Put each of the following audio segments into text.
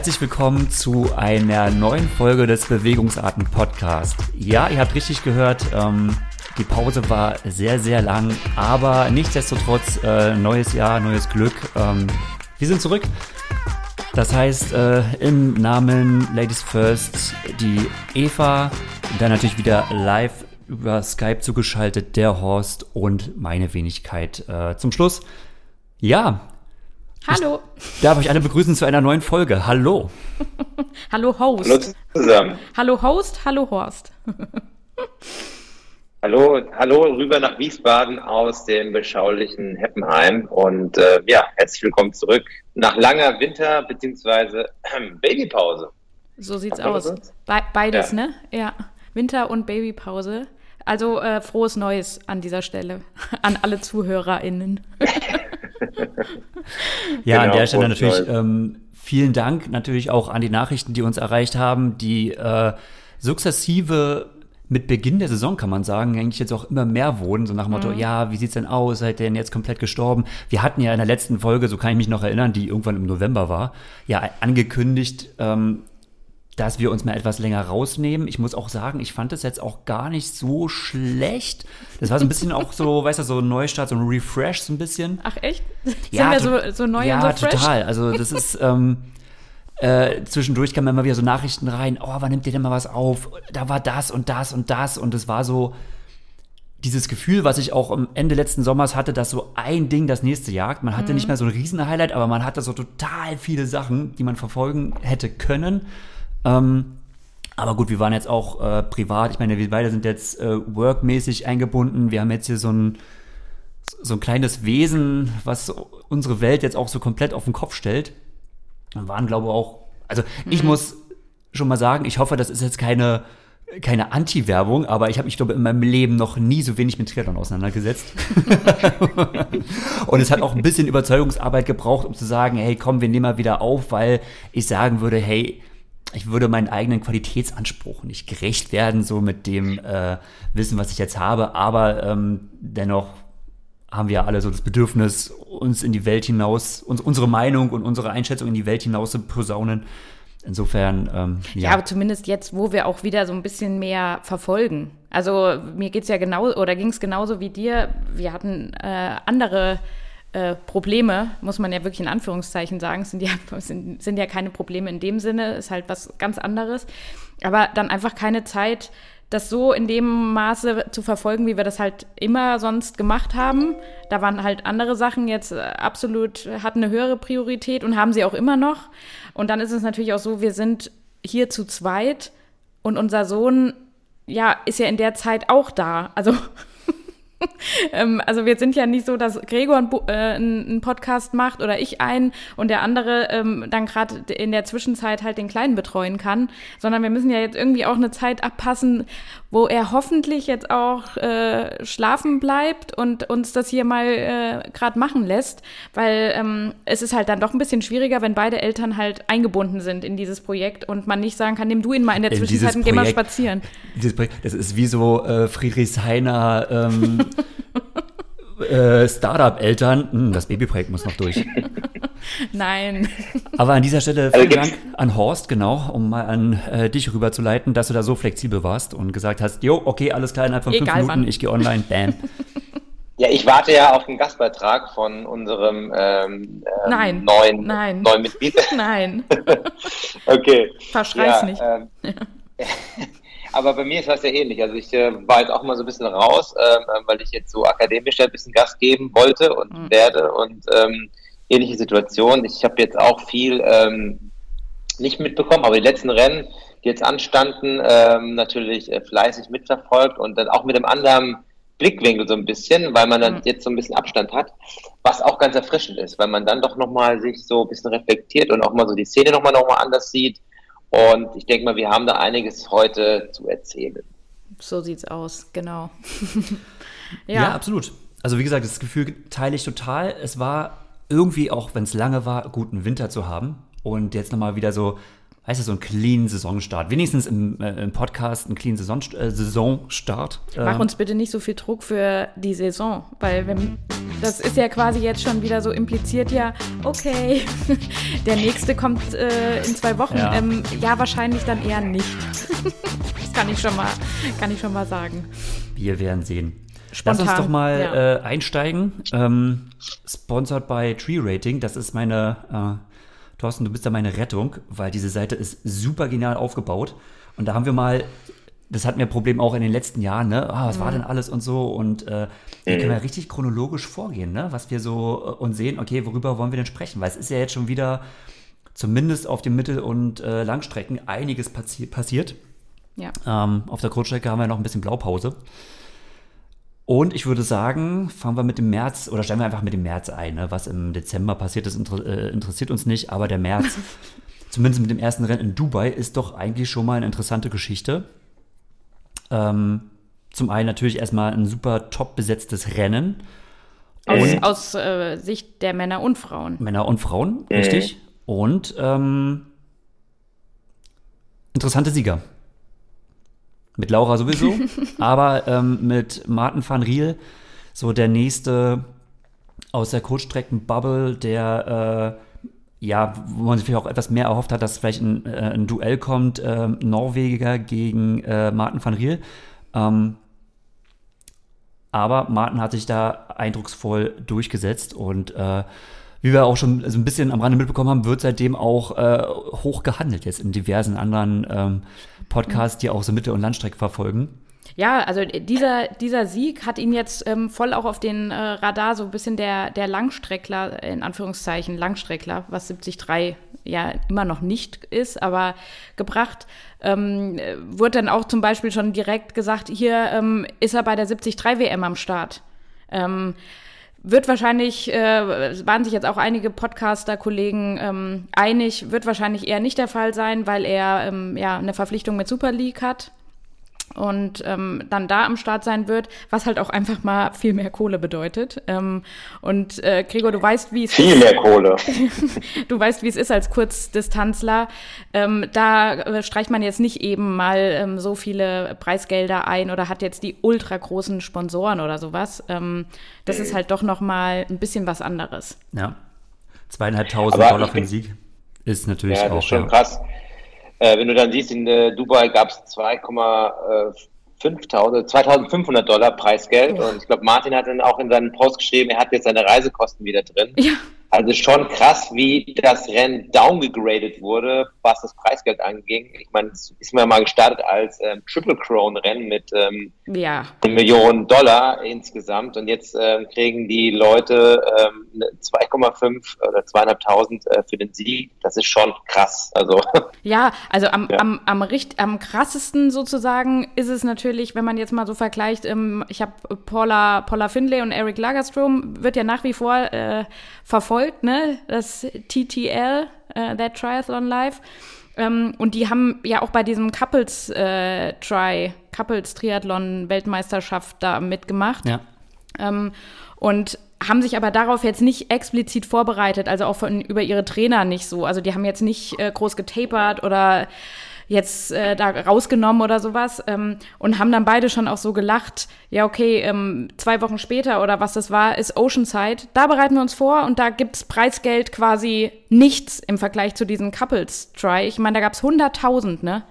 Herzlich willkommen zu einer neuen Folge des Bewegungsarten Podcast. Ja, ihr habt richtig gehört, ähm, die Pause war sehr, sehr lang, aber nichtsdestotrotz äh, neues Jahr, neues Glück. Ähm, wir sind zurück. Das heißt, äh, im Namen Ladies First die Eva, dann natürlich wieder live über Skype zugeschaltet, der Horst und meine Wenigkeit äh, zum Schluss. Ja. Hallo. Ich darf euch alle begrüßen zu einer neuen Folge. Hallo. hallo Host. Hallo zusammen. Hallo Host, hallo Horst. hallo, hallo rüber nach Wiesbaden aus dem beschaulichen Heppenheim und äh, ja, herzlich willkommen zurück nach langer Winter- bzw. Äh, Babypause. So sieht's aus. Be beides, ja. ne? Ja. Winter- und Babypause. Also äh, frohes Neues an dieser Stelle an alle ZuhörerInnen. ja, genau, an der Stelle natürlich ähm, vielen Dank natürlich auch an die Nachrichten, die uns erreicht haben, die äh, sukzessive mit Beginn der Saison, kann man sagen, eigentlich jetzt auch immer mehr wurden, so nach dem Motto, mhm. ja, wie sieht's denn aus, seid ihr denn jetzt komplett gestorben? Wir hatten ja in der letzten Folge, so kann ich mich noch erinnern, die irgendwann im November war, ja, angekündigt, ähm, dass wir uns mal etwas länger rausnehmen. Ich muss auch sagen, ich fand das jetzt auch gar nicht so schlecht. Das war so ein bisschen auch so, weißt du, so ein Neustart, so ein Refresh so ein bisschen. Ach echt? Ja, Sind wir so, so neu ja, und so fresh? total. Also das ist, ähm, äh, zwischendurch kamen immer wieder so Nachrichten rein, oh, wann nimmt ihr denn mal was auf? Da war das und das und das und es war so dieses Gefühl, was ich auch am Ende letzten Sommers hatte, dass so ein Ding das nächste jagt. Man hatte mhm. nicht mehr so ein Riesen-Highlight, aber man hatte so total viele Sachen, die man verfolgen hätte können. Ähm, aber gut, wir waren jetzt auch äh, privat. Ich meine, wir beide sind jetzt äh, workmäßig eingebunden. Wir haben jetzt hier so ein, so ein kleines Wesen, was unsere Welt jetzt auch so komplett auf den Kopf stellt. Und waren, glaube ich, auch. Also, mhm. ich muss schon mal sagen, ich hoffe, das ist jetzt keine, keine Anti-Werbung, aber ich habe mich, glaube in meinem Leben noch nie so wenig mit Triathlon auseinandergesetzt. und es hat auch ein bisschen Überzeugungsarbeit gebraucht, um zu sagen, hey, komm, wir nehmen mal wieder auf, weil ich sagen würde, hey, ich würde meinen eigenen Qualitätsanspruch nicht gerecht werden, so mit dem äh, Wissen, was ich jetzt habe, aber ähm, dennoch haben wir alle so das Bedürfnis, uns in die Welt hinaus, uns, unsere Meinung und unsere Einschätzung in die Welt hinaus zu posaunen. Insofern, ähm, ja. Ja, aber zumindest jetzt, wo wir auch wieder so ein bisschen mehr verfolgen. Also mir geht's ja genau oder ging's genauso wie dir. Wir hatten äh, andere äh, Probleme, muss man ja wirklich in Anführungszeichen sagen, sind ja, sind, sind ja keine Probleme in dem Sinne, ist halt was ganz anderes. Aber dann einfach keine Zeit, das so in dem Maße zu verfolgen, wie wir das halt immer sonst gemacht haben. Da waren halt andere Sachen jetzt äh, absolut, hatten eine höhere Priorität und haben sie auch immer noch. Und dann ist es natürlich auch so, wir sind hier zu zweit und unser Sohn, ja, ist ja in der Zeit auch da. Also also wir sind ja nicht so, dass Gregor einen, äh, Podcast macht oder ich einen und der andere ähm, dann gerade in der Zwischenzeit halt den Kleinen betreuen kann, sondern wir müssen ja jetzt irgendwie auch eine Zeit abpassen, wo er hoffentlich jetzt auch äh, schlafen bleibt und uns das hier mal äh, gerade machen lässt, weil ähm, es ist halt dann doch ein bisschen schwieriger, wenn beide Eltern halt eingebunden sind in dieses Projekt und man nicht sagen kann, nimm du ihn mal in der Zwischenzeit und geh mal spazieren. Dieses Projekt, das ist wie so äh, Friedrichshainer ähm, äh, Startup-Eltern, hm, das Babyprojekt muss noch durch. Nein. Aber an dieser Stelle vielen Dank an Horst, genau, um mal an äh, dich rüberzuleiten, dass du da so flexibel warst und gesagt hast, jo, okay, alles klar, innerhalb von Egal, fünf Minuten, wann. ich gehe online, bam. Ja, ich warte ja auf den Gastbeitrag von unserem ähm, ähm, nein, neuen, nein. neuen Mitglied. Nein. okay. Verschrei's ja, nicht. Ähm, Aber bei mir ist das ja ähnlich. Also ich äh, war jetzt auch mal so ein bisschen raus, ähm, äh, weil ich jetzt so akademisch ein bisschen Gas geben wollte und mhm. werde und ähm, ähnliche Situation. Ich habe jetzt auch viel ähm, nicht mitbekommen, aber die letzten Rennen, die jetzt anstanden, ähm, natürlich äh, fleißig mitverfolgt und dann auch mit einem anderen Blickwinkel so ein bisschen, weil man dann mhm. jetzt so ein bisschen Abstand hat, was auch ganz erfrischend ist, weil man dann doch nochmal sich so ein bisschen reflektiert und auch mal so die Szene nochmal noch mal anders sieht und ich denke mal, wir haben da einiges heute zu erzählen. So sieht's aus, genau. ja. ja, absolut. Also wie gesagt, das Gefühl teile ich total. Es war irgendwie, auch wenn es lange war, guten Winter zu haben. Und jetzt nochmal wieder so heißt es, so einen clean Saisonstart. Wenigstens im, äh, im Podcast einen clean Saison, äh, Saisonstart. Mach uns bitte nicht so viel Druck für die Saison, weil wenn, das ist ja quasi jetzt schon wieder so impliziert, ja, okay, der nächste kommt äh, in zwei Wochen. Ja. Ähm, ja, wahrscheinlich dann eher nicht. das kann ich schon mal, kann ich schon mal sagen. Wir werden sehen. Spontan, Lass uns doch mal ja. äh, einsteigen. Ähm, sponsored by Tree Rating. Das ist meine, äh, Thorsten, du bist da meine Rettung, weil diese Seite ist super genial aufgebaut. Und da haben wir mal, das hatten wir Problem auch in den letzten Jahren, ne? Ah, was war denn alles und so. Und äh, hier können wir richtig chronologisch vorgehen, ne? Was wir so äh, und sehen, okay, worüber wollen wir denn sprechen? Weil es ist ja jetzt schon wieder zumindest auf den Mittel- und äh, Langstrecken einiges passi passiert. Ja. Ähm, auf der Kurzstrecke haben wir noch ein bisschen Blaupause. Und ich würde sagen, fangen wir mit dem März oder steigen wir einfach mit dem März ein. Ne? Was im Dezember passiert ist, inter äh, interessiert uns nicht, aber der März, zumindest mit dem ersten Rennen in Dubai, ist doch eigentlich schon mal eine interessante Geschichte. Ähm, zum einen natürlich erstmal ein super top besetztes Rennen. Aus, Und- aus äh, Sicht der Männer und Frauen. Männer und Frauen, richtig. Und ähm, interessante Sieger. Mit Laura sowieso, aber ähm, mit Martin van Riel, so der nächste aus der Kurzstrecken-Bubble, der äh, ja, wo man sich vielleicht auch etwas mehr erhofft hat, dass vielleicht ein, äh, ein Duell kommt, äh, Norweger gegen äh, Martin van Riel. Ähm, aber Martin hat sich da eindrucksvoll durchgesetzt und äh, wie wir auch schon so ein bisschen am Rande mitbekommen haben, wird seitdem auch äh, hoch gehandelt jetzt in diversen anderen ähm, Podcasts, die auch so Mittel- und Landstrecke verfolgen. Ja, also dieser, dieser Sieg hat ihn jetzt ähm, voll auch auf den äh, Radar, so ein bisschen der, der Langstreckler, in Anführungszeichen Langstreckler, was 73 ja immer noch nicht ist, aber gebracht. Ähm, äh, wurde dann auch zum Beispiel schon direkt gesagt, hier ähm, ist er bei der 73 WM am Start. Ähm, wird wahrscheinlich, äh, waren sich jetzt auch einige Podcaster-Kollegen ähm, einig, wird wahrscheinlich eher nicht der Fall sein, weil er ähm, ja eine Verpflichtung mit Super League hat und ähm, dann da am Start sein wird, was halt auch einfach mal viel mehr Kohle bedeutet. Ähm, und äh, Gregor, du weißt, wie es Viel mehr Kohle. du weißt, wie es ist als Kurzdistanzler. Ähm, da äh, streicht man jetzt nicht eben mal ähm, so viele Preisgelder ein oder hat jetzt die ultra großen Sponsoren oder sowas. Ähm, das ist halt doch noch mal ein bisschen was anderes. Ja. Zweieinhalbtausend Dollar für den Sieg ist natürlich Ja, das auch. ist schon ja. krass. Äh, wenn du dann siehst, in äh, Dubai gab es 2,5 2500 Dollar Preisgeld und ich glaube, Martin hat dann auch in seinen Post geschrieben, er hat jetzt seine Reisekosten wieder drin. Ja. Also schon krass, wie das Rennen downgegradet wurde, was das Preisgeld anging. Ich meine, es ist mir mal gestartet als ähm, Triple Crown Rennen mit ähm, Ja, eine Million Dollar insgesamt und jetzt ähm, kriegen die Leute ähm, ne 2,5 oder 2.500 äh, für den Sieg. Das ist schon krass. Also Ja, also am, Ja. am, am, richt, am krassesten sozusagen ist es natürlich, wenn man jetzt mal so vergleicht, ähm, ich habe Paula, Paula Findlay und Eric Lagerstrom, wird ja nach wie vor äh, verfolgt, ne? Das TTL, äh, That Triathlon Live. Ähm, und die haben ja auch bei diesem Couples äh, Try, Couples Triathlon Weltmeisterschaft da mitgemacht. Ja. Ähm, und haben sich aber darauf jetzt nicht explizit vorbereitet, also auch von, über ihre Trainer nicht so. Also die haben jetzt nicht äh, groß getapert oder jetzt äh, da rausgenommen oder sowas ähm, und haben dann beide schon auch so gelacht, ja okay, ähm, zwei Wochen später oder was das war, ist Oceanside. Da bereiten wir uns vor und da gibt's Preisgeld quasi nichts im Vergleich zu diesem Couples Try. Ich meine, da gab's 100.000, ne?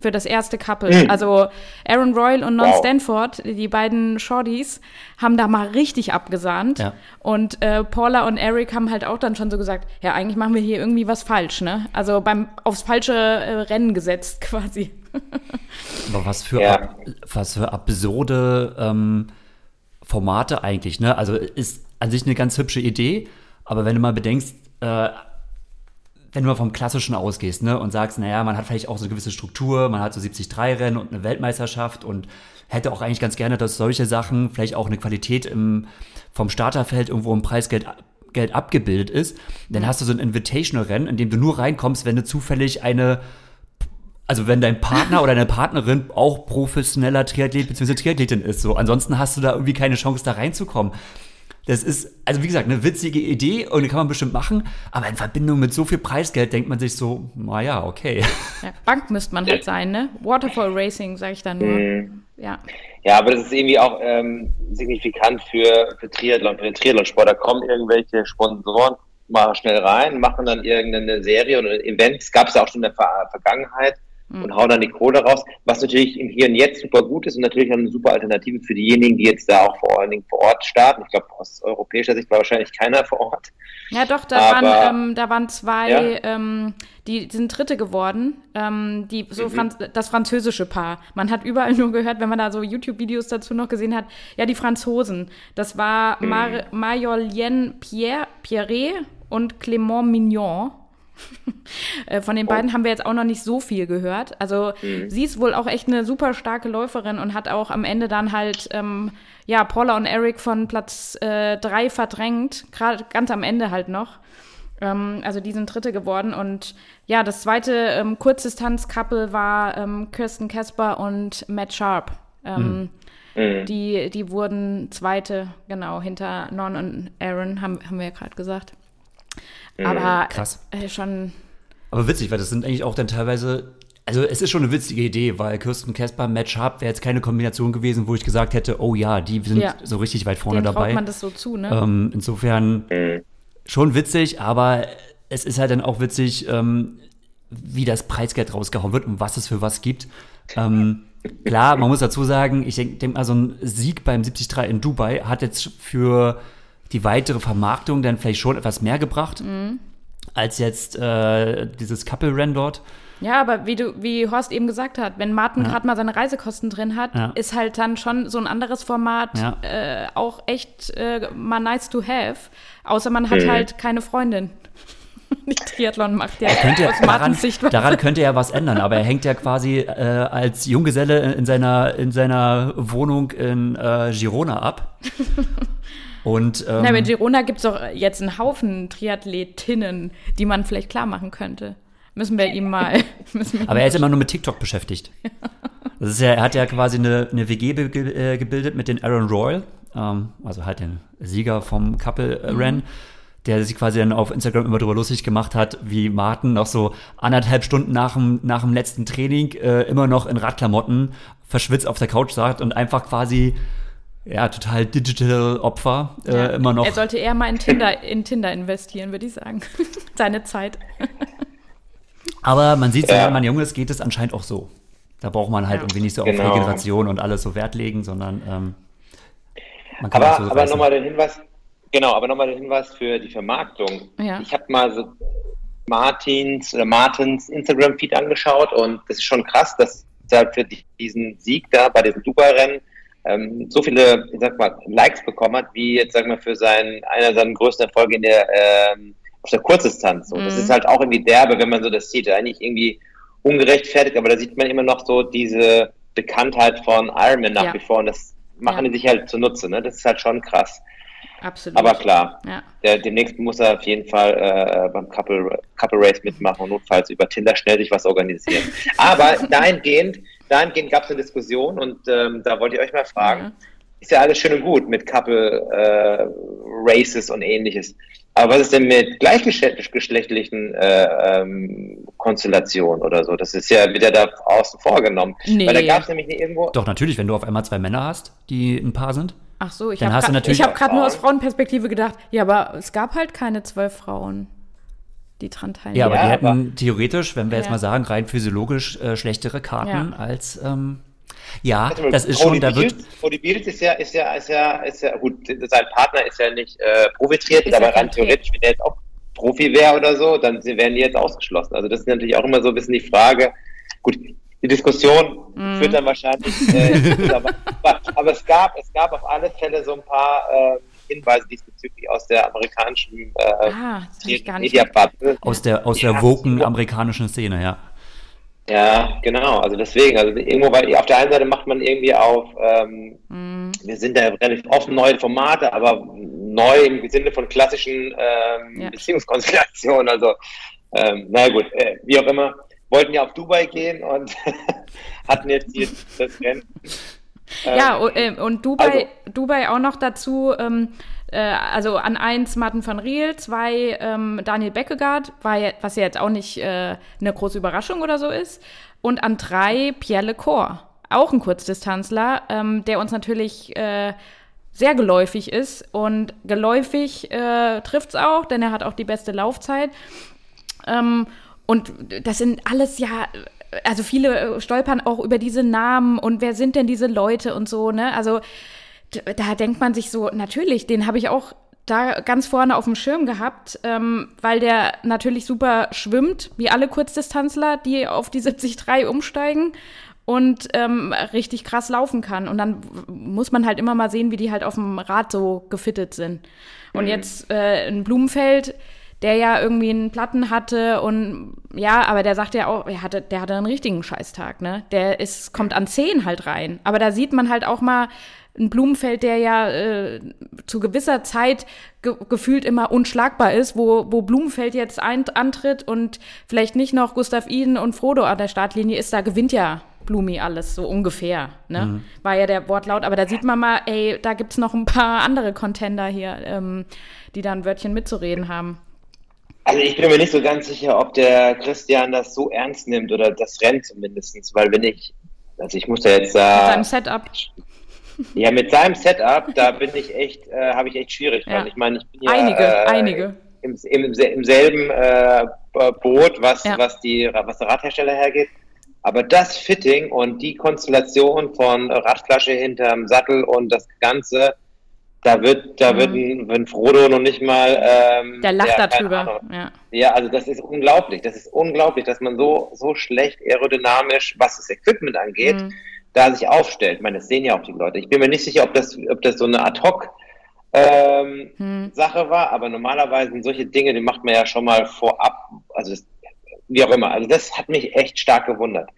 Für das erste Couple. Also Aaron Royal und Non Wow. Stanford, die beiden Shorties, haben da mal richtig abgesahnt. Ja. Und äh, Paula und Eric haben halt auch dann schon so gesagt, ja, eigentlich machen wir hier irgendwie was falsch, ne? Also beim aufs falsche äh, Rennen gesetzt quasi. Aber was für, Ja. ab, was für absurde ähm, Formate eigentlich, ne? Also ist an sich eine ganz hübsche Idee, aber wenn du mal bedenkst, äh, wenn du mal vom Klassischen ausgehst, ne, und sagst, naja, man hat vielleicht auch so eine gewisse Struktur, man hat so 73-Rennen und eine Weltmeisterschaft und hätte auch eigentlich ganz gerne, dass solche Sachen, vielleicht auch eine Qualität im, vom Starterfeld irgendwo im Preisgeld Geld abgebildet ist, dann hast du so ein Invitational-Rennen, in dem du nur reinkommst, wenn du zufällig eine also wenn dein Partner oder deine Partnerin auch professioneller Triathlet bzw. Triathletin ist, so. Ansonsten hast du da irgendwie keine Chance, da reinzukommen. Das ist, also wie gesagt, eine witzige Idee und die kann man bestimmt machen, aber in Verbindung mit so viel Preisgeld denkt man sich so, naja, okay. Ja, Bank müsste man halt sein, ne? Waterfall Racing, sage ich dann nur. Mhm. Ja. Ja, aber das ist irgendwie auch ähm, signifikant für, für Triathlon, für den Triathlon-Sport. Da kommen irgendwelche Sponsoren mal schnell rein, machen dann irgendeine Serie oder Events, gab es ja auch schon in der Ver Vergangenheit mhm. und hauen dann die Kohle raus, was natürlich im Hier und Jetzt super gut ist und natürlich eine super Alternative für diejenigen, die jetzt da auch vor allen Dingen vor Ort starten. Ich glaube, aus europäischer Sicht war wahrscheinlich keiner vor Ort. Ja, doch, da, Aber, waren, ähm, da waren zwei, ja. ähm, die sind Dritte geworden, ähm, die, so mhm. Franz das französische Paar. Man hat überall nur gehört, wenn man da so YouTube-Videos dazu noch gesehen hat, ja, die Franzosen. Das war mhm. Mar Marjolaine Pierre, Pierre und Clément Mignon. Äh, von den oh. beiden haben wir jetzt auch noch nicht so viel gehört. Also mhm. sie ist wohl auch echt eine super starke Läuferin und hat auch am Ende dann halt ähm, ja Paula und Eric von Platz äh, drei verdrängt, gerade ganz am Ende halt noch. Ähm, also die sind Dritte geworden und ja, das zweite ähm, Kurzdistanz-Couple war ähm, Kirsten Casper und Matt Sharp. Ähm, mhm. mhm. Die, die wurden Zweite, genau, hinter Non und Aaron, haben, haben wir ja gerade gesagt. Aber mhm. krass. Äh, schon. Aber witzig, weil das sind eigentlich auch dann teilweise. Also es ist schon eine witzige Idee, weil Kirsten Casper, Matt Sharp wäre jetzt keine Kombination gewesen, wo ich gesagt hätte, oh ja, die sind ja. so richtig weit vorne Denen dabei. man das so zu, ne? Ähm, insofern mhm. schon witzig, aber es ist halt dann auch witzig, ähm, wie das Preisgeld rausgehauen wird und was es für was gibt. Ähm, klar, man muss dazu sagen, ich denke denk mal, so ein Sieg beim 73 in Dubai hat jetzt für die weitere Vermarktung dann vielleicht schon etwas mehr gebracht, mhm. als jetzt äh, dieses Couple-Rennen dort. Ja, aber wie du, wie Horst eben gesagt hat, wenn Martin ja. gerade mal seine Reisekosten drin hat, ja. ist halt dann schon so ein anderes Format ja. äh, auch echt äh, mal nice to have. Außer man hat mhm. halt keine Freundin. Nicht Triathlon macht ja könnte, aus daran, daran könnte er was ändern, aber er hängt ja quasi äh, als Junggeselle in seiner, in seiner Wohnung in äh, Girona ab. Und, ähm, Na, bei Girona gibt es doch jetzt einen Haufen Triathletinnen, die man vielleicht klar machen könnte. Müssen wir ihm mal. Wir aber er ist immer nur mit TikTok beschäftigt. Das ist ja, er hat ja quasi eine, eine WG be äh, gebildet mit den Aaron Royal, ähm, also halt den Sieger vom Couple-Rennen. Mhm der sich quasi dann auf Instagram immer darüber lustig gemacht hat, wie Martin noch so anderthalb Stunden nach dem, nach dem letzten Training äh, immer noch in Radklamotten verschwitzt auf der Couch sagt und einfach quasi ja, total digital Opfer äh, ja, immer noch. Er sollte eher mal in Tinder, in Tinder investieren, würde ich sagen. Seine Zeit. Aber man sieht, ja. wenn man jung ist, geht es anscheinend auch so. Da braucht man halt ja. irgendwie nicht so genau. auf Regeneration und alles so Wert legen, sondern ähm, man kann Aber, so aber nochmal den Hinweis, genau, aber nochmal den Hinweis für die Vermarktung. Ja. Ich habe mal so Martins oder Martins Instagram-Feed angeschaut und das ist schon krass, dass er für diesen Sieg da bei diesem Dubai-Rennen ähm, so viele, ich sag mal, Likes bekommen hat, wie jetzt, sag mal, für seinen, einer seiner größten Erfolge in der, ähm, auf der Kurzdistanz. So. Mhm. Das ist halt auch irgendwie derbe, wenn man so das sieht. Eigentlich irgendwie ungerechtfertigt, aber da sieht man immer noch so diese Bekanntheit von Ironman nach ja. wie vor und das machen ja. die sich halt zunutze. Ne? Das ist halt schon krass. Absolut. Aber klar, ja. der, demnächst muss er auf jeden Fall äh, beim Couple, Couple Race mitmachen und notfalls über Tinder schnell sich was organisieren. Aber dahingehend dahingehend gab es eine Diskussion und ähm, da wollte ich euch mal fragen, ja. ist ja alles schön und gut mit Couple äh, Races und ähnliches. Aber was ist denn mit gleichgeschlechtlichen äh, ähm, Konstellationen oder so? Das ist ja wieder da außen vorgenommen. Nee. Weil da gab es nämlich nicht irgendwo. Doch, natürlich, wenn du auf einmal zwei Männer hast, die ein Paar sind. Ach so, ich habe hab nur aus Frauenperspektive gedacht, ja, aber es gab halt keine zwölf Frauen die dran teilnehmen. Ja, aber die hätten theoretisch, wenn wir ja. jetzt mal sagen, rein physiologisch äh, schlechtere Karten ja. als ähm, ja, also, das ist schon, da wird. Cody Beals ist ja, ist ja, ist ja, ist ja, gut, sein Partner ist ja nicht äh, profitriert, aber rein theoretisch, wenn er jetzt auch Profi wäre oder so, dann wären die jetzt ausgeschlossen. Also das ist natürlich auch immer so ein bisschen die Frage. Gut, die Diskussion mm. führt dann wahrscheinlich, äh, aber, aber, es gab, es gab auf alle Fälle so ein paar äh, Hinweise diesbezüglich aus der amerikanischen äh, ah, Mediabubble. Aus der, aus der woken amerikanischen Szene, ja. Ja, genau. Also deswegen, also irgendwo, weil auf der einen Seite macht man irgendwie auf, ähm, mm. wir sind da relativ offen neue Formate, aber neu im Sinne von klassischen ähm, ja. Beziehungskonstellationen. Also, ähm, naja gut, äh, wie auch immer, wollten ja auf Dubai gehen und hatten jetzt hier das Rennen ja, ähm, und Dubai, also, Dubai auch noch dazu, ähm, äh, also an eins Martin van Riel, zwei ähm, Daniel Beckegaard, war ja, was ja jetzt auch nicht äh, eine große Überraschung oder so ist, und an drei Pierre Lecor, auch ein Kurzdistanzler, ähm, der uns natürlich äh, sehr geläufig ist und geläufig äh, trifft es auch, denn er hat auch die beste Laufzeit. Ähm, und das sind alles ja also viele stolpern auch über diese Namen und wer sind denn diese Leute und so, ne? Also da denkt man sich so, natürlich, den habe ich auch da ganz vorne auf dem Schirm gehabt, ähm, weil der natürlich super schwimmt, wie alle Kurzdistanzler, die auf die 73 umsteigen und ähm, richtig krass laufen kann. Und dann muss man halt immer mal sehen, wie die halt auf dem Rad so gefittet sind. Und mhm. jetzt äh, in Blumenfeld, der ja irgendwie einen Platten hatte und ja, aber der sagte ja auch, er hatte, der hatte einen richtigen Scheißtag, ne? Der ist, kommt an 10 halt rein. Aber da sieht man halt auch mal, ein Blumenfeld, der ja äh, zu gewisser Zeit ge gefühlt immer unschlagbar ist, wo, wo Blumenfeld jetzt ein antritt und vielleicht nicht noch Gustav Iden und Frodo an der Startlinie ist, da gewinnt ja Blumi alles, so ungefähr. Ne? Mhm. War ja der Wortlaut. Aber da sieht man mal, ey, da gibt es noch ein paar andere Contender hier, ähm, die da ein Wörtchen mitzureden haben. Also ich bin mir nicht so ganz sicher, ob der Christian das so ernst nimmt oder das Rennen zumindest, weil wenn ich, also ich muss da jetzt sagen. Mit seinem Setup. Ja, mit seinem Setup, da bin ich echt, äh, habe ich echt Schwierigkeiten. Ja. Ich meine, ich bin ja einige, äh, einige. Im, im, im selben äh, Boot, was, ja. was, die, was der Radhersteller hergeht. Aber das Fitting und die Konstellation von Radflasche hinterm Sattel und das Ganze, da wird, da mhm. wird ein, wenn Frodo noch nicht mal. Ähm, der lacht ja, darüber. Ja. ja, also das ist unglaublich. Das ist unglaublich, dass man so, so schlecht aerodynamisch, was das Equipment angeht, mhm da sich aufstellt. Ich meine, das sehen ja auch die Leute. Ich bin mir nicht sicher, ob das, ob das so eine Ad-Hoc ähm, hm. Sache war, aber normalerweise sind solche Dinge, die macht man ja schon mal vorab, also das, wie auch immer. Also das hat mich echt stark gewundert,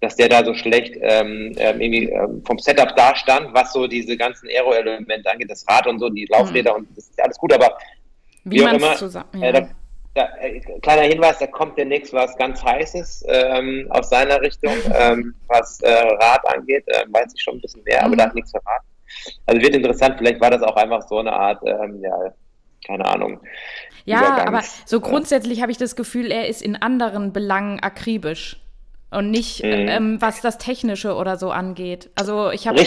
dass der da so schlecht ähm, ähm irgendwie ähm, vom Setup da stand, was so diese ganzen Aero-Elemente angeht, das Rad und so, die Laufräder hm. und das ist alles gut, aber wie, wie auch immer, zusammen, ja. äh, da, da, äh, kleiner Hinweis, da kommt demnächst was ganz Heißes ähm, aus seiner Richtung, ähm, was äh, Rad angeht. Äh, weiß ich schon ein bisschen mehr, aber mhm. da hat nichts verraten. Also wird interessant, vielleicht war das auch einfach so eine Art, ähm, ja, keine Ahnung. Ja, aber so grundsätzlich habe ich das Gefühl, er ist in anderen Belangen akribisch und nicht, mhm. ähm, was das Technische oder so angeht. Also ich habe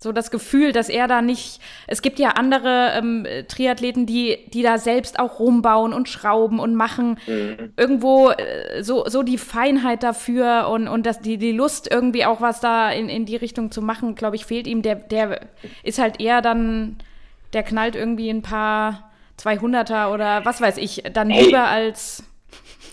so das Gefühl, dass er da nicht. Es gibt ja andere ähm, Triathleten, die, die da selbst auch rumbauen und schrauben und machen. Mhm. Irgendwo äh, so, so die Feinheit dafür und, und das, die, die Lust, irgendwie auch was da in, in die Richtung zu machen, glaube ich, fehlt ihm. Der, der ist halt eher dann, der knallt irgendwie ein paar 200er oder was weiß ich, dann hey. lieber als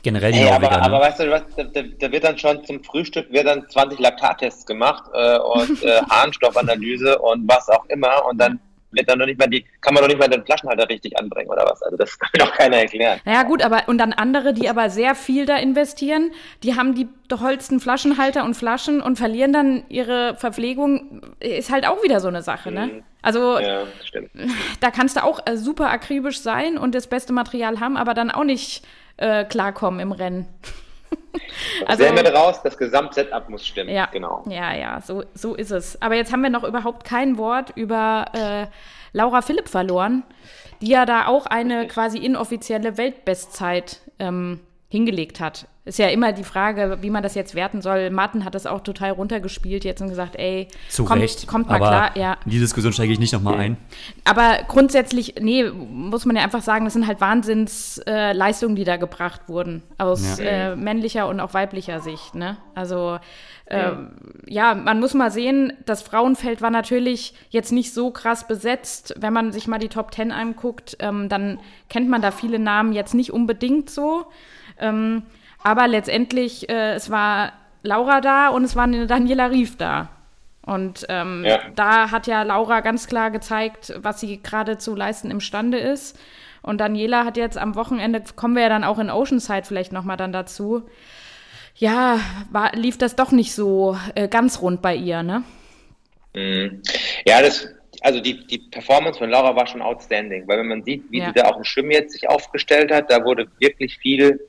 generell die hey, Norweger. Aber, ne? aber weißt du, was, da, da, wird dann schon zum Frühstück wird dann 20 Laktattests gemacht äh, und äh, Harnstoffanalyse und was auch immer und dann wird dann noch nicht mal die, kann man noch nicht mal den Flaschenhalter richtig anbringen oder was. Also das kann mir doch keiner erklären. Ja gut, aber und dann andere, die aber sehr viel da investieren, die haben die dollsten Flaschenhalter und Flaschen und verlieren dann ihre Verpflegung, ist halt auch wieder so eine Sache, ne? Mhm. Also ja, da kannst du auch äh, super akribisch sein und das beste Material haben, aber dann auch nicht äh, klarkommen im Rennen. also, Sehen wir raus, das Gesamtsetup muss stimmen. Ja, genau. Ja, ja, so, so ist es. Aber jetzt haben wir noch überhaupt kein Wort über äh, Laura Philipp verloren, die ja da auch eine quasi inoffizielle Weltbestzeit ähm, hingelegt hat. Ist ja immer die Frage, wie man das jetzt werten soll. Martin hat das auch total runtergespielt jetzt und gesagt, ey, Zu kommt, Recht, kommt mal klar. Ja. In die Diskussion steige ich nicht nochmal ein. Aber grundsätzlich, nee, muss man ja einfach sagen, das sind halt Wahnsinnsleistungen, äh, die da gebracht wurden. Aus ja. äh, männlicher und auch weiblicher Sicht. Ne? Also äh, ja. ja, man muss mal sehen, das Frauenfeld war natürlich jetzt nicht so krass besetzt. Wenn man sich mal die Top Ten anguckt, ähm, dann kennt man da viele Namen jetzt nicht unbedingt so. Ähm, aber letztendlich, äh, es war Laura da und es war eine Daniela Rief da. Und ähm, ja. da hat ja Laura ganz klar gezeigt, was sie gerade zu leisten imstande ist. Und Daniela hat jetzt am Wochenende, kommen wir ja dann auch in Oceanside vielleicht nochmal dann dazu, ja, war, lief das doch nicht so äh, ganz rund bei ihr, ne? Mhm. Ja, das, also die, die Performance von Laura war schon outstanding, weil wenn man sieht, wie ja. sie da auch im Schwimmen jetzt sich aufgestellt hat, da wurde wirklich viel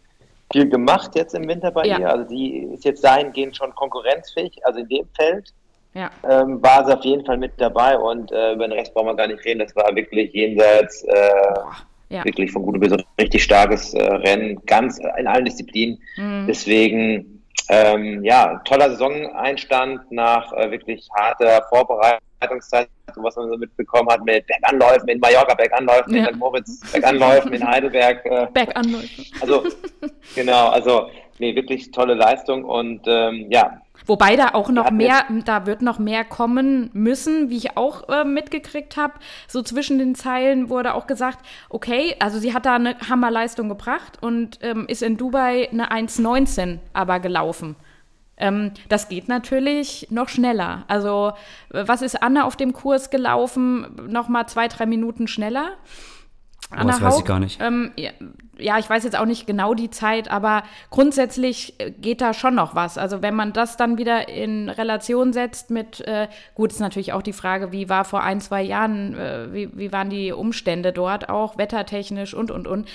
viel gemacht jetzt im Winter bei ja. ihr. Also die ist jetzt dahingehend schon konkurrenzfähig, also in dem Feld. Ja. ähm, war sie auf jeden Fall mit dabei und äh, über den Rest brauchen wir gar nicht reden. Das war wirklich jenseits äh, Ja. wirklich von gut bis richtig starkes äh, Rennen, ganz in allen Disziplinen. Mhm. Deswegen, ähm, ja, toller Saisoneinstand nach äh, wirklich harter Vorbereitungszeit, so was man so mitbekommen hat mit Berganläufen in Mallorca, Berganläufen Ja. in St. Moritz, Berganläufen in Heidelberg. Äh, Berganläufe. also, genau, also, nee, wirklich tolle Leistung und ähm, ja, Wobei da auch noch mehr, da wird noch mehr kommen müssen, wie ich auch äh, mitgekriegt habe. So zwischen den Zeilen wurde auch gesagt, okay, also sie hat da eine Hammerleistung gebracht und ähm, ist in Dubai eine 1,19 aber gelaufen. Ähm, das geht natürlich noch schneller. Also was ist Anna auf dem Kurs gelaufen? Noch mal zwei, drei Minuten schneller. Oh, das weiß ich gar nicht. Ähm, ja, ja, ich weiß jetzt auch nicht genau die Zeit, aber grundsätzlich äh, geht da schon noch was. Also wenn man das dann wieder in Relation setzt mit, äh, gut, ist natürlich auch die Frage, wie war vor ein, zwei Jahren, äh, wie, wie waren die Umstände dort auch, wettertechnisch und, und, und.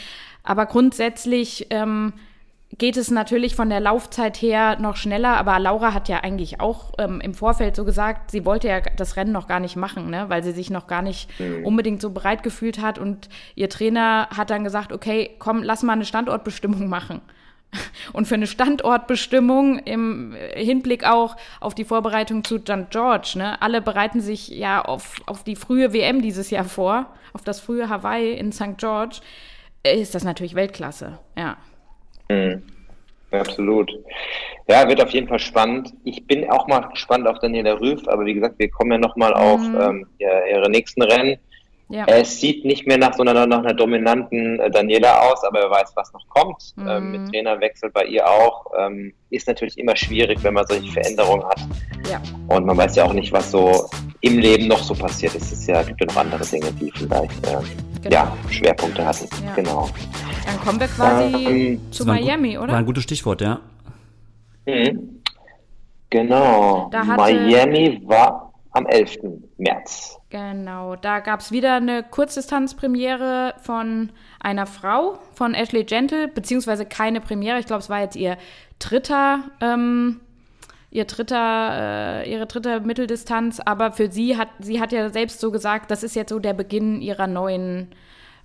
Aber grundsätzlich ähm, geht es natürlich von der Laufzeit her noch schneller, aber Laura hat ja eigentlich auch ähm, im Vorfeld so gesagt, sie wollte ja das Rennen noch gar nicht machen, ne? weil sie sich noch gar nicht unbedingt so bereit gefühlt hat und ihr Trainer hat dann gesagt, okay, komm, lass mal eine Standortbestimmung machen. Und für eine Standortbestimmung im Hinblick auch auf die Vorbereitung zu St. George, ne? alle bereiten sich ja auf, auf die frühe WM dieses Jahr vor, auf das frühe Hawaii in St. George, äh, ist das natürlich Weltklasse, ja. Mhm. Absolut. Ja, wird auf jeden Fall spannend. Ich bin auch mal gespannt auf Daniela Rüff, aber wie gesagt, wir kommen ja nochmal auf ähm, ja, ihre nächsten Rennen. Ja. Es sieht nicht mehr nach so einer, nach einer dominanten äh, Daniela aus, aber wer weiß, was noch kommt. Mhm. Ähm, mit Trainerwechsel bei ihr auch. Ähm, ist natürlich immer schwierig, wenn man solche Veränderungen hat. Ja. Und man weiß ja auch nicht, was so im Leben noch so passiert. Es ist ja, gibt ja noch andere Dinge, die vielleicht ähm, Genau. ja, Schwerpunkte hatten. Ja. Genau. Dann kommen wir quasi Ähm, zu Miami, gut, oder? War ein gutes Stichwort, ja. Mhm. Genau. Da hatte- Miami war am 11. März. Genau, da gab es wieder eine Kurzdistanzpremiere von einer Frau, von Ashley Gentle, beziehungsweise keine Premiere. Ich glaube, es war jetzt ihr dritter, ähm, ihr dritter, äh, ihre dritte Mitteldistanz. Aber für sie hat, sie hat ja selbst so gesagt, das ist jetzt so der Beginn ihrer neuen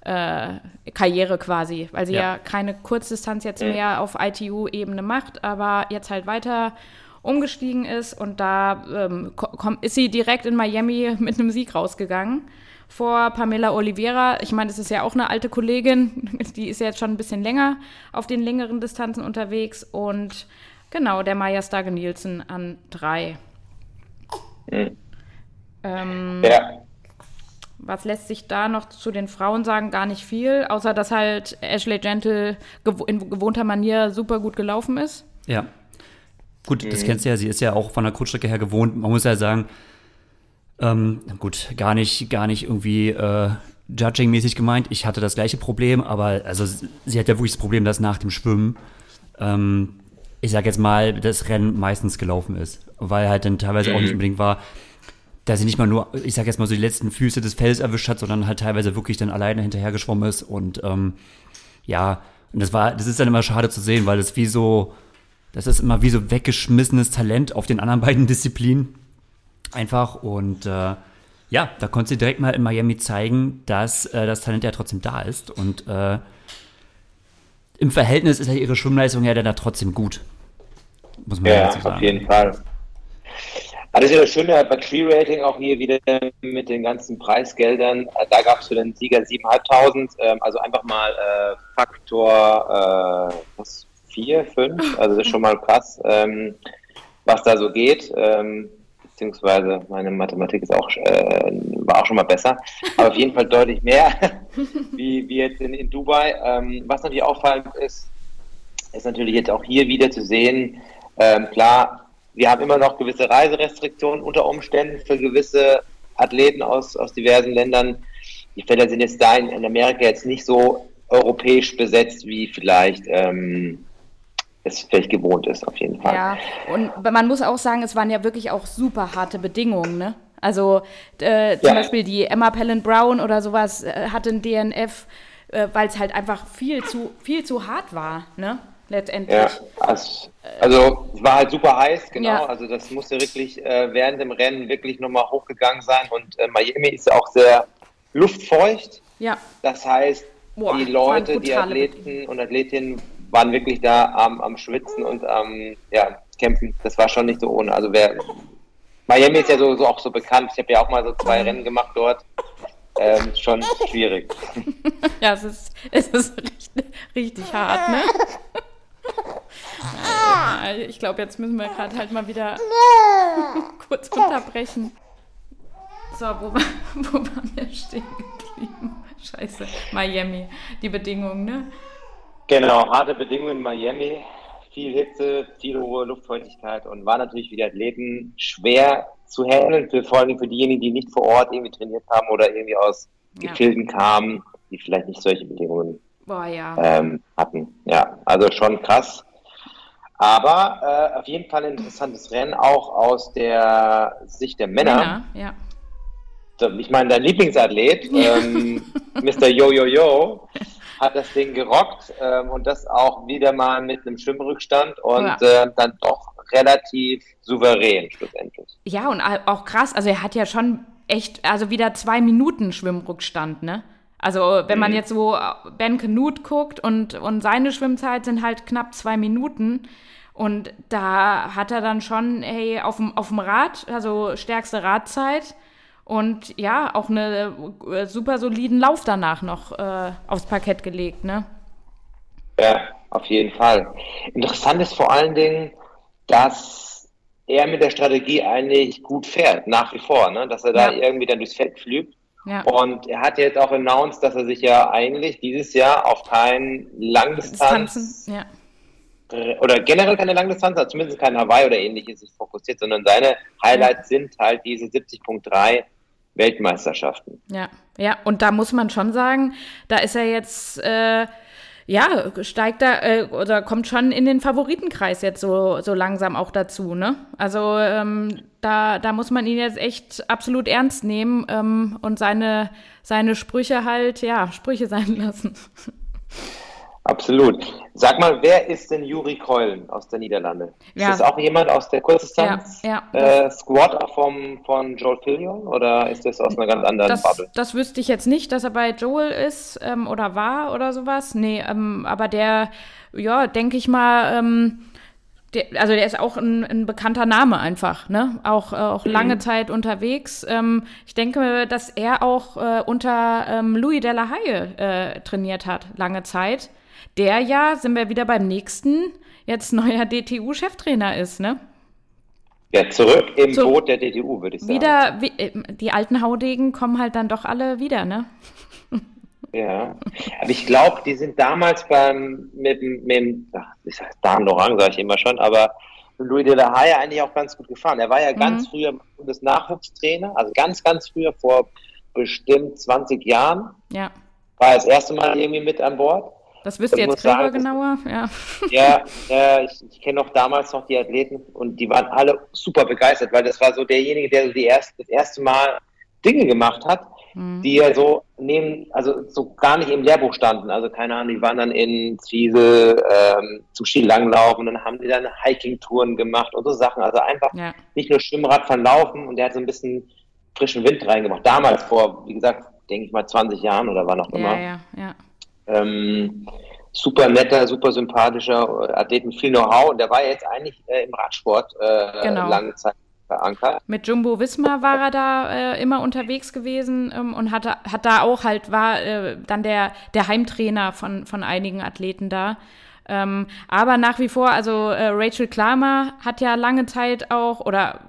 äh, Karriere quasi, weil sie ja, Ja. keine Kurzdistanz jetzt Mhm. mehr auf ITU-Ebene macht, aber jetzt halt weiter umgestiegen ist und da ähm, komm, ist sie direkt in Miami mit einem Sieg rausgegangen vor Pamela Oliveira. Ich meine, das ist ja auch eine alte Kollegin, die ist ja jetzt schon ein bisschen länger auf den längeren Distanzen unterwegs und genau, der Maya Stage Nielsen an drei. Mhm. Ähm, Ja, was lässt sich da noch zu den Frauen sagen? Gar nicht viel, außer dass halt Ashley Gentle gewo in gewohnter Manier super gut gelaufen ist. Ja. Gut, das kennst du ja, sie ist ja auch von der Kurzstrecke her gewohnt. Man muss ja sagen, ähm, gut, gar nicht, gar nicht irgendwie äh, Judging-mäßig gemeint. Ich hatte das gleiche Problem, aber also sie hat ja wirklich das Problem, dass nach dem Schwimmen, ähm, ich sag jetzt mal, das Rennen meistens gelaufen ist. Weil halt dann teilweise auch nicht unbedingt war, dass sie nicht mal nur, ich sag jetzt mal so die letzten Füße des Feldes erwischt hat, sondern halt teilweise wirklich dann alleine hinterhergeschwommen ist und ähm, ja, und das war, das ist dann immer schade zu sehen, weil das wie so, das ist immer wie so weggeschmissenes Talent auf den anderen beiden Disziplinen. Einfach und äh, ja, da konnte sie direkt mal in Miami zeigen, dass äh, das Talent ja trotzdem da ist und äh, im Verhältnis ist ja ihre Schwimmleistung ja dann da trotzdem gut. Muss man ja, dazu sagen. auf jeden Fall. Aber das ist ja das Schöne bei Tree Rating auch hier wieder mit den ganzen Preisgeldern. Äh, Da gab es für den Sieger 7.500, ähm, also einfach mal äh, Faktor äh, was, 4, 5, also das ist schon mal krass, ähm, was da so geht. Ähm, beziehungsweise meine Mathematik ist auch, äh, war auch schon mal besser, aber auf jeden Fall deutlich mehr, wie, wie jetzt in, in Dubai. Ähm, was natürlich auffallend ist, ist natürlich jetzt auch hier wieder zu sehen, ähm, klar, wir haben immer noch gewisse Reiserestriktionen unter Umständen für gewisse Athleten aus, aus diversen Ländern. Die Felder sind jetzt da in, in Amerika jetzt nicht so europäisch besetzt, wie vielleicht ähm, es vielleicht gewohnt ist, auf jeden Fall. Ja, und man muss auch sagen, es waren ja wirklich auch super harte Bedingungen, ne? Also äh, zum Ja. Beispiel die Emma Pellen Brown oder sowas äh, hatte ein DNF, äh, weil es halt einfach viel zu, viel zu hart war, ne? letztendlich. Ja, also, also es war halt super heiß, genau. Ja. Also das musste wirklich äh, während dem Rennen wirklich nochmal hochgegangen sein. Und äh, Miami ist auch sehr luftfeucht. Ja, Das heißt, Boah, die Leute, die Athleten und Athletinnen waren wirklich da am, am Schwitzen und am ja, Kämpfen. Das war schon nicht so ohne. Also wer Miami ist ja so, so auch so bekannt. Ich habe ja auch mal so zwei Rennen gemacht dort. Ähm, schon schwierig. ja, es ist, es ist richtig, richtig hart, ne? Ja, Ich glaube, jetzt müssen wir gerade halt mal wieder kurz unterbrechen. So, wo, war- wo waren wir stehen geblieben? Scheiße, Miami, die Bedingungen, ne? Genau, harte Bedingungen in Miami, viel Hitze, viel hohe Luftfeuchtigkeit und war natürlich für die Athleten schwer zu handeln, für, vor allem für diejenigen, die nicht vor Ort irgendwie trainiert haben oder irgendwie aus Ja. Gefilden kamen, die vielleicht nicht solche Bedingungen Boah, ja. ähm, hatten. Ja, also schon krass. Aber äh, auf jeden Fall ein interessantes Rennen, auch aus der Sicht der Männer. ja. Ich meine, dein Lieblingsathlet, ähm, Mr. Yo-Yo-Yo, hat das Ding gerockt ähm, und das auch wieder mal mit einem Schwimmrückstand und Ja. äh, dann doch relativ souverän schlussendlich. Ja, und auch krass, also er hat ja schon echt, also wieder zwei Minuten Schwimmrückstand, ne? Also wenn man jetzt so Ben Canute guckt und, und seine Schwimmzeit sind halt knapp zwei Minuten und da hat er dann schon, hey, auf dem, auf dem Rad, also stärkste Radzeit und ja, auch eine äh, super soliden Lauf danach noch äh, aufs Parkett gelegt, ne? Ja, auf jeden Fall. Interessant ist vor allen Dingen, dass er mit der Strategie eigentlich gut fährt, nach wie vor, ne? dass er da Ja. irgendwie dann durchs Feld flügt. Ja. Und er hat jetzt auch announced, dass er sich ja eigentlich dieses Jahr auf kein Langdistanz ja. oder generell keine Langdistanz, also zumindest kein Hawaii oder ähnliches fokussiert, sondern seine Highlights sind halt diese 70.3 Weltmeisterschaften. Ja, ja, und da muss man schon sagen, da ist er jetzt, äh, ja, steigt da äh, oder kommt schon in den Favoritenkreis jetzt so, so langsam auch dazu, ne? Also ähm, da, da muss man ihn jetzt echt absolut ernst nehmen ähm, und seine, seine Sprüche halt, ja, Sprüche sein lassen. Absolut. Sag mal, wer ist denn Juri Keulen aus der Niederlande? Ja. Ist das auch jemand aus der Kurzdistanz? Ja, ja. Äh, Squad vom, von Joel Fillion oder ist das aus einer ganz anderen Das, Bubble? das wüsste ich jetzt nicht, dass er bei Joel ist ähm, oder war oder sowas. Nee, ähm, aber der, ja, denke ich mal, ähm, der, also der ist auch ein, ein bekannter Name einfach, ne? Auch, äh, auch lange Zeit unterwegs. Ähm, ich denke, dass er auch äh, unter ähm, Louis de la Haye äh, trainiert hat, lange Zeit. Der ja, sind wir wieder beim nächsten, jetzt neuer DTU-Cheftrainer ist, ne? Ja, zurück im So. Boot der DTU, würde ich sagen. Wieder, wie, äh, die alten Haudegen kommen halt dann doch alle wieder, ne? Ja. Aber ich glaube, die sind damals beim, mit, dem- ach, ich sag Dan Lorang, sage ich immer schon, aber Louis de la Haye eigentlich auch ganz gut gefahren. Er war ja ganz früher das Nachwuchstrainer, also ganz, ganz früher, vor bestimmt 20 Jahren, Ja. war er das erste Mal irgendwie mit an Bord. Das wisst ihr jetzt Gregor genauer? Ja. Ja, äh, ich, ich kenne noch damals noch die Athleten und die waren alle super begeistert, weil das war so derjenige, der so die erste, das erste Mal Dinge gemacht hat, die ja so neben, also so gar nicht im Lehrbuch standen. Also keine Ahnung, die waren dann in Zwiesel ähm, zum Skilanglauf und dann haben die dann Hiking-Touren gemacht und so Sachen. Also einfach Ja. nicht nur Schwimmradfahren laufen und der hat so ein bisschen frischen Wind reingemacht. Damals vor, wie gesagt, denke ich mal 20 Jahren oder wann auch immer. Ja, ja, ja. Ähm, super netter, super sympathischer Athlet mit viel Know-how und der war jetzt eigentlich äh, im Radsport äh, Genau. lange Zeit verankert. Mit Jumbo Wismar war er da äh, immer unterwegs gewesen ähm, und hatte, hat da auch halt, war äh, dann der, der Heimtrainer von, von einigen Athleten da. Ähm, aber nach wie vor, also äh, Rachel Klammer hat ja lange Zeit auch oder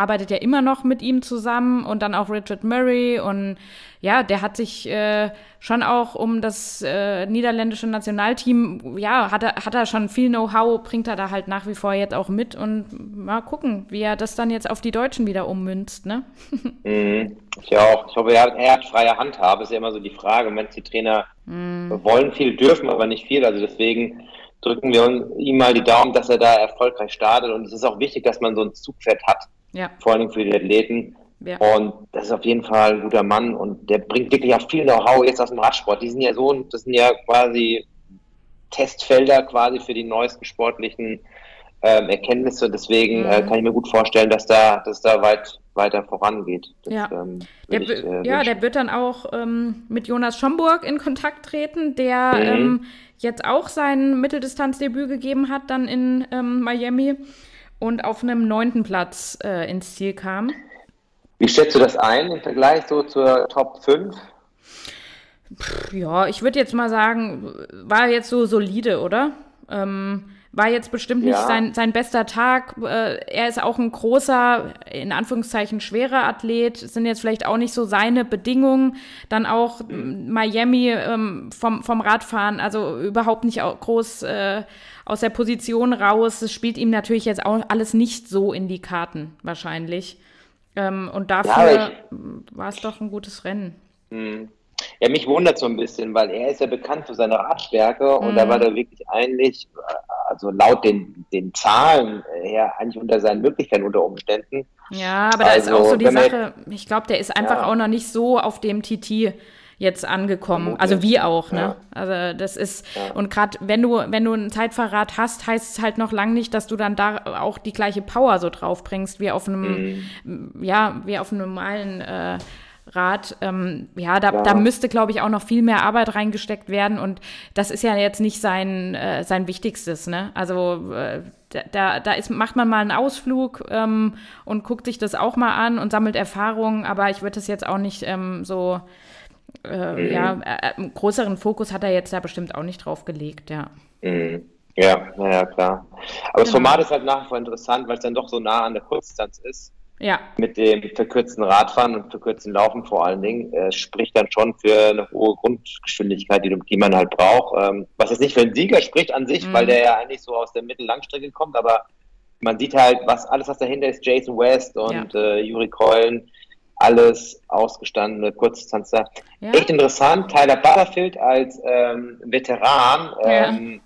arbeitet ja immer noch mit ihm zusammen und dann auch Richard Murray und ja, der hat sich äh, schon auch um das äh, niederländische Nationalteam, ja, hat er, hat er schon viel Know-how, bringt er da halt nach wie vor jetzt auch mit und mal gucken, wie er das dann jetzt auf die Deutschen wieder ummünzt, ne? Mhm. Ich auch. Ich hoffe, er hat, er hat freie Handhabe, ist ja immer so die Frage. Manche Trainer wollen viel, dürfen aber nicht viel. Also deswegen drücken wir ihm mal die Daumen, dass er da erfolgreich startet. Und es ist auch wichtig, dass man so ein Zugpferd hat, Ja, vor allem für die Athleten. ja. Und das ist auf jeden Fall ein guter Mann und der bringt wirklich auch viel Know-how jetzt aus dem Radsport. Die sind ja so, das sind ja quasi Testfelder quasi für die neuesten sportlichen ähm, Erkenntnisse. Deswegen äh, mhm. kann ich mir gut vorstellen, dass da, dass da weit weiter vorangeht. Das, ja, ähm, der, ich, äh, ja der wird dann auch ähm, mit Jonas Schomburg in Kontakt treten, der mhm. ähm, jetzt auch sein Mitteldistanzdebüt gegeben hat, dann in ähm, Miami und auf einem neunten Platz äh, ins Ziel kam. Wie schätzt du das ein im Vergleich so zur Top 5? Ja, ich würde jetzt mal sagen, war jetzt so solide, oder? Ähm, war jetzt bestimmt nicht ja. sein, sein bester Tag. Äh, er ist auch ein großer, in Anführungszeichen schwerer Athlet, sind jetzt vielleicht auch nicht so seine Bedingungen. Dann auch Miami ähm, vom, vom Radfahren, also überhaupt nicht groß äh, aus der Position raus. Das spielt ihm natürlich jetzt auch alles nicht so in die Karten, wahrscheinlich. Ähm, und dafür ja, war es doch ein gutes Rennen. Mhm. Ja, mich wundert so ein bisschen, weil er ist ja bekannt für seine Radstärke und da mhm. war er wirklich eigentlich, also laut den, den Zahlen her, eigentlich unter seinen Möglichkeiten unter Umständen. Ja, aber da also, ist auch so die Sache, ich glaube, der ist einfach ja. auch noch nicht so auf dem TT jetzt angekommen. Also wie auch, ne? Ja. Also das ist, ja. und gerade wenn du, wenn du ein Zeitverrat hast, heißt es halt noch lang nicht, dass du dann da auch die gleiche Power so drauf bringst, wie auf einem, mhm. ja, wie auf einem normalen äh, Rat. Ähm, ja, da, ja. da müsste, glaube ich, auch noch viel mehr Arbeit reingesteckt werden. Und das ist ja jetzt nicht sein, äh, sein Wichtigstes. Ne? Also äh, da, da ist, macht man mal einen Ausflug ähm, und guckt sich das auch mal an und sammelt Erfahrungen. Aber ich würde das jetzt auch nicht ähm, so, äh, mhm. ja, äh, einen größeren Fokus hat er jetzt da bestimmt auch nicht drauf gelegt, ja. Mhm. Ja, naja, klar. Aber genau. das Format ist halt nach wie vor interessant, weil es dann doch so nah an der Kurzdistanz ist. Ja. Mit dem verkürzten Radfahren und verkürzten Laufen vor allen Dingen, äh, spricht dann schon für eine hohe Grundgeschwindigkeit, die, die man halt braucht. Ähm, was jetzt nicht für einen Sieger spricht an sich, mhm. weil der ja eigentlich so aus der Mittellangstrecke kommt, aber man sieht halt, was alles, was dahinter ist, Jason West und ja. äh, Juri Keulen, alles ausgestandene Kurzdistanzler. Ja. Echt interessant, Tyler Butterfield als ähm, Veteran, ähm, ja.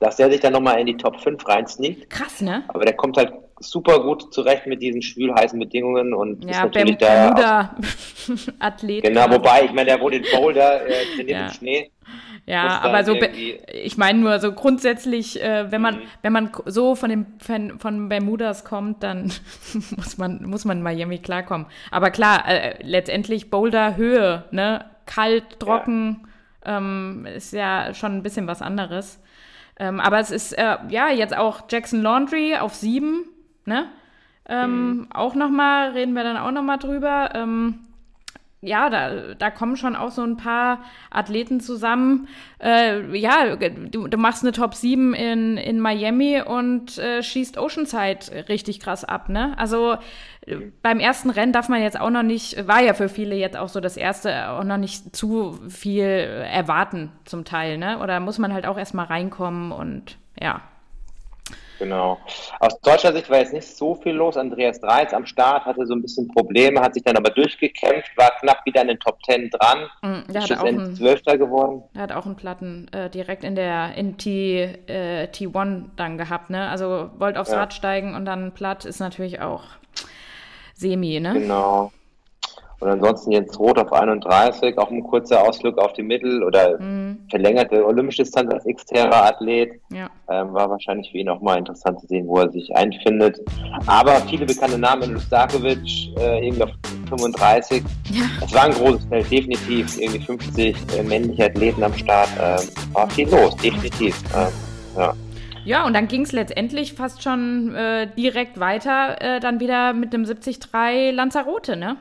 dass der sich dann nochmal in die Top 5 reinsneakt. Krass, ne? Aber der kommt halt super gut zurecht mit diesen schwülheißen Bedingungen und ja, ist natürlich der Athlet. Genau, wobei, ich meine, der wohnt in Boulder, äh, trainiert ja. im Schnee. Ja, aber so, ich meine nur so grundsätzlich, äh, wenn man, mhm. wenn man so von dem von, von Bermudas kommt, dann muss man, muss man in Miami klarkommen. Aber klar, äh, letztendlich Boulder Höhe, ne, kalt, trocken, ja. Ähm, ist ja schon ein bisschen was anderes. Ähm, aber es ist äh, ja jetzt auch Jackson Laundry auf sieben, ne? Ähm, mhm. Auch nochmal, reden wir dann auch nochmal drüber. Ähm, ja, da, da kommen schon auch so ein paar Athleten zusammen. Äh, ja, du, du, machst eine Top 7 in, in Miami und äh, schießt Oceanside richtig krass ab, ne? Also äh, beim ersten Rennen darf man jetzt auch noch nicht, war ja für viele jetzt auch so das erste, auch noch nicht zu viel erwarten zum Teil, ne? Oder muss man halt auch erstmal reinkommen und ja. Genau. Aus deutscher Sicht war jetzt nicht so viel los. Andreas Dreiz am Start hatte so ein bisschen Probleme, hat sich dann aber durchgekämpft, war knapp wieder in den Top Ten dran. Mm, der hat auch einen, Zwölfter geworden. Er hat auch einen Platten äh, direkt in der in T, äh, T1 dann gehabt, ne? Also wollte aufs ja. Rad steigen und dann platt ist natürlich auch semi, ne? Genau. Und ansonsten jetzt Rot auf 31, auch ein kurzer Ausflug auf die Mittel- oder mhm. Verlängerte olympische Distanz als externer Athlet. Ja. Ähm, war wahrscheinlich für ihn auch mal interessant zu sehen, wo er sich einfindet. Aber viele bekannte Namen, Lustakovic, äh, irgendwie auf 35. Ja. Es war ein großes Feld, definitiv. Irgendwie 50 äh, männliche Athleten am Start. Äh, war viel los, definitiv. Äh, ja. Ja, und dann ging es letztendlich fast schon äh, direkt weiter, äh, dann wieder mit dem 73 Lanzarote, ne?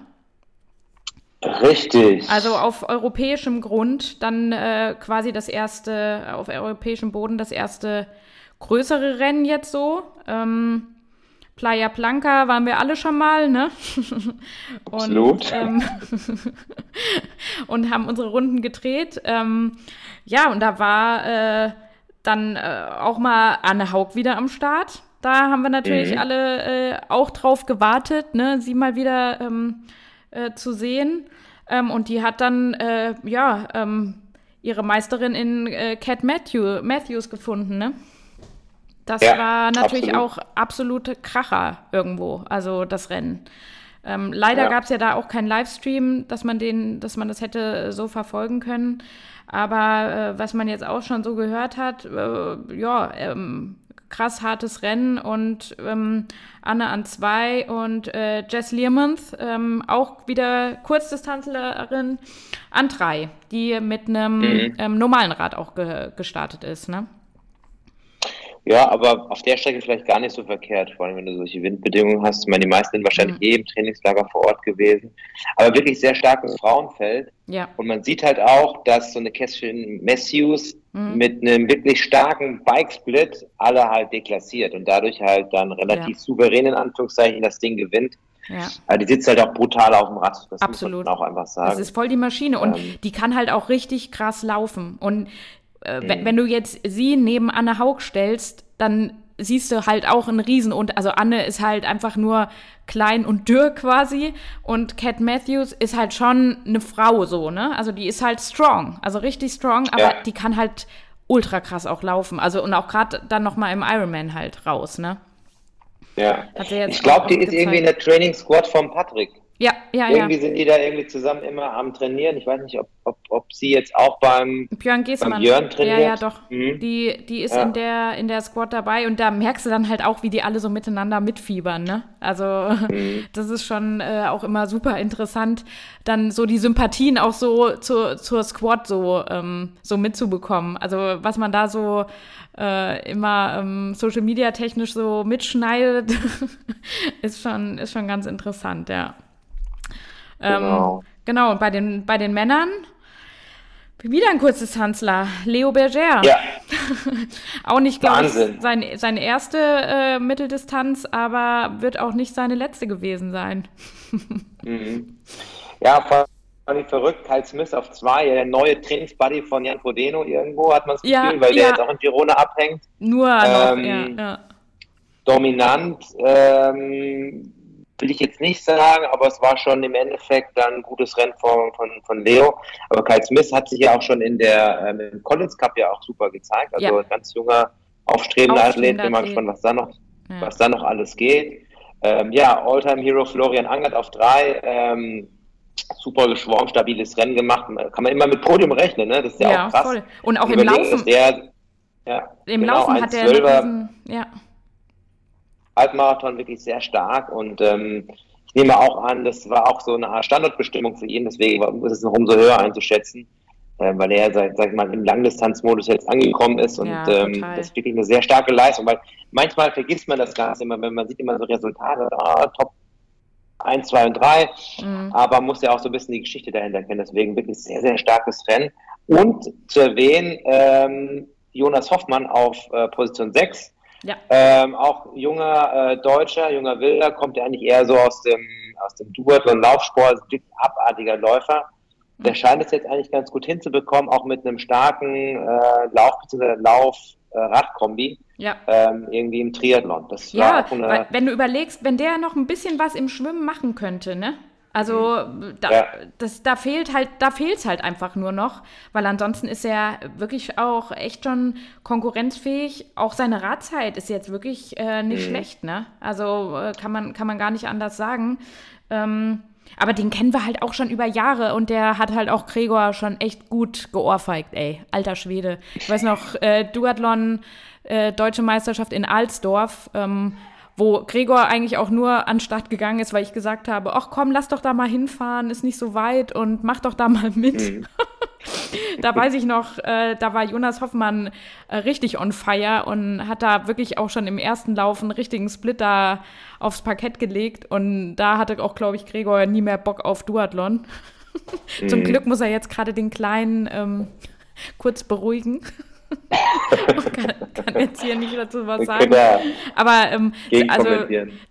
Richtig. Also auf europäischem Grund dann äh, quasi das erste, auf europäischem Boden das erste größere Rennen jetzt so. Ähm, Playa Blanca waren wir alle schon mal, ne? und, Absolut. Ähm, und haben unsere Runden gedreht. Ähm, ja, und da war äh, dann äh, auch mal Anne Haug wieder am Start. Da haben wir natürlich mhm. alle äh, auch drauf gewartet, ne? Sie mal wieder ähm, äh, zu sehen. Ähm, und die hat dann, äh, ja, ähm, ihre Meisterin in äh, Cat Matthew, Matthews gefunden, ne? Das ja, war natürlich absolut. auch absolute Kracher irgendwo, also das Rennen. Ähm, leider ja. gab es ja da auch keinen Livestream, dass man den, dass man das hätte so verfolgen können. Aber äh, was man jetzt auch schon so gehört hat, äh, ja, ähm, krass hartes Rennen und ähm, Anne an zwei und äh, Jess Learmonth, ähm, auch wieder Kurzdistanzlerin an drei, die mit einem mhm. ähm, normalen Rad auch ge gestartet ist, ne? Ja, aber auf der Strecke vielleicht gar nicht so verkehrt, vor allem wenn du solche Windbedingungen hast. Ich meine, die meisten sind wahrscheinlich mhm. eh im Trainingslager vor Ort gewesen. Aber wirklich sehr starkes Frauenfeld. Ja. Und man sieht halt auch, dass so eine Kästchen Matthews mhm. mit einem wirklich starken Bikesplit alle halt deklassiert und dadurch halt dann relativ ja. souverän in Anführungszeichen das Ding gewinnt. Ja. Aber die sitzt halt auch brutal auf dem Rad. Das Absolut. muss man auch einfach sagen. Das ist voll die Maschine und ähm, die kann halt auch richtig krass laufen. Und äh, mhm. wenn du jetzt sie neben Anne Haug stellst, dann siehst du halt auch einen Riesen und also Anne ist halt einfach nur klein und dürr quasi und Cat Matthews ist halt schon eine Frau so, ne? Also die ist halt strong, also richtig strong, aber ja. die kann halt ultra krass auch laufen. Also und auch gerade dann noch mal im Ironman halt raus, ne? Ja. ich glaube, die ist irgendwie in der Training Squad von Patrick. Ja, ja, irgendwie ja. sind die da irgendwie zusammen immer am Trainieren. Ich weiß nicht, ob, ob, ob sie jetzt auch beim Björn Giesmann beim Björn trainiert. Ja, ja, doch. Mhm. Die, die ist ja. in, der, in der Squad dabei und da merkst du dann halt auch, wie die alle so miteinander mitfiebern. Ne? Also mhm. das ist schon äh, auch immer super interessant, dann so die Sympathien auch so zu, zur Squad so, ähm, so mitzubekommen. Also was man da so äh, immer ähm, Social Media technisch so mitschneidet, ist schon, ist schon ganz interessant, ja. Ähm, genau. genau, und bei den, bei den Männern wieder ein Kurzdistanzler, Leo Berger. Ja. auch nicht, glaube ich, sein, seine erste äh, Mitteldistanz, aber wird auch nicht seine letzte gewesen sein. mhm. Ja, voll verrückt. Kyle Smith auf zwei, der neue Trainingsbuddy von Jan Frodeno irgendwo, hat man das Gefühl, ja, weil ja. der jetzt auch in Girona abhängt. Nur ähm, noch, ja, ja. Dominant. Ähm, will ich jetzt nicht sagen, aber es war schon im Endeffekt dann ein gutes Rennen von, von, von Leo. Aber Kyle Smith hat sich ja auch schon in der ähm, im Collins Cup ja auch super gezeigt. Also ja. ganz junger, aufstrebender Athlet. Bin mal gespannt, was da noch, ja. was da noch alles geht. Ähm, ja, Alltime Hero Florian Angert auf drei. Ähm, super geschwommen, stabiles Rennen gemacht. Kann man immer mit Podium rechnen, ne? Das ist ja, ja auch krass. Voll. Und auch im Laufen. Der, ja, Im genau, Laufen hat er ja. Halbmarathon wirklich sehr stark und ähm, ich nehme auch an, das war auch so eine Standardbestimmung für ihn, deswegen ist es noch umso höher einzuschätzen, äh, weil er, sag, sag ich mal, im Langdistanzmodus jetzt angekommen ist und ja, ähm, das ist wirklich eine sehr starke Leistung, weil manchmal vergisst man das Ganze immer, wenn man sieht immer so Resultate, ah, Top 1, 2 und 3, mhm. aber muss ja auch so ein bisschen die Geschichte dahinter kennen, deswegen wirklich sehr, sehr starkes Rennen. Und zu erwähnen, ähm, Jonas Hoffmann auf äh, Position 6, ja. Ähm, auch junger äh, Deutscher, junger Wilder, kommt ja eigentlich eher so aus dem, aus dem Duathlon Laufsport, ein abartiger Läufer. Der scheint es jetzt eigentlich ganz gut hinzubekommen, auch mit einem starken äh, Lauf- bzw. Lauf-Radkombi. Ja. Ähm, irgendwie im Triathlon. Das ja, eine, wenn du überlegst, wenn der noch ein bisschen was im Schwimmen machen könnte, ne? Also mhm. da, ja. das, da fehlt halt, da fehlt es halt einfach nur noch, weil ansonsten ist er wirklich auch echt schon konkurrenzfähig. Auch seine Radzeit ist jetzt wirklich äh, nicht mhm. schlecht, ne? Also äh, kann man kann man gar nicht anders sagen. Ähm, aber den kennen wir halt auch schon über Jahre und der hat halt auch Gregor schon echt gut geohrfeigt, ey. Alter Schwede. Ich weiß noch, äh, Duathlon, äh, Deutsche Meisterschaft in Alsdorf. Ähm, wo Gregor eigentlich auch nur an Start gegangen ist, weil ich gesagt habe, ach komm, lass doch da mal hinfahren, ist nicht so weit und mach doch da mal mit. Mhm. da weiß ich noch, äh, da war Jonas Hoffmann äh, richtig on fire und hat da wirklich auch schon im ersten Lauf einen richtigen Splitter aufs Parkett gelegt und da hatte auch, glaube ich, Gregor nie mehr Bock auf Duathlon. Zum mhm. Glück muss er jetzt gerade den Kleinen ähm, kurz beruhigen. Kann, kann, jetzt hier nicht dazu was sagen. Aber ähm, also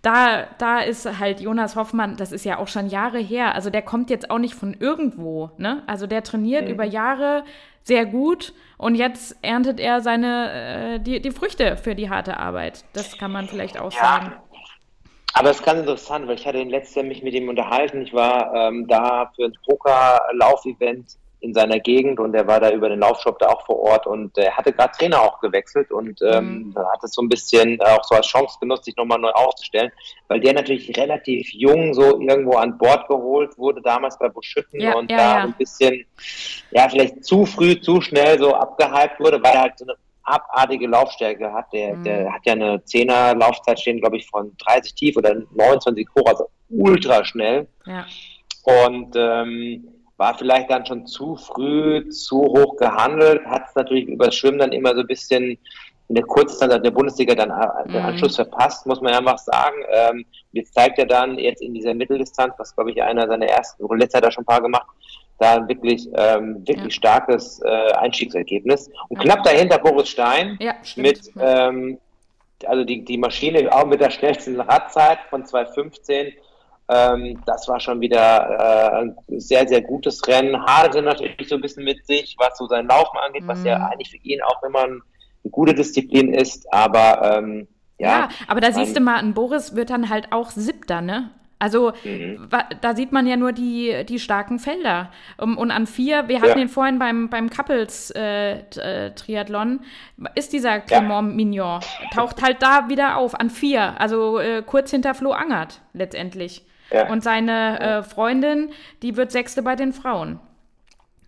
da, da ist halt Jonas Hoffmann, das ist ja auch schon Jahre her. Also der kommt jetzt auch nicht von irgendwo. Ne? Also der trainiert mhm. über Jahre sehr gut und jetzt erntet er seine äh, die, die Früchte für die harte Arbeit. Das kann man vielleicht auch ja. sagen. Aber es ist ganz interessant, weil ich hatte letztes Jahr mich mit ihm unterhalten. Ich war ähm, da für ein Poker-Laufevent in seiner Gegend und er war da über den Laufshop da auch vor Ort und er hatte gerade Trainer auch gewechselt und ähm, mhm. hat es so ein bisschen auch so als Chance genutzt, sich nochmal neu aufzustellen, weil der natürlich relativ jung so irgendwo an Bord geholt wurde, damals bei Buschütten ja, und ja, da ja. ein bisschen, ja, vielleicht zu früh, zu schnell so abgehypt wurde, weil er halt so eine abartige Laufstärke hat. Der, mhm. der hat ja eine Zehner Laufzeit stehen, glaube ich, von 30 tief oder 29 hoch, also ultra schnell. Ja. Und ähm, war vielleicht dann schon zu früh, zu hoch gehandelt, hat es natürlich über Schwimmen dann immer so ein bisschen in der Kurzdistanz der Bundesliga dann äh, den mhm. Anschluss verpasst, muss man ja einfach sagen. Ähm, jetzt zeigt er dann jetzt in dieser Mitteldistanz, was glaube ich einer seiner ersten, letztes hat er schon ein paar gemacht, da ein wirklich, ähm, wirklich ja. starkes äh, Einstiegsergebnis. Und ja. knapp dahinter Boris Stein ja, mit, ähm, also die, die Maschine auch mit der schnellsten Radzeit von 2015 ähm, das war schon wieder äh, ein sehr, sehr gutes Rennen. Haderte natürlich so ein bisschen mit sich, was so sein Laufen angeht, mhm. was ja mhm. eigentlich für ihn auch immer ein, eine gute Disziplin ist. Aber ähm, ja, ja, aber da siehst du mal, ein Boris wird dann halt auch Siebter, ne? Also mhm. da sieht man ja nur die, die starken Felder. Um, und an vier, wir hatten ja. ihn vorhin beim, beim Couples-Triathlon, äh, äh ist dieser Clement ja. Mignon, taucht halt da wieder auf, an vier, also äh, kurz hinter Flo Angert letztendlich. Ja. Und seine äh, Freundin, die wird Sechste bei den Frauen.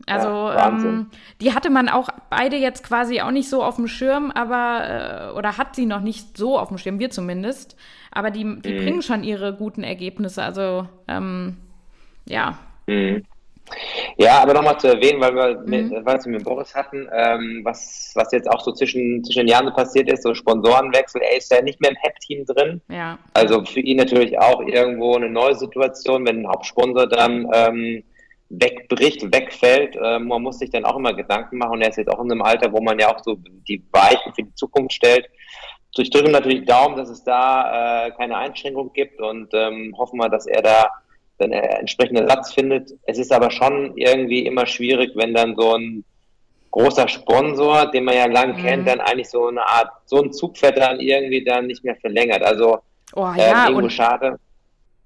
Also ja, ähm, die hatte man auch beide jetzt quasi auch nicht so auf dem Schirm, aber äh, oder hat sie noch nicht so auf dem Schirm, wir zumindest. Aber die, die mhm. bringen schon ihre guten Ergebnisse. Also ähm, ja. Mhm. Ja, aber nochmal zu erwähnen, weil wir, mhm. weil wir mit Boris hatten, ähm, was, was jetzt auch so zwischen, zwischen den Jahren so passiert ist, so Sponsorenwechsel, er ist ja nicht mehr im Hep-Team drin. Ja. Also für ihn natürlich auch irgendwo eine neue Situation, wenn ein Hauptsponsor dann ähm, wegbricht, wegfällt. Äh, man muss sich dann auch immer Gedanken machen und er ist jetzt auch in einem Alter, wo man ja auch so die Weichen für die Zukunft stellt. So, ich drücke natürlich Daumen, dass es da äh, keine Einschränkung gibt und ähm, hoffen wir, dass er da dann entsprechenden Satz findet. Es ist aber schon irgendwie immer schwierig, wenn dann so ein großer Sponsor, den man ja lang mhm. kennt, dann eigentlich so eine Art, so ein Zugpferd dann irgendwie dann nicht mehr verlängert. Also oh, ja, ähm, irgendwo schade.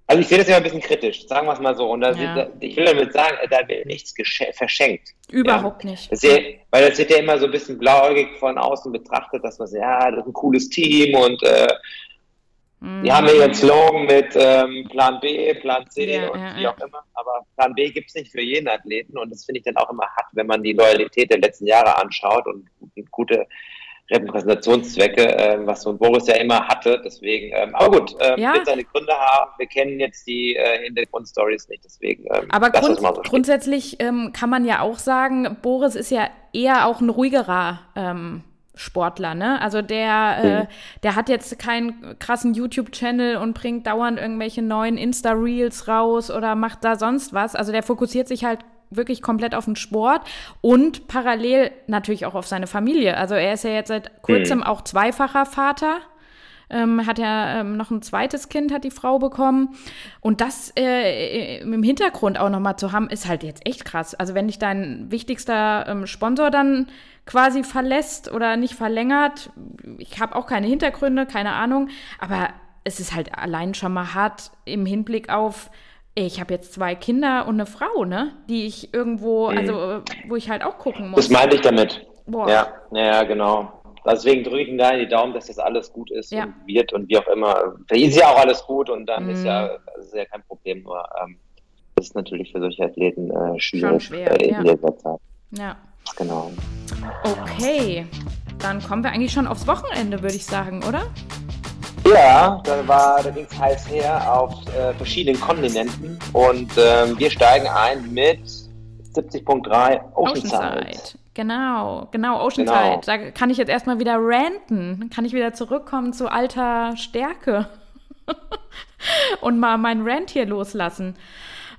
Also ich sehe das ja ein bisschen kritisch, sagen wir es mal so. Und ja. ich will damit sagen, da wird nichts verschenkt. Überhaupt ja. nicht. Das ja, weil das wird ja immer so ein bisschen blauäugig von außen betrachtet, dass man sagt, ja, das ist ein cooles Team und äh, die haben ja ihren Slogan mit ähm, Plan B, Plan C ja, und ja, wie auch immer. Aber Plan B gibt es nicht für jeden Athleten und das finde ich dann auch immer hart, wenn man die Loyalität der letzten Jahre anschaut und, und gute Repräsentationszwecke, äh, was so ein Boris ja immer hatte. Deswegen, ähm, aber gut, ähm, ja. wird seine Gründe haben. Wir kennen jetzt die äh, Hintergrundstories nicht, deswegen. Ähm, aber grund so grundsätzlich ähm, kann man ja auch sagen, Boris ist ja eher auch ein ruhigerer ähm, Sportler, ne? Also der, mhm. äh, der hat jetzt keinen krassen YouTube-Channel und bringt dauernd irgendwelche neuen Insta-Reels raus oder macht da sonst was. Also der fokussiert sich halt wirklich komplett auf den Sport und parallel natürlich auch auf seine Familie. Also er ist ja jetzt seit kurzem mhm. auch zweifacher Vater. Ähm, hat ja ähm, noch ein zweites Kind, hat die Frau bekommen. Und das äh, im Hintergrund auch nochmal zu haben, ist halt jetzt echt krass. Also wenn dich dein wichtigster ähm, Sponsor dann quasi verlässt oder nicht verlängert, ich habe auch keine Hintergründe, keine Ahnung, aber es ist halt allein schon mal hart im Hinblick auf, ich habe jetzt zwei Kinder und eine Frau, ne, die ich irgendwo, mhm. also wo ich halt auch gucken muss. Das meinte ich damit. Boah. Ja, ja, genau. Deswegen drücke ich Ihnen da in die Daumen, dass das alles gut ist ja. und wird und wie auch immer. Ihn ist ja auch alles gut und dann mhm. ist ja, ist ja kein Problem. Nur ähm, das ist natürlich für solche Athleten äh, schwierig schwer, äh, in ja. dieser Zeit. Ja. Genau. Okay, dann kommen wir eigentlich schon aufs Wochenende, würde ich sagen, oder? Ja, da, war, da ging es heiß her auf äh, verschiedenen Kontinenten und ähm, wir steigen ein mit 70.3 Oceanside. Oceanside. Genau, genau, Oceanside. Genau. Da kann ich jetzt erstmal wieder ranten. Kann ich wieder zurückkommen zu alter Stärke und mal meinen Rant hier loslassen.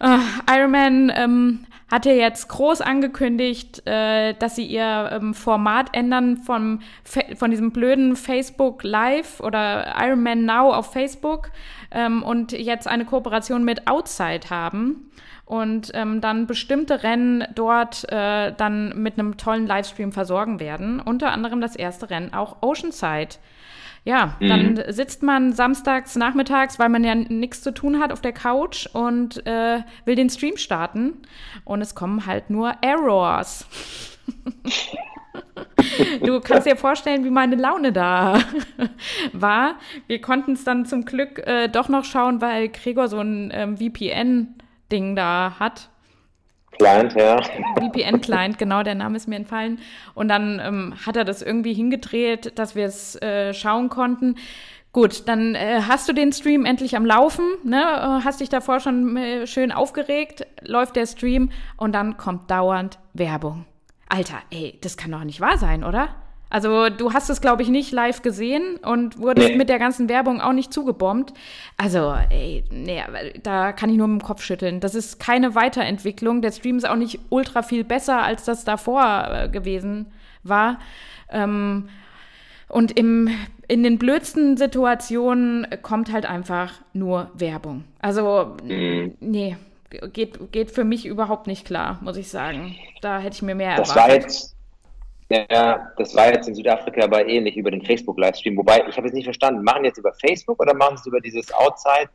Uh, Ironman ähm, hat ja jetzt groß angekündigt, äh, dass sie ihr ähm, Format ändern vom, von diesem blöden Facebook Live oder Iron Man Now auf Facebook ähm, und jetzt eine Kooperation mit Outside haben und ähm, dann bestimmte Rennen dort äh, dann mit einem tollen Livestream versorgen werden. Unter anderem das erste Rennen auch Oceanside. Ja, Mhm. dann sitzt man samstags nachmittags, weil man ja nichts zu tun hat, auf der Couch und äh, will den Stream starten. Und es kommen halt nur Errors. du kannst dir vorstellen, wie meine Laune da war. Wir konnten es dann zum Glück äh, doch noch schauen, weil Gregor so ein ähm, VPN-Ding da hat. Client, ja. VPN-Client, genau, der Name ist mir entfallen. Und dann ähm, hat er das irgendwie hingedreht, dass wir es äh, schauen konnten. Gut, dann äh, hast du den Stream endlich am Laufen, ne? äh, hast dich davor schon äh, schön aufgeregt, läuft der Stream und dann kommt dauernd Werbung. Alter, ey, das kann doch nicht wahr sein, oder? Also du hast es, glaube ich, nicht live gesehen und wurdest Nee. mit der ganzen Werbung auch nicht zugebombt. Also, ey, nee, da kann ich nur mit dem Kopf schütteln. Das ist keine Weiterentwicklung. Der Stream ist auch nicht ultra viel besser, als das davor äh, gewesen war. Ähm, und im, in den blödsten Situationen kommt halt einfach nur Werbung. Also, Mhm. nee, geht, geht für mich überhaupt nicht klar, muss ich sagen. Da hätte ich mir mehr Das war erwartet. jetzt, ja, das war jetzt in Südafrika aber ähnlich über den Facebook-Livestream. Wobei, ich habe jetzt nicht verstanden, machen die jetzt über Facebook oder machen sie es über dieses Outside?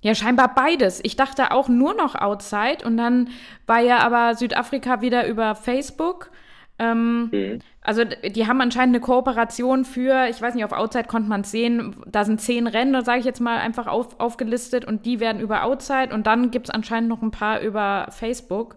Ja, scheinbar beides. Ich dachte auch nur noch Outside und dann war ja aber Südafrika wieder über Facebook. Ähm, Mhm. Also die haben anscheinend eine Kooperation für, ich weiß nicht, auf Outside konnte man es sehen, da sind zehn Rennen, sage ich jetzt mal, einfach auf, aufgelistet und die werden über Outside und dann gibt es anscheinend noch ein paar über Facebook.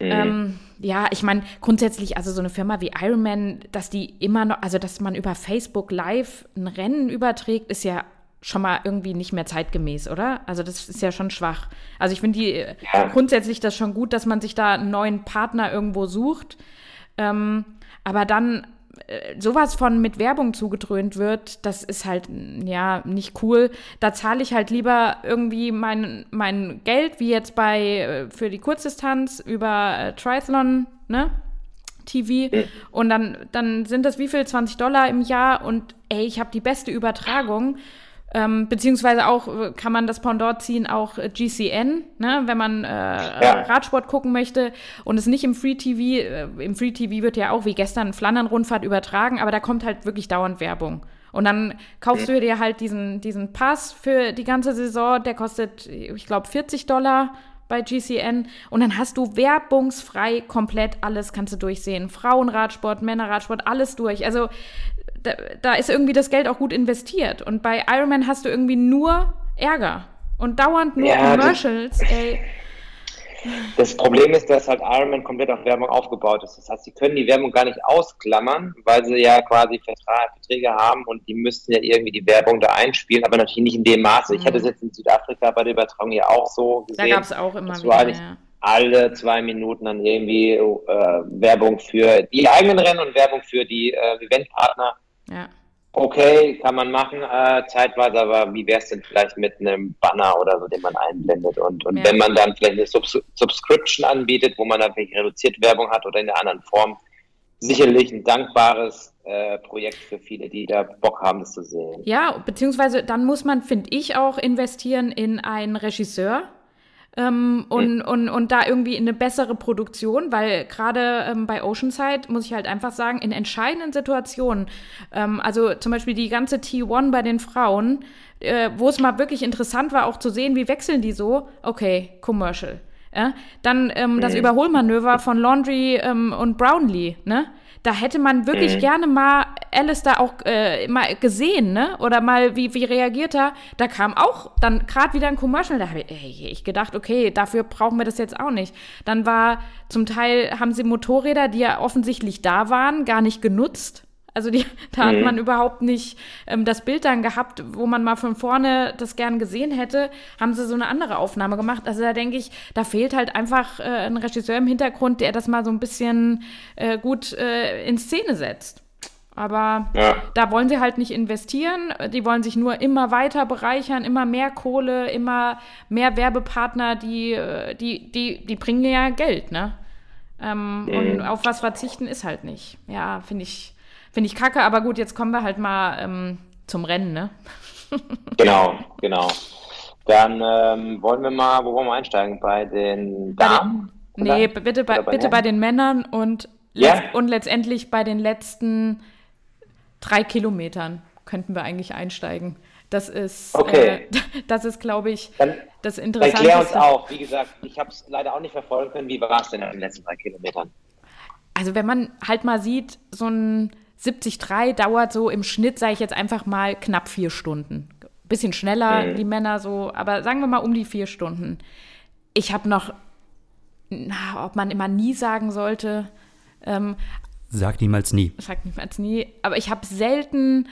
Ähm, ja, ich meine, grundsätzlich, also so eine Firma wie Ironman, dass die immer noch, also dass man über Facebook Live ein Rennen überträgt, ist ja schon mal irgendwie nicht mehr zeitgemäß, oder? Also das ist ja schon schwach. Also ich finde die äh, Ja. grundsätzlich das schon gut, dass man sich da einen neuen Partner irgendwo sucht. Ähm, aber dann äh, sowas von mit Werbung zugedröhnt wird, das ist halt ja nicht cool. Da zahle ich halt lieber irgendwie mein, mein Geld, wie jetzt bei äh, für die Kurzdistanz über äh, Triathlon, ne? TV und dann, dann sind das wie viel? 20 Dollar im Jahr und ey, ich habe die beste Übertragung. Ähm, beziehungsweise auch äh, kann man das Pendant ziehen, auch äh, GCN, ne, wenn man äh, Ja. Radsport gucken möchte und es nicht im Free TV, äh, im Free TV wird ja auch wie gestern Flandern-Rundfahrt übertragen, aber da kommt halt wirklich dauernd Werbung. Und dann kaufst du dir halt diesen, diesen Pass für die ganze Saison, der kostet, ich glaube, 40 Dollar bei GCN und dann hast du werbungsfrei komplett alles kannst du durchsehen. Frauenradsport, Männerradsport, alles durch. Also da, da ist irgendwie das Geld auch gut investiert. Und bei Ironman hast du irgendwie nur Ärger und dauernd nur Ja, das- Commercials. Ey. Das Problem ist, dass halt Ironman komplett auf Werbung aufgebaut ist. Das heißt, sie können die Werbung gar nicht ausklammern, weil sie ja quasi Vertrag, Verträge haben und die müssten ja irgendwie die Werbung da einspielen, aber natürlich nicht in dem Maße. Ich hatte es jetzt in Südafrika bei der Übertragung ja auch so Da gesehen. gab es auch immer Das wieder. Ja. alle zwei Minuten dann irgendwie äh, Werbung für die eigenen Rennen und Werbung für die äh, Eventpartner. Ja. Okay, kann man machen, äh, zeitweise, aber wie wäre es denn vielleicht mit einem Banner oder so, den man einblendet? Und, und Ja. wenn man dann vielleicht eine Subs Subscription anbietet, wo man dann vielleicht reduziert Werbung hat oder in einer anderen Form, sicherlich ein dankbares äh, Projekt für viele, die da Bock haben, das zu sehen. Ja, beziehungsweise dann muss man, finde ich, auch investieren in einen Regisseur. Ähm, und, und, und da irgendwie in eine bessere Produktion, weil gerade ähm, bei Oceanside muss ich halt einfach sagen, in entscheidenden Situationen, ähm, also zum Beispiel die ganze T1 bei den Frauen, äh, wo es mal wirklich interessant war, auch zu sehen, wie wechseln die so, okay, Commercial. Ja? Dann ähm, das Überholmanöver von Laundry ähm, und Brownlee, ne? Da hätte man wirklich gerne mal Alistair auch äh, mal gesehen, ne? Oder mal, wie, wie reagiert er? Da kam auch dann gerade wieder ein Commercial. Da habe ich, ich gedacht, okay, dafür brauchen wir das jetzt auch nicht. Dann war zum Teil, haben sie Motorräder, die ja offensichtlich da waren, gar nicht genutzt. Also die, da hat man überhaupt nicht ähm, das Bild dann gehabt, wo man mal von vorne das gern gesehen hätte, haben sie so eine andere Aufnahme gemacht. Also da denke ich, da fehlt halt einfach äh, ein Regisseur im Hintergrund, der das mal so ein bisschen äh, gut äh, in Szene setzt. Aber Ja. da wollen sie halt nicht investieren. Die wollen sich nur immer weiter bereichern, immer mehr Kohle, immer mehr Werbepartner, die, äh, die, die, die bringen ja Geld, ne? Ähm, Und auf was verzichten ist halt nicht. Ja, finde ich, finde ich kacke, aber gut, jetzt kommen wir halt mal ähm, zum Rennen, ne? Genau, genau. Dann ähm, wollen wir mal, wo wollen wir einsteigen? Bei den Damen? Nee, Oder? bitte bei, bei bitte Herren? bei den Männern und, Ja. letzt- und letztendlich bei den letzten drei Kilometern könnten wir eigentlich einsteigen. Das ist, okay. äh, das ist, glaube ich, dann, das Interessante. Erklär uns auch, wie gesagt, ich habe es leider auch nicht verfolgen können. Wie war es denn in den letzten drei Kilometern? Also wenn man halt mal sieht, so ein 73 dauert so im Schnitt, sage ich jetzt einfach mal, knapp vier Stunden. Bisschen schneller, mhm. die Männer so, aber sagen wir mal um die vier Stunden. Ich habe noch, na, ob man immer nie sagen sollte. Ähm, Sag niemals nie. Sag niemals nie. Aber ich habe selten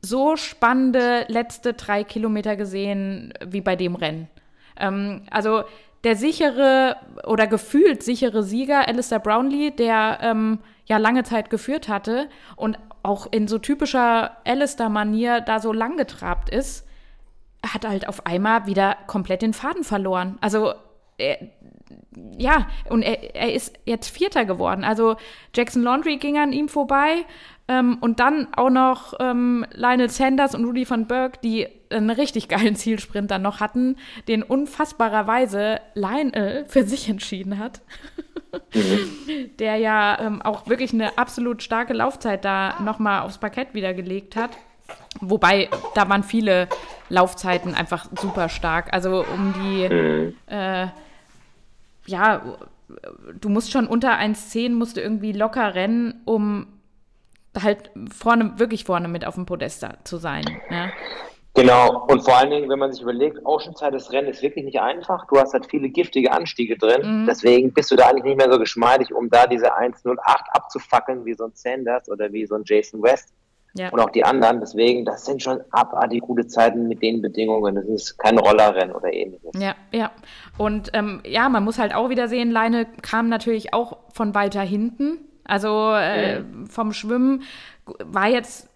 so spannende letzte drei Kilometer gesehen wie bei dem Rennen. Ähm, also der sichere oder gefühlt sichere Sieger, Alistair Brownlee, der ähm, ja lange Zeit geführt hatte und auch in so typischer Alistair-Manier da so lang getrabt ist, hat halt auf einmal wieder komplett den Faden verloren. Also er, ja, und er, er ist jetzt Vierter geworden. Also Jackson Laundry ging an ihm vorbei ähm, und dann auch noch ähm, Lionel Sanders und Rudy van Berg, die einen richtig geilen Zielsprint dann noch hatten, den unfassbarerweise Lionel für sich entschieden hat. Mhm. Der ja ähm, auch wirklich eine absolut starke Laufzeit da nochmal aufs Parkett wiedergelegt hat. Wobei, da waren viele Laufzeiten einfach super stark. Also um die, mhm. äh, ja, du musst schon unter 1,10 musst du irgendwie locker rennen, um halt vorne, wirklich vorne mit auf dem Podest zu sein. Ja. Genau, und vor allen Dingen, wenn man sich überlegt, Oceanside, das Rennen ist wirklich nicht einfach. Du hast halt viele giftige Anstiege drin. Mhm. Deswegen bist du da eigentlich nicht mehr so geschmeidig, um da diese 1.08 abzufackeln, wie so ein Sanders oder wie so ein Jason West. Ja. Und auch die anderen. Deswegen, das sind schon abartig gute Zeiten mit den Bedingungen. Das ist kein Rollerrennen oder ähnliches. Ja, ja. Und ähm, ja, man muss halt auch wieder sehen, Leine kam natürlich auch von weiter hinten. Also äh, mhm. vom Schwimmen war jetzt,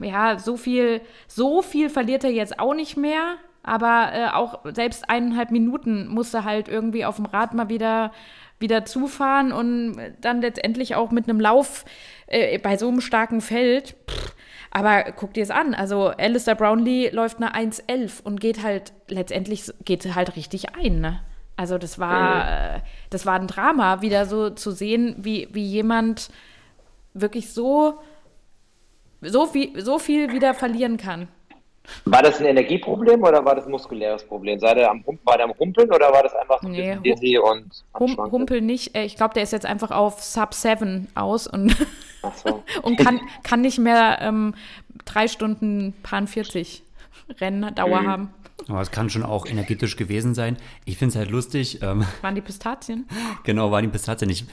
ja, so viel, so viel verliert er jetzt auch nicht mehr. Aber äh, auch selbst eineinhalb Minuten musste halt irgendwie auf dem Rad mal wieder, wieder zufahren und dann letztendlich auch mit einem Lauf äh, bei so einem starken Feld. Pff, aber guck dir es an. Also Alistair Brownlee läuft eine 1,11 und geht halt letztendlich geht halt richtig ein. Ne? Also das war, mhm. Äh, das war ein Drama, wieder so zu sehen, wie, wie jemand wirklich so, so viel, so viel wieder verlieren kann. War das ein Energieproblem oder war das ein muskuläres Problem? Sei der am, war der am Humpeln oder war das einfach nee, ein dizzy und hum, Humpel nicht. Äh, ich glaube, der ist jetzt einfach auf Sub 7 aus und, so. und kann, kann nicht mehr ähm, drei Stunden Pan 40 Renndauer mhm. haben. Aber es kann schon auch energetisch gewesen sein. Ich finde es halt lustig. Ähm, waren die Pistazien? Genau, waren die Pistazien. Ich,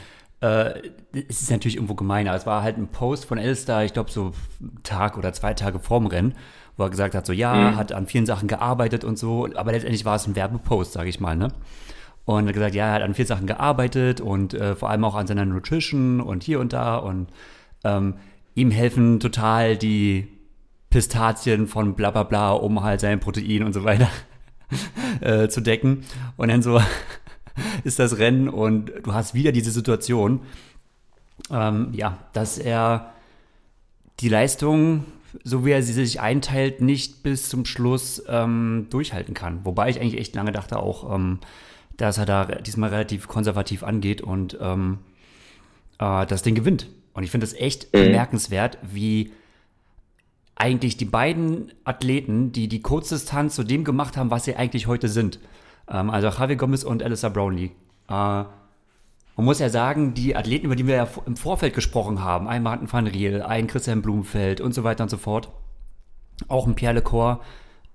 äh, es ist natürlich irgendwo gemein, aber es war halt ein Post von Elster, ich glaube so einen Tag oder zwei Tage vorm Rennen, wo er gesagt hat, so ja, mhm. hat an vielen Sachen gearbeitet und so, aber letztendlich war es ein Werbepost, sage ich mal, ne? Und er hat gesagt, ja, er hat an vielen Sachen gearbeitet und äh, vor allem auch an seiner Nutrition und hier und da und ähm, ihm helfen total die Pistazien von bla bla bla, um halt sein Protein und so weiter äh, zu decken. Und dann so ist das Rennen und du hast wieder diese Situation, ähm, ja, dass er die Leistung, so wie er sie sich einteilt, nicht bis zum Schluss ähm, durchhalten kann. Wobei ich eigentlich echt lange dachte auch, ähm, dass er da diesmal relativ konservativ angeht und ähm, äh, das Ding gewinnt. Und ich finde es echt mhm. bemerkenswert, wie eigentlich die beiden Athleten, die die Kurzdistanz zu dem gemacht haben, was sie eigentlich heute sind. Ähm, also Javi Gomez und Alyssa Brownlee. Äh, man muss ja sagen, die Athleten, über die wir ja im Vorfeld gesprochen haben, ein Martin van Riel, ein Christian Blumenfeld und so weiter und so fort, auch ein Pierre Lecor,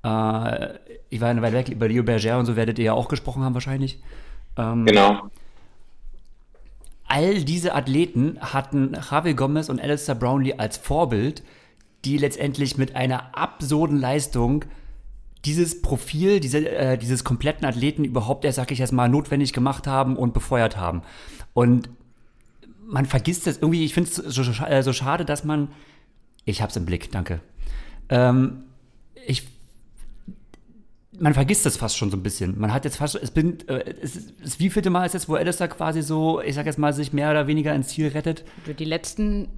äh, ich war eine Weile weg, über Leo Berger und so werdet ihr ja auch gesprochen haben wahrscheinlich. Ähm, genau. All diese Athleten hatten Javi Gomez und Alistair Brownlee als Vorbild, die letztendlich mit einer absurden Leistung dieses Profil, diese, äh, dieses kompletten Athleten überhaupt erst, sag ich jetzt mal, notwendig gemacht haben und befeuert haben. Und man vergisst das irgendwie, ich finde es so, äh, so, schade, dass man, ich hab's im Blick, danke. Ähm, ich, man vergisst das fast schon so ein bisschen. Man hat jetzt fast, es bin, äh, es ist, wie vielte Mal ist jetzt, wo Alistair quasi so, ich sag jetzt mal, sich mehr oder weniger ins Ziel rettet? Die letzten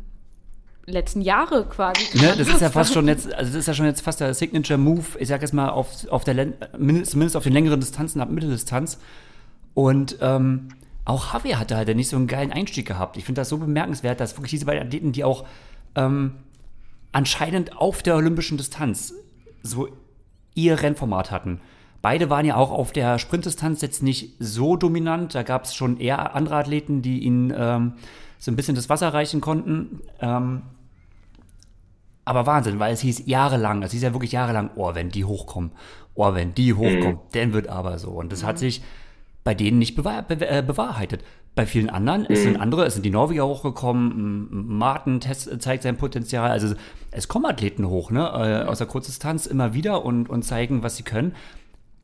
letzten Jahre quasi. Ne, das ist ja fast schon jetzt, also das ist ja schon jetzt fast der Signature Move, ich sag jetzt mal, auf, auf der zumindest auf den längeren Distanzen ab Mitteldistanz. Und ähm, auch Javier hatte halt nicht so einen geilen Einstieg gehabt. Ich finde das so bemerkenswert, dass wirklich diese beiden Athleten, die auch ähm, anscheinend auf der olympischen Distanz so ihr Rennformat hatten. Beide waren ja auch auf der Sprintdistanz jetzt nicht so dominant. Da gab es schon eher andere Athleten, die ihnen ähm, so ein bisschen das Wasser reichen konnten. Ähm, aber Wahnsinn, weil es hieß jahrelang, es hieß ja wirklich jahrelang, oh, wenn die hochkommen, oh, wenn die hochkommen, mhm. dann wird aber so. Und das mhm. hat sich bei denen nicht bewahr, be, äh, bewahrheitet. Bei vielen anderen, mhm. es sind andere, es sind die Norweger hochgekommen, Martin test, zeigt sein Potenzial, also es kommen Athleten hoch, ne, äh, aus der Kurzdistanz immer wieder und, und zeigen, was sie können.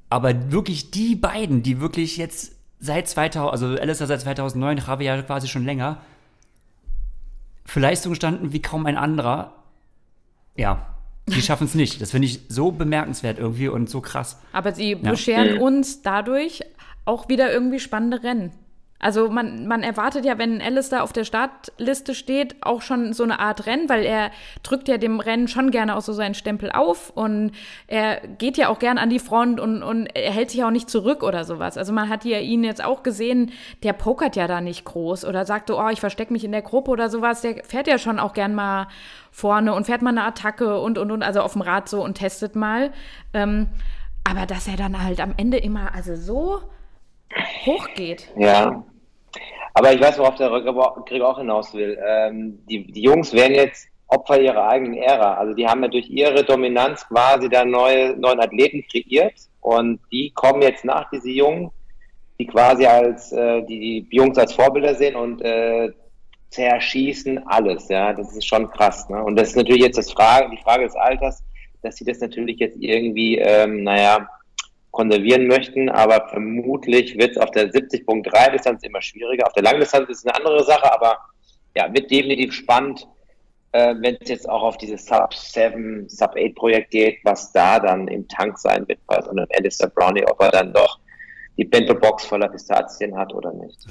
Aber wirklich die beiden, die wirklich jetzt seit 2000, also Alistair seit 2009, Javier quasi schon länger, für Leistung standen wie kaum ein anderer, ja, die schaffen es nicht. Das finde ich so bemerkenswert irgendwie und so krass. Aber sie ja. bescheren uns dadurch auch wieder irgendwie spannende Rennen. Also man, man erwartet ja, wenn Alistair auf der Startliste steht, auch schon so eine Art Rennen, weil er drückt ja dem Rennen schon gerne auch so seinen Stempel auf und er geht ja auch gern an die Front und, und er hält sich auch nicht zurück oder sowas. Also man hat ja ihn jetzt auch gesehen, der pokert ja da nicht groß oder sagt so, oh, ich verstecke mich in der Gruppe oder sowas. Der fährt ja schon auch gern mal vorne und fährt mal eine Attacke und, und, und, also auf dem Rad so und testet mal. Ähm, aber dass er dann halt am Ende immer, also so hochgeht. Ja, aber ich weiß, worauf der Gregor auch hinaus will. Ähm, die, die Jungs werden jetzt Opfer ihrer eigenen Ära. Also die haben ja durch ihre Dominanz quasi da neue, neuen Athleten kreiert und die kommen jetzt nach, diese Jungen, die quasi als, äh, die, die Jungs als Vorbilder sehen und äh, zerschießen alles, ja. Das ist schon krass, ne? Und das ist natürlich jetzt das Frage, die Frage des Alters, dass sie das natürlich jetzt irgendwie, ähm, naja, konservieren möchten, aber vermutlich wird es auf der 70.3 Distanz immer schwieriger. Auf der Langdistanz ist es eine andere Sache, aber ja, wird definitiv spannend, äh, wenn es jetzt auch auf dieses Sub-7, Sub-8-Projekt geht, was da dann im Tank sein wird bei so einem Alistair Brownie, ob er dann doch die Bento-Box voller Pistazien hat oder nicht.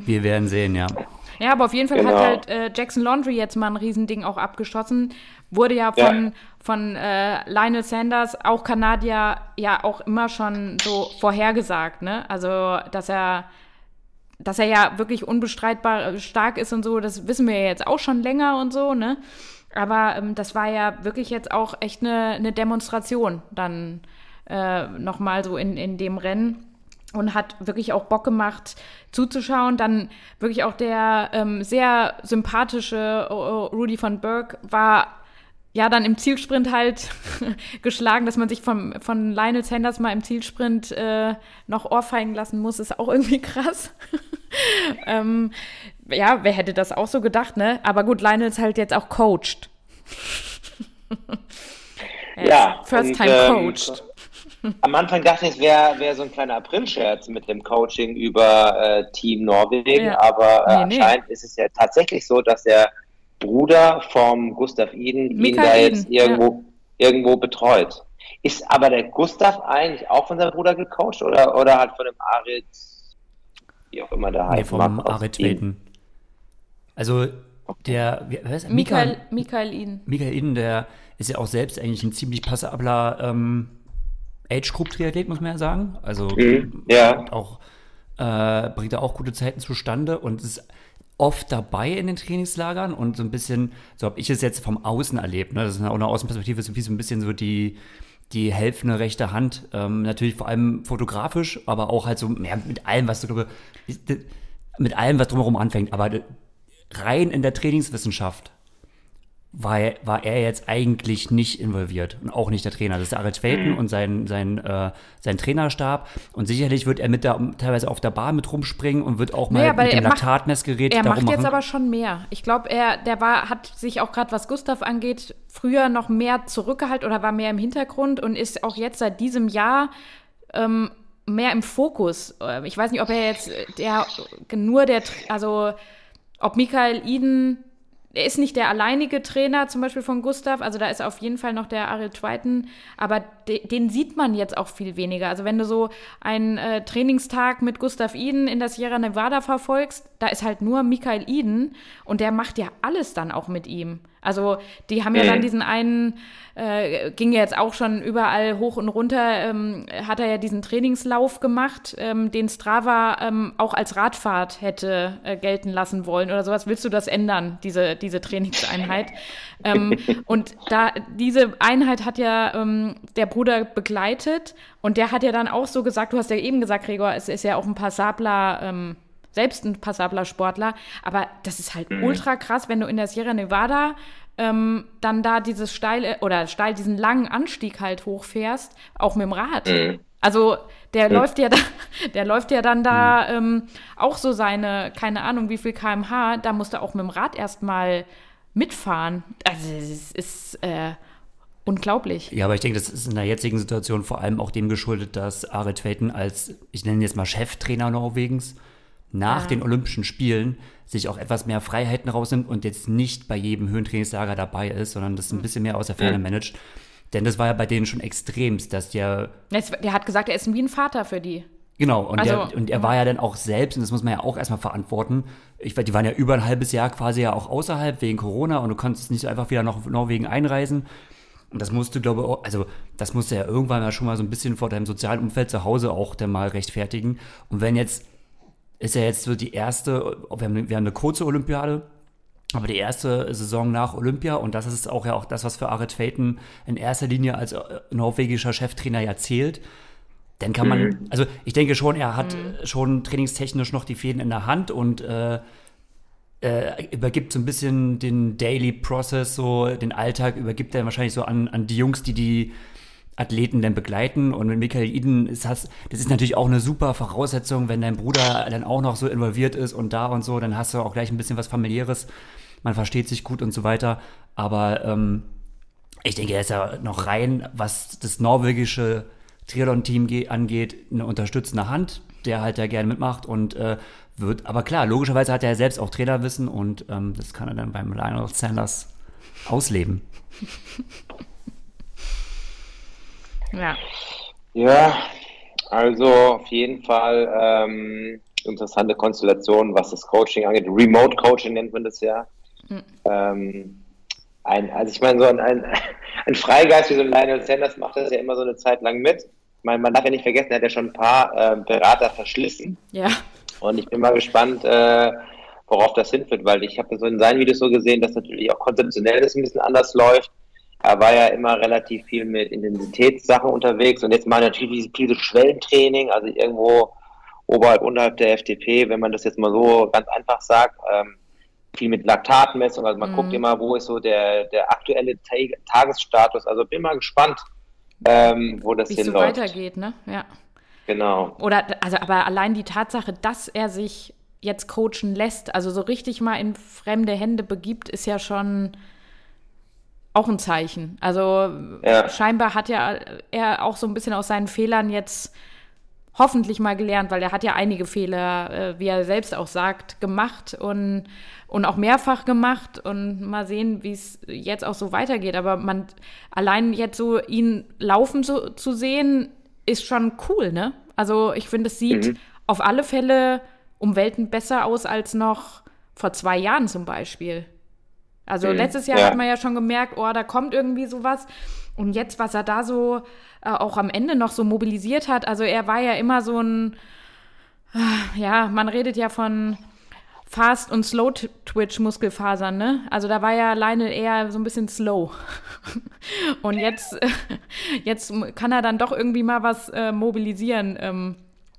Wir werden sehen, ja. Ja, aber auf jeden Fall genau. hat halt äh, Jackson Laundry jetzt mal ein Riesending auch abgeschossen. Wurde ja von, ja. von äh, Lionel Sanders, auch Kanadier, ja auch immer schon so vorhergesagt, ne? Also, dass er, dass er ja wirklich unbestreitbar stark ist und so, das wissen wir ja jetzt auch schon länger und so, ne? Aber ähm, das war ja wirklich jetzt auch echt eine, eine Demonstration dann äh, nochmal so in, in dem Rennen und hat wirklich auch Bock gemacht zuzuschauen. Dann wirklich auch der ähm, sehr sympathische Rudy von Berg war ja dann im Zielsprint halt geschlagen, dass man sich vom, von Lionel Sanders mal im Zielsprint äh, noch ohrfeigen lassen muss, ist auch irgendwie krass. ähm, ja, wer hätte das auch so gedacht, ne? Aber gut, Lionel ist halt jetzt auch coached. ja, First Time ähm, coached. Am Anfang dachte ich, es wäre wär so ein kleiner April-Scherz mit dem Coaching über äh, Team Norwegen, ja. aber äh, nee, anscheinend nee. ist es ja tatsächlich so, dass der Bruder vom Gustav Iden Mika ihn da jetzt irgendwo, ja. irgendwo betreut. Ist aber der Gustav eigentlich auch von seinem Bruder gecoacht oder, oder hat von dem Arid, wie auch immer der heißt? Nee, vom Arid Weten. Also der, wie, was Michael, Michael Iden. Michael Iden, der ist ja auch selbst eigentlich ein ziemlich passabler ähm, Age-Group-Triathlet, muss man ja sagen. Also mhm, ja. auch äh, bringt er auch gute Zeiten zustande und ist oft dabei in den Trainingslagern und so ein bisschen, so habe ich es jetzt vom Außen erlebt. Ne? Das ist auch eine Außenperspektive, so ein bisschen so die, die helfende rechte Hand. Ähm, natürlich vor allem fotografisch, aber auch halt so ja, mit allem, was du mit allem, was drumherum anfängt. Aber rein in der Trainingswissenschaft war, war er jetzt eigentlich nicht involviert und auch nicht der Trainer. Das ist Arit Felten mhm. und sein, sein, äh, sein Trainerstab. Und sicherlich wird er mit der, teilweise auf der Bahn mit rumspringen und wird auch mal naja, mit dem Laktatmessgerät Er macht jetzt aber schon mehr. Ich glaube, er, der war, hat sich auch gerade, was Gustav angeht, früher noch mehr zurückgehalten oder war mehr im Hintergrund und ist auch jetzt seit diesem Jahr ähm, mehr im Fokus. Äh, ich weiß nicht, ob er jetzt der nur der, also ob Michael Iden er ist nicht der alleinige Trainer zum Beispiel von Gustav, also da ist auf jeden Fall noch der Ariel Twighton, aber de, den sieht man jetzt auch viel weniger. Also wenn du so einen äh, Trainingstag mit Gustav Iden in der Sierra Nevada verfolgst, da ist halt nur Michael Iden und der macht ja alles dann auch mit ihm. Also die haben ja dann diesen einen, äh, ging ja jetzt auch schon überall hoch und runter, ähm, hat er ja diesen Trainingslauf gemacht, ähm, den Strava ähm, auch als Radfahrt hätte äh, gelten lassen wollen oder sowas. Willst du das ändern, diese, diese Trainingseinheit? ähm, und da diese Einheit hat ja ähm, der Bruder begleitet und der hat ja dann auch so gesagt, du hast ja eben gesagt, Gregor, es ist ja auch ein passabler ähm, selbst ein passabler Sportler, aber das ist halt mhm. ultra krass, wenn du in der Sierra Nevada ähm, dann da dieses steile oder steil diesen langen Anstieg halt hochfährst, auch mit dem Rad. Mhm. Also der mhm. läuft ja da, der läuft ja dann da mhm. ähm, auch so seine, keine Ahnung, wie viel kmh, da musst du auch mit dem Rad erstmal mitfahren. Also es ist äh, unglaublich. Ja, aber ich denke, das ist in der jetzigen Situation vor allem auch dem geschuldet, dass Aret Feiten als, ich nenne ihn jetzt mal Cheftrainer Norwegens, nach ja. den Olympischen Spielen sich auch etwas mehr Freiheiten rausnimmt und jetzt nicht bei jedem Höhentrainingslager dabei ist, sondern das ein mhm. bisschen mehr aus der Ferne mhm. managt. Denn das war ja bei denen schon extremst, dass der. Der hat gesagt, er ist wie ein Vater für die. Genau, und, also, der, und er war ja dann auch selbst, und das muss man ja auch erstmal verantworten. Ich, die waren ja über ein halbes Jahr quasi ja auch außerhalb wegen Corona und du konntest nicht einfach wieder nach Norwegen einreisen. Und das musst du, glaube ich, also das musst du ja irgendwann mal schon mal so ein bisschen vor deinem sozialen Umfeld zu Hause auch dann mal rechtfertigen. Und wenn jetzt ist ja jetzt so die erste, wir haben, wir haben eine kurze Olympiade, aber die erste Saison nach Olympia und das ist auch ja auch das, was für Aret Faten in erster Linie als äh, norwegischer Cheftrainer ja zählt. Dann kann man, mhm. also ich denke schon, er hat mhm. schon trainingstechnisch noch die Fäden in der Hand und äh, äh, übergibt so ein bisschen den Daily Process, so den Alltag, übergibt er wahrscheinlich so an, an die Jungs, die die Athleten dann begleiten. Und mit Michael Iden ist das, das ist natürlich auch eine super Voraussetzung, wenn dein Bruder dann auch noch so involviert ist und da und so, dann hast du auch gleich ein bisschen was familiäres. Man versteht sich gut und so weiter. Aber ähm, ich denke, er ist ja noch rein, was das norwegische Triathlon-Team angeht, eine unterstützende Hand, der halt da gerne mitmacht und äh, wird, aber klar, logischerweise hat er selbst auch Trainerwissen und ähm, das kann er dann beim Lionel Sanders ausleben. Ja. Ja, also auf jeden Fall ähm, interessante Konstellation, was das Coaching angeht. Remote Coaching nennt man das ja. Mhm. Ähm, ein, also ich meine, so ein, ein, ein Freigeist wie so ein Lionel Sanders macht das ja immer so eine Zeit lang mit. Ich meine, man darf ja nicht vergessen, er hat ja schon ein paar äh, Berater verschlissen. Ja. Und ich bin mal gespannt, äh, worauf das hinführt, weil ich habe so in seinen Videos so gesehen, dass natürlich auch konzeptionell das ein bisschen anders läuft. Er war ja immer relativ viel mit Intensitätssachen unterwegs und jetzt mal natürlich viel Schwellentraining, also irgendwo oberhalb, unterhalb der FDP, wenn man das jetzt mal so ganz einfach sagt, ähm, viel mit Laktatmessung, also man mhm. guckt immer, wo ist so der, der aktuelle Tagesstatus, also bin mal gespannt, ähm, wo das Wie hinläuft. Wie es so weitergeht, ne? Ja. Genau. Oder, also, aber allein die Tatsache, dass er sich jetzt coachen lässt, also so richtig mal in fremde Hände begibt, ist ja schon auch ein Zeichen. Also ja. scheinbar hat ja er auch so ein bisschen aus seinen Fehlern jetzt hoffentlich mal gelernt, weil er hat ja einige Fehler, äh, wie er selbst auch sagt, gemacht und, und auch mehrfach gemacht und mal sehen, wie es jetzt auch so weitergeht. Aber man allein jetzt so ihn laufen so, zu sehen, ist schon cool, ne? Also ich finde, es sieht mhm. auf alle Fälle um Welten besser aus als noch vor zwei Jahren zum Beispiel. Also mhm. letztes Jahr ja. hat man ja schon gemerkt, oh, da kommt irgendwie sowas. Und jetzt, was er da so äh, auch am Ende noch so mobilisiert hat, also er war ja immer so ein, äh, ja, man redet ja von Fast- und Slow-Twitch-Muskelfasern, ne? Also da war ja alleine eher so ein bisschen slow. und jetzt, jetzt kann er dann doch irgendwie mal was äh, mobilisieren. Ähm,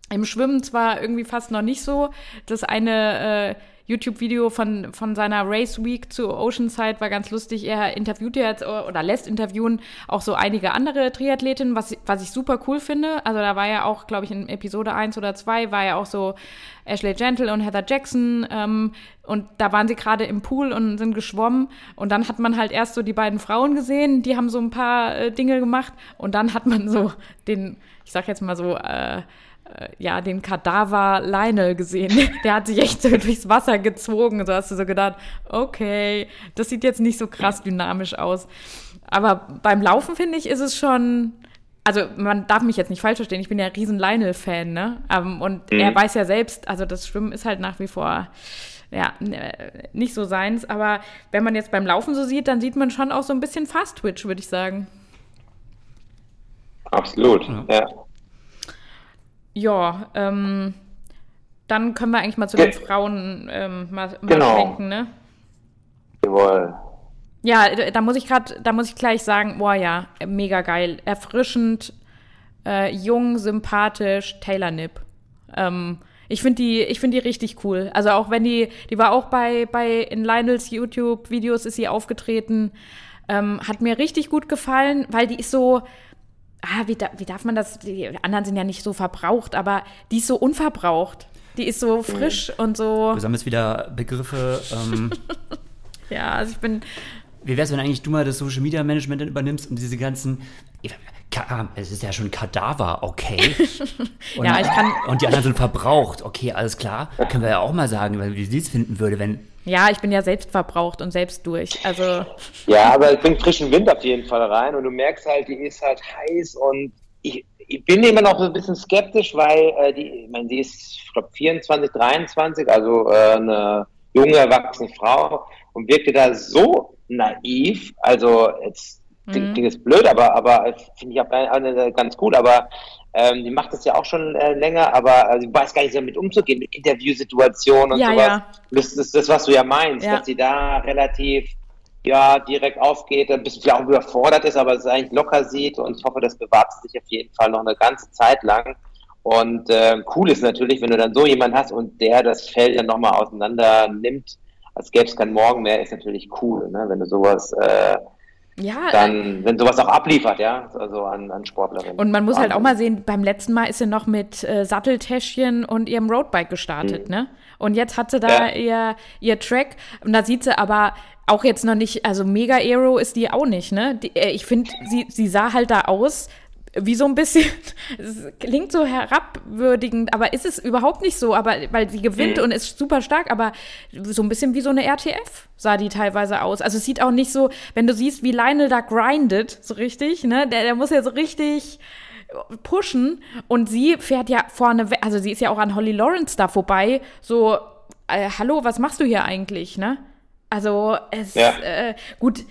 Im Schwimmen zwar irgendwie fast noch nicht so. Das eine äh, YouTube-Video von, von seiner Race Week zu Oceanside war ganz lustig. Er interviewt jetzt oder lässt interviewen auch so einige andere Triathletinnen, was, was ich super cool finde. Also da war ja auch, glaube ich, in Episode 1 oder 2 war ja auch so Ashley Gentle und Heather Jackson ähm, und da waren sie gerade im Pool und sind geschwommen und dann hat man halt erst so die beiden Frauen gesehen, die haben so ein paar äh, Dinge gemacht und dann hat man so den, ich sag jetzt mal so, äh, ja, den Kadaver Lionel gesehen. Der hat sich echt so durchs Wasser gezogen. So hast du so gedacht, okay, das sieht jetzt nicht so krass dynamisch aus. Aber beim Laufen, finde ich, ist es schon, also man darf mich jetzt nicht falsch verstehen, ich bin ja ein riesen Lionel-Fan, ne? Ähm, und mhm. er weiß ja selbst, also das Schwimmen ist halt nach wie vor ja, nicht so seins. Aber wenn man jetzt beim Laufen so sieht, dann sieht man schon auch so ein bisschen Fast-Twitch, würde ich sagen. Absolut, ja. Ja, ähm, dann können wir eigentlich mal zu den Frauen ähm, mal, mal genau. schwenken, ne? Jawohl. Ja, da muss ich gerade, da muss ich gleich sagen, boah ja, mega geil, erfrischend, äh, jung, sympathisch, Taylor Nipp. Ähm, ich finde die, ich finde die richtig cool. Also auch wenn die, die war auch bei, bei in Lionels YouTube-Videos ist sie aufgetreten. Ähm, hat mir richtig gut gefallen, weil die ist so, ah, wie, da, wie darf man das, die anderen sind ja nicht so verbraucht, aber die ist so unverbraucht. Die ist so frisch mhm. und so. Du sammelst wieder Begriffe. Ähm, ja, also ich bin. Wie wär's, wenn eigentlich du mal das Social Media Management dann übernimmst und diese ganzen es ist ja schon Kadaver, okay. Und, ja, ich kann. Und die anderen sind verbraucht, okay, alles klar. Können wir ja auch mal sagen, weil wie sie es finden würde, wenn. Ja, ich bin ja selbst verbraucht und selbst durch. Also. Ja, aber es bringt frischen Wind auf jeden Fall rein und du merkst halt, die ist halt heiß und ich, ich bin immer noch so ein bisschen skeptisch, weil äh, die, ich meine, sie ist, ich glaube, 24, 23, also äh, eine junge, erwachsene Frau und wirkte da so naiv. Also jetzt Klingt, mhm. ist blöd, aber, aber finde ich auch ganz gut. Aber ähm, die macht das ja auch schon äh, länger, aber äh, sie weiß gar nicht damit umzugehen, mit Interviewsituationen und ja, sowas. Ja. Das ist das, was du ja meinst, ja. dass sie da relativ ja, direkt aufgeht, ein bisschen vielleicht auch überfordert ist, aber es eigentlich locker sieht und ich hoffe, das bewahrt sich auf jeden Fall noch eine ganze Zeit lang. Und äh, cool ist natürlich, wenn du dann so jemanden hast und der das Feld dann nochmal auseinander nimmt, als gäbe es kein Morgen mehr, ist natürlich cool, ne? wenn du sowas äh, ja, dann, wenn sowas auch abliefert, ja, also an, an Sportlerinnen. Und man muss Wahnsinn. halt auch mal sehen, beim letzten Mal ist sie noch mit äh, Satteltäschchen und ihrem Roadbike gestartet, mhm. ne? Und jetzt hat sie da ja. ihr, ihr Track und da sieht sie aber auch jetzt noch nicht, also Mega Aero ist die auch nicht, ne? Die, äh, ich finde, sie, sie sah halt da aus, wie so ein bisschen, es klingt so herabwürdigend, aber ist es überhaupt nicht so, aber weil sie gewinnt mhm. und ist super stark, aber so ein bisschen wie so eine RTF sah die teilweise aus. Also es sieht auch nicht so, wenn du siehst, wie Lionel da grindet, so richtig, ne, der, der muss ja so richtig pushen und sie fährt ja vorne, also sie ist ja auch an Holly Lawrence da vorbei, so, äh, hallo, was machst du hier eigentlich, ne? Also es, ja. äh, gut,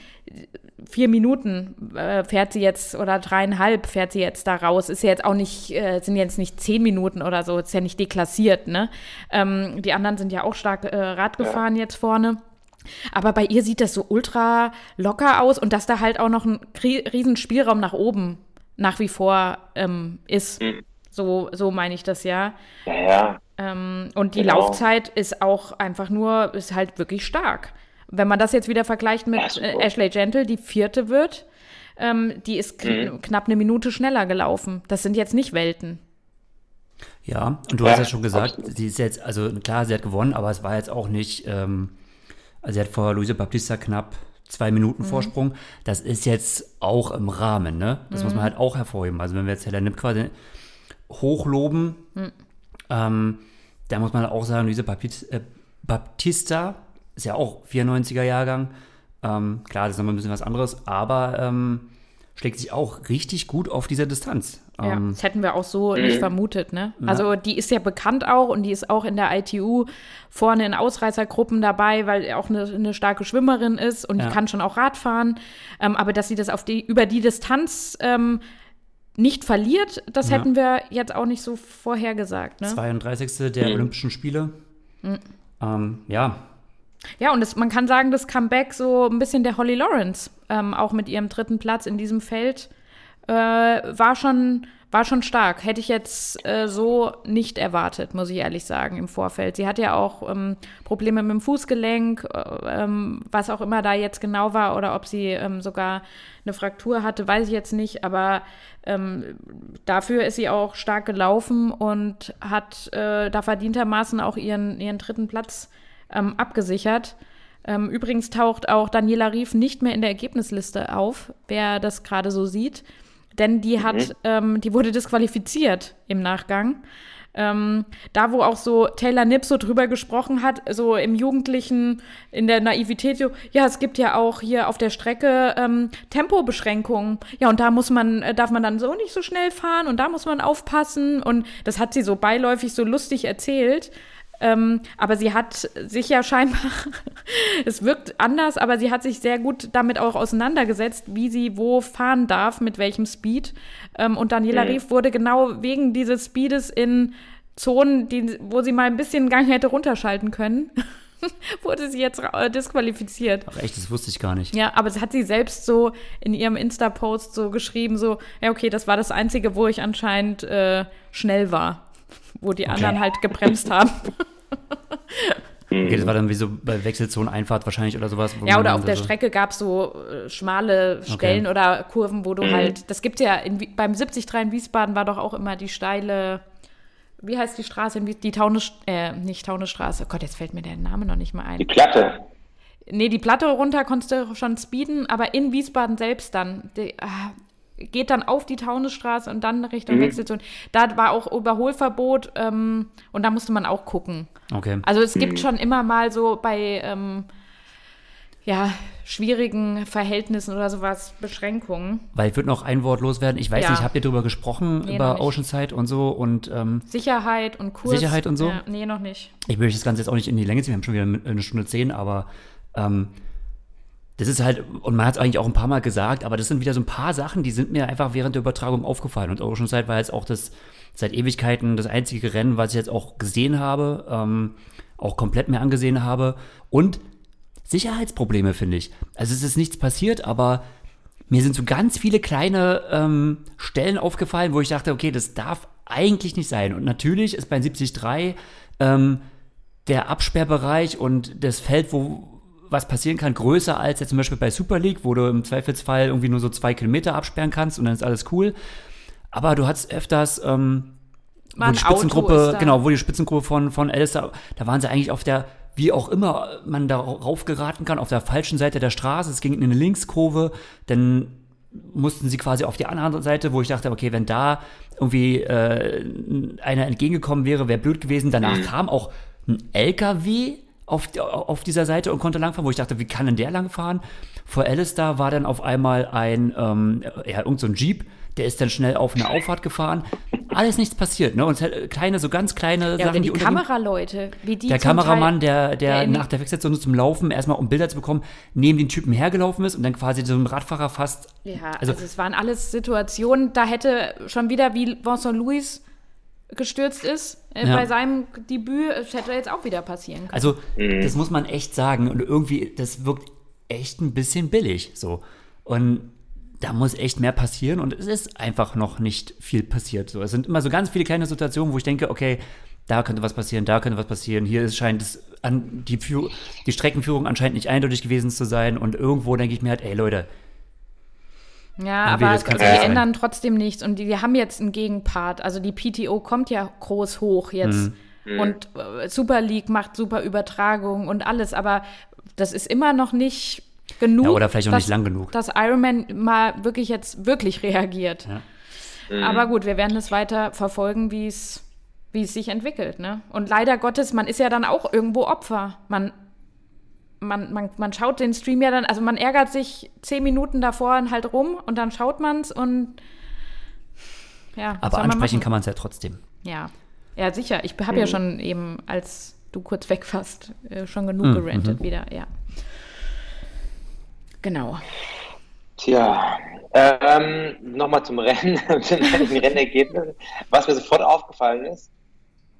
vier Minuten äh, fährt sie jetzt oder dreieinhalb fährt sie jetzt da raus. Ist ja jetzt auch nicht, äh, sind jetzt nicht zehn Minuten oder so, ist ja nicht deklassiert, ne? Ähm, die anderen sind ja auch stark äh, Rad gefahren ja. jetzt vorne. Aber bei ihr sieht das so ultra locker aus und dass da halt auch noch ein riesen Spielraum nach oben nach wie vor ähm, ist. Mhm. So, so meine ich das ja. Ja, ja. Ähm, und die genau. Laufzeit ist auch einfach nur, ist halt wirklich stark. Wenn man das jetzt wieder vergleicht mit ja, äh, Ashley Gentle, die vierte wird, ähm, die ist kn mhm. knapp eine Minute schneller gelaufen. Das sind jetzt nicht Welten. Ja, und du ja, hast ja schon gesagt, absolut. sie ist jetzt, also klar, sie hat gewonnen, aber es war jetzt auch nicht, ähm, also sie hat vor Luisa Baptista knapp zwei Minuten mhm. Vorsprung. Das ist jetzt auch im Rahmen, ne? Das mhm. muss man halt auch hervorheben. Also wenn wir jetzt Helen Nipp quasi hochloben, mhm. ähm, da muss man auch sagen, Luisa äh, Baptista ist ja auch 94er Jahrgang. Ähm, klar, das ist nochmal ein bisschen was anderes, aber ähm, schlägt sich auch richtig gut auf dieser Distanz. Ja, ähm, das hätten wir auch so nicht vermutet, ne? Ja. Also die ist ja bekannt auch und die ist auch in der ITU vorne in Ausreißergruppen dabei, weil auch eine, eine starke Schwimmerin ist und ja. die kann schon auch Rad fahren. Ähm, aber dass sie das auf die, über die Distanz ähm, nicht verliert, das ja. hätten wir jetzt auch nicht so vorhergesagt. Ne? 32. der mhm. Olympischen Spiele. Mhm. Ähm, ja, ja, und das, man kann sagen, das Comeback so ein bisschen der Holly Lawrence, ähm, auch mit ihrem dritten Platz in diesem Feld, äh, war, schon, war schon stark. Hätte ich jetzt äh, so nicht erwartet, muss ich ehrlich sagen, im Vorfeld. Sie hat ja auch ähm, Probleme mit dem Fußgelenk, äh, ähm, was auch immer da jetzt genau war, oder ob sie ähm, sogar eine Fraktur hatte, weiß ich jetzt nicht, aber ähm, dafür ist sie auch stark gelaufen und hat äh, da verdientermaßen auch ihren, ihren dritten Platz ähm, abgesichert. Ähm, übrigens taucht auch Daniela Rief nicht mehr in der Ergebnisliste auf, wer das gerade so sieht. Denn die hat, mhm. ähm, die wurde disqualifiziert im Nachgang. Ähm, da, wo auch so Taylor Nipp so drüber gesprochen hat, so im Jugendlichen, in der Naivität, so, ja, es gibt ja auch hier auf der Strecke ähm, Tempobeschränkungen. Ja, und da muss man, äh, darf man dann so nicht so schnell fahren und da muss man aufpassen. Und das hat sie so beiläufig so lustig erzählt. Ähm, aber sie hat sich ja scheinbar, es wirkt anders, aber sie hat sich sehr gut damit auch auseinandergesetzt, wie sie wo fahren darf, mit welchem Speed. Ähm, und Daniela mhm. Rief wurde genau wegen dieses Speedes in Zonen, die, wo sie mal ein bisschen Gang hätte runterschalten können. wurde sie jetzt disqualifiziert. Ach echt, das wusste ich gar nicht. Ja, aber es hat sie selbst so in ihrem Insta-Post so geschrieben, so, ja, okay, das war das Einzige, wo ich anscheinend äh, schnell war, wo die okay. anderen halt gebremst haben. Okay, das war dann wie so bei Wechselzoneneinfahrt wahrscheinlich oder sowas. Ja, oder auf der so Strecke gab es so äh, schmale Stellen okay. oder Kurven, wo du mhm. halt, das gibt ja, in, beim 73 in Wiesbaden war doch auch immer die steile, wie heißt die Straße, die Taunus, äh, nicht Taunusstraße, oh Gott, jetzt fällt mir der Name noch nicht mal ein. Die Platte. Nee, die Platte runter konntest du schon speeden, aber in Wiesbaden selbst dann, die, ah, geht dann auf die Taunusstraße und dann Richtung mhm. Wechselzone. Da war auch Überholverbot ähm, und da musste man auch gucken. Okay. Also es gibt mhm. schon immer mal so bei ähm, ja, schwierigen Verhältnissen oder sowas Beschränkungen. Weil ich würde noch ein Wort loswerden. Ich weiß ja. nicht, habt ihr darüber gesprochen, nee, über Oceanside und so und ähm, Sicherheit und Kurs? Sicherheit und so? Ja, nee, noch nicht. Ich möchte das Ganze jetzt auch nicht in die Länge ziehen, wir haben schon wieder eine Stunde zehn, aber ähm, das ist halt, und man hat es eigentlich auch ein paar Mal gesagt, aber das sind wieder so ein paar Sachen, die sind mir einfach während der Übertragung aufgefallen. Und Oceanside war jetzt auch das seit Ewigkeiten das einzige Rennen, was ich jetzt auch gesehen habe, ähm, auch komplett mehr angesehen habe. Und Sicherheitsprobleme, finde ich. Also es ist nichts passiert, aber mir sind so ganz viele kleine ähm, Stellen aufgefallen, wo ich dachte, okay, das darf eigentlich nicht sein. Und natürlich ist bei 73 ähm, der Absperrbereich und das Feld, wo, was passieren kann, größer als jetzt zum Beispiel bei Super League, wo du im Zweifelsfall irgendwie nur so zwei Kilometer absperren kannst und dann ist alles cool. Aber du hattest öfters ähm, wo die Spitzengruppe, genau, wo die Spitzengruppe von, von Alistair, da waren sie eigentlich auf der, wie auch immer man darauf geraten kann, auf der falschen Seite der Straße. Es ging in eine Linkskurve, dann mussten sie quasi auf die andere Seite, wo ich dachte, okay, wenn da irgendwie äh, einer entgegengekommen wäre, wäre blöd gewesen. Danach mhm. kam auch ein LKW auf, auf dieser Seite und konnte langfahren, wo ich dachte, wie kann denn der langfahren? Vor Alistair war dann auf einmal ein, ähm, ja, irgend so ein Jeep, der ist dann schnell auf eine Auffahrt gefahren. Alles nichts passiert, ne? Und kleine, so ganz kleine ja, Sachen, die, die Kameraleute, wie die Der Kameramann, der, der, der nach der Wechselzone zum Laufen erstmal, um Bilder zu bekommen, neben den Typen hergelaufen ist und dann quasi so ein Radfahrer fast. Ja, also, also es waren alles Situationen, da hätte schon wieder wie Vincent Louis gestürzt ist äh, ja. bei seinem Debüt, das hätte jetzt auch wieder passieren können. Also, mhm. das muss man echt sagen. Und irgendwie, das wirkt echt ein bisschen billig so. Und da muss echt mehr passieren und es ist einfach noch nicht viel passiert. So, es sind immer so ganz viele kleine Situationen, wo ich denke, okay, da könnte was passieren, da könnte was passieren. Hier ist, scheint es an, die, die Streckenführung anscheinend nicht eindeutig gewesen zu sein und irgendwo denke ich mir halt, ey Leute, ja, aber die ändern trotzdem nichts und die, die, haben jetzt einen Gegenpart. Also die PTO kommt ja groß hoch jetzt mhm. und äh, Super League macht super Übertragungen und alles, aber das ist immer noch nicht genug. Ja, oder vielleicht auch dass, nicht lang genug. Dass Ironman mal wirklich jetzt wirklich reagiert. Ja. Mhm. Aber gut, wir werden es weiter verfolgen, wie es wie es sich entwickelt, ne? Und leider Gottes, man ist ja dann auch irgendwo Opfer. Man man, man, man schaut den Stream ja dann, also man ärgert sich zehn Minuten davor halt rum und dann schaut man es und ja. Aber ansprechen kann man es ja trotzdem. Ja, ja sicher. Ich habe mhm. ja schon eben, als du kurz weg warst, äh, schon genug mhm. gerantet mhm. wieder, ja. Genau. Tja, ähm, nochmal zum Rennen, zum Rennergebnis. Was mir sofort aufgefallen ist,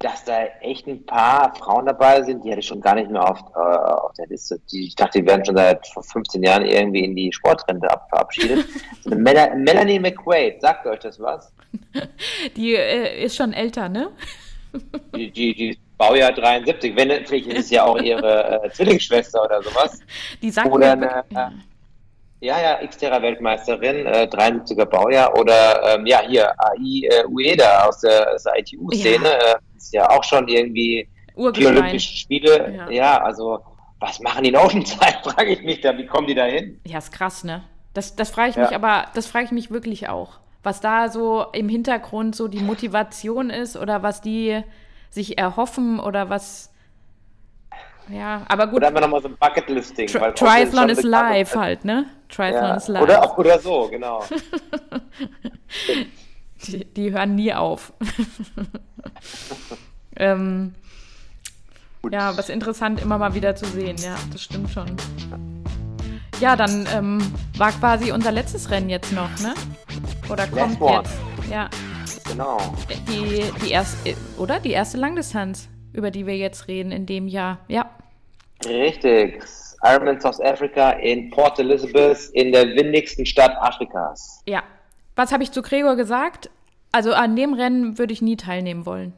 dass da echt ein paar Frauen dabei sind, die hatte ich schon gar nicht mehr auf, äh, auf der Liste. Die, ich dachte, die werden schon seit 15 Jahren irgendwie in die Sportrente ab, verabschiedet. Mel Melanie McQuaid, sagt euch das was? Die äh, ist schon älter, ne? Die, die, die Baujahr 73, wenn vielleicht ist es ja auch ihre äh, Zwillingsschwester oder sowas. Die sagt oder eine, ja, ja, Xterra-Weltmeisterin, äh, 73er Baujahr oder ähm, ja, hier AI äh, Ueda aus der, der ITU-Szene, ja. äh, ist ja auch schon irgendwie die Olympischen Spiele. Ja. ja. also was machen die in Oceanside, frage ich mich da, wie kommen die da hin? Ja, ist krass, ne? Das, das frage ich mich ja. aber, das frage ich mich wirklich auch. was da so im Hintergrund so die Motivation ist oder was die sich erhoffen oder was. Ja, aber gut. Oder haben wir nochmal so ein Bucketlisting. Tri Triathlon is live halt, ne? Triathlon ja. is live. Oder, auch, oder so, genau. die, die, hören nie auf. ähm, ja, was interessant immer mal wieder zu sehen, ja, das stimmt schon. Ja, dann ähm, war quasi unser letztes Rennen jetzt noch, ne? Oder kommt jetzt? Ja. Genau. Die, die erste, oder? Die erste Langdistanz, über die wir jetzt reden in dem Jahr, ja. Richtig. Ironman South Africa in Port Elizabeth in der windigsten Stadt Afrikas. Ja. Was habe ich zu Gregor gesagt? Also an dem Rennen würde ich nie teilnehmen wollen.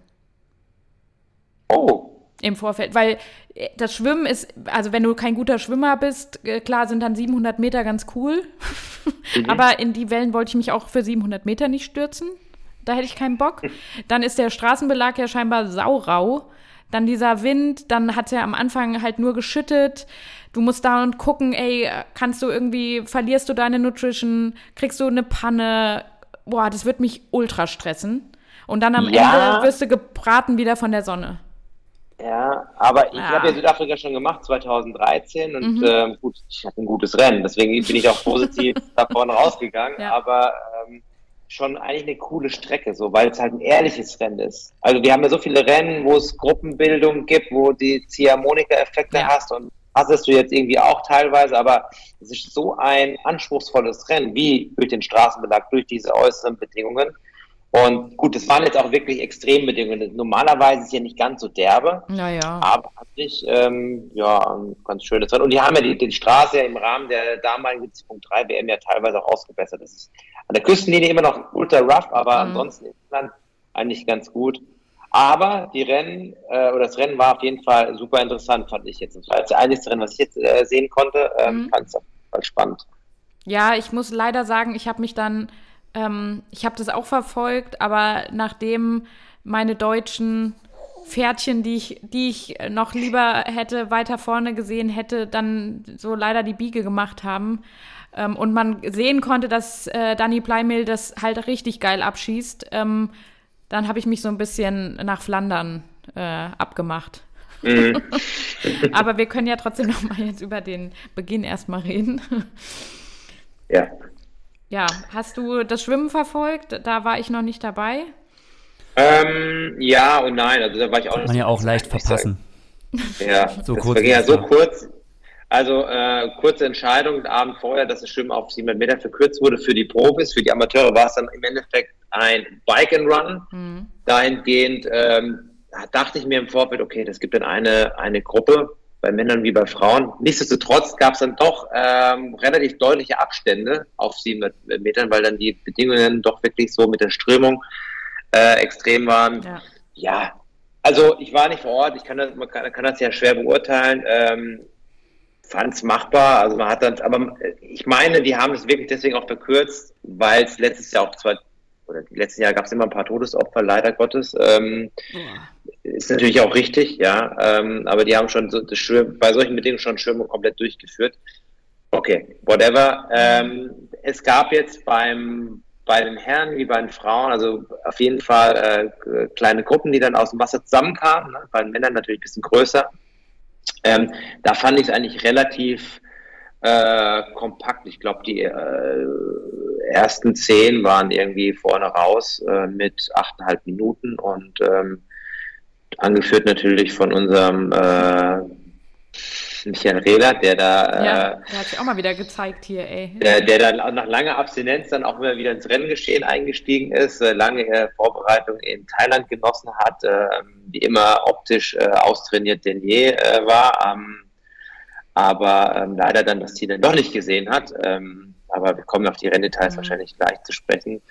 Oh, im Vorfeld, weil äh, das Schwimmen ist, also wenn du kein guter Schwimmer bist, äh, klar sind dann 700 Meter ganz cool, mhm. aber in die Wellen wollte ich mich auch für 700 Meter nicht stürzen. Da hätte ich keinen Bock. Dann ist der Straßenbelag ja scheinbar saurau. Dann dieser Wind, dann hat ja am Anfang halt nur geschüttet. Du musst da und gucken, ey, kannst du irgendwie, verlierst du deine Nutrition, kriegst du eine Panne? Boah, das wird mich ultra stressen. Und dann am ja. Ende wirst du gebraten wieder von der Sonne. Ja, aber ich ja. habe ja Südafrika schon gemacht, 2013, und mhm. ähm, gut, ich hatte ein gutes Rennen, deswegen bin ich auch positiv da vorne rausgegangen, ja. aber schon eigentlich eine coole Strecke, so, weil es halt ein ehrliches Rennen ist. Also wir haben ja so viele Rennen, wo es Gruppenbildung gibt, wo die Ziehharmonika-Effekte ja. hast und hast du jetzt irgendwie auch teilweise, aber es ist so ein anspruchsvolles Rennen, wie durch den Straßenbelag, durch diese äußeren Bedingungen, und gut, das waren jetzt auch wirklich Extrembedingungen. Normalerweise ist es ja nicht ganz so derbe. Naja. Aber hat sich, ähm, ja, ganz schönes Rennen. Und die haben ja die, die Straße ja im Rahmen der damaligen 70.3 WM ja teilweise auch ausgebessert. Das ist an der Küstenlinie immer noch ultra rough, aber mhm. ansonsten ist Land eigentlich ganz gut. Aber die Rennen, äh, oder das Rennen war auf jeden Fall super interessant, fand ich jetzt. Das war das einzige Rennen, was ich jetzt äh, sehen konnte. Ähm, mhm. Fand es spannend. Ja, ich muss leider sagen, ich habe mich dann ähm, ich habe das auch verfolgt, aber nachdem meine deutschen Pferdchen, die ich, die ich noch lieber hätte weiter vorne gesehen hätte, dann so leider die Biege gemacht haben. Ähm, und man sehen konnte, dass äh, Danny Pleimel das halt richtig geil abschießt. Ähm, dann habe ich mich so ein bisschen nach Flandern äh, abgemacht. Mhm. Aber wir können ja trotzdem noch mal jetzt über den Beginn erstmal reden. Ja. Ja, hast du das Schwimmen verfolgt? Da war ich noch nicht dabei. Ähm, ja und nein, also da war ich auch Kann man ja auch leicht verpassen. Ja, so das kurz. ja so kurz. Also äh, kurze Entscheidung, den Abend vorher, dass das Schwimmen auf 700 Meter verkürzt wurde für die Profis. Für die Amateure war es dann im Endeffekt ein Bike and Run. Mhm. Dahingehend ähm, dachte ich mir im Vorfeld, okay, das gibt dann eine, eine Gruppe, bei Männern wie bei Frauen. Nichtsdestotrotz gab es dann doch ähm, relativ deutliche Abstände auf 700 Metern, weil dann die Bedingungen doch wirklich so mit der Strömung äh, extrem waren. Ja. ja. also ich war nicht vor Ort, ich kann das, man kann, kann das ja schwer beurteilen. Ähm, Fand es machbar, also man hat dann, aber ich meine, die haben es wirklich deswegen auch verkürzt, weil es letztes Jahr auch zwei, oder letztes Jahr gab es immer ein paar Todesopfer, leider Gottes. Ähm, ist natürlich auch richtig, ja. Ähm, aber die haben schon so Schwimmen, bei solchen Bedingungen schon Schwimmen komplett durchgeführt. Okay, whatever. Ähm, es gab jetzt beim bei den Herren wie bei den Frauen, also auf jeden Fall äh, kleine Gruppen, die dann aus dem Wasser zusammenkamen, ne? bei den Männern natürlich ein bisschen größer. Ähm, da fand ich es eigentlich relativ äh, kompakt. Ich glaube, die äh, ersten zehn waren irgendwie vorne raus äh, mit achteinhalb Minuten und ähm, angeführt natürlich von unserem äh, Michael Rehler, der da. Äh, ja, der hat sich auch mal wieder gezeigt hier, ey. Der, der dann nach langer Abstinenz dann auch immer wieder ins Renngeschehen eingestiegen ist, äh, lange äh, Vorbereitung in Thailand genossen hat, äh, wie immer optisch austrainiert denn je war, ähm, aber ähm, leider dann das Ziel dann doch nicht gesehen hat. Ähm, aber wir kommen auf die Renndetails mhm. wahrscheinlich gleich zu sprechen.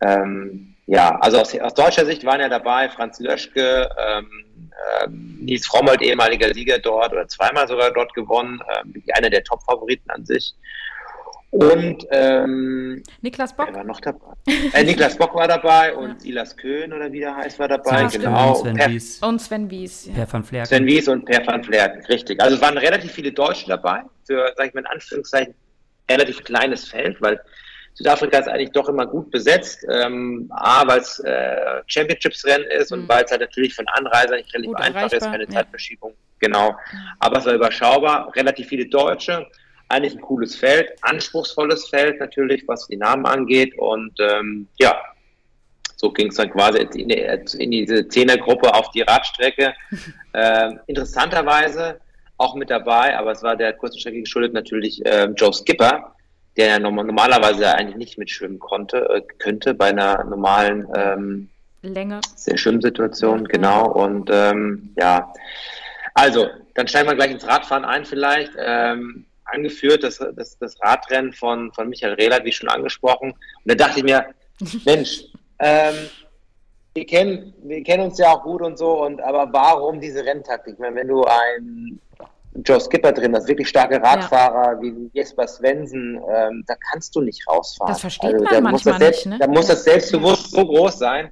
Ähm, ja, also aus, aus, deutscher Sicht waren ja dabei Franz Löschke, ähm, ähm, Nils Frommold, ehemaliger Sieger dort oder zweimal sogar dort gewonnen, ähm, einer der Top-Favoriten an sich. Und ähm, Niklas Bock war noch dabei. Äh, Niklas Bock war dabei und ja. Silas Köhn oder wie der heißt war dabei. Ja, genau. Und Sven per, Wies. Und Sven Wies. Ja. Per van Flerken. Sven Wies und Per van Flerken, richtig. Also es waren relativ viele Deutsche dabei für, sag ich mal in Anführungszeichen, relativ kleines Feld, weil Südafrika ist eigentlich doch immer gut besetzt. Ähm, A, weil es äh, Championships-Rennen ist mhm. und weil es halt natürlich von Anreisern nicht relativ gut einfach ist, keine ja. Zeitverschiebung. Genau. Aber es war überschaubar, relativ viele Deutsche. Eigentlich ein cooles Feld, anspruchsvolles Feld natürlich, was die Namen angeht. Und ähm, ja, so ging es dann quasi in, die, in diese Zehnergruppe auf die Radstrecke. ähm, interessanterweise auch mit dabei, aber es war der kurzen Strecke geschuldet natürlich ähm, Joe Skipper, der ja normalerweise eigentlich nicht mitschwimmen konnte, äh, könnte bei einer normalen ähm, Länge. Schwimmsituation, genau. Und ähm, ja, also, dann steigen wir gleich ins Radfahren ein vielleicht. Ähm, angeführt, das, das, das Radrennen von, von Michael Rehler, wie schon angesprochen. Und da dachte ich mir, Mensch, ähm, wir, kennen, wir kennen uns ja auch gut und so, und aber warum diese Renntaktik? Ich meine, wenn du einen Joe Skipper drin, das wirklich starke Radfahrer ja. wie Jesper Svensen, ähm, da kannst du nicht rausfahren. Das versteht also, man manchmal selbst, nicht. Ne? Da muss das Selbstbewusst so groß sein.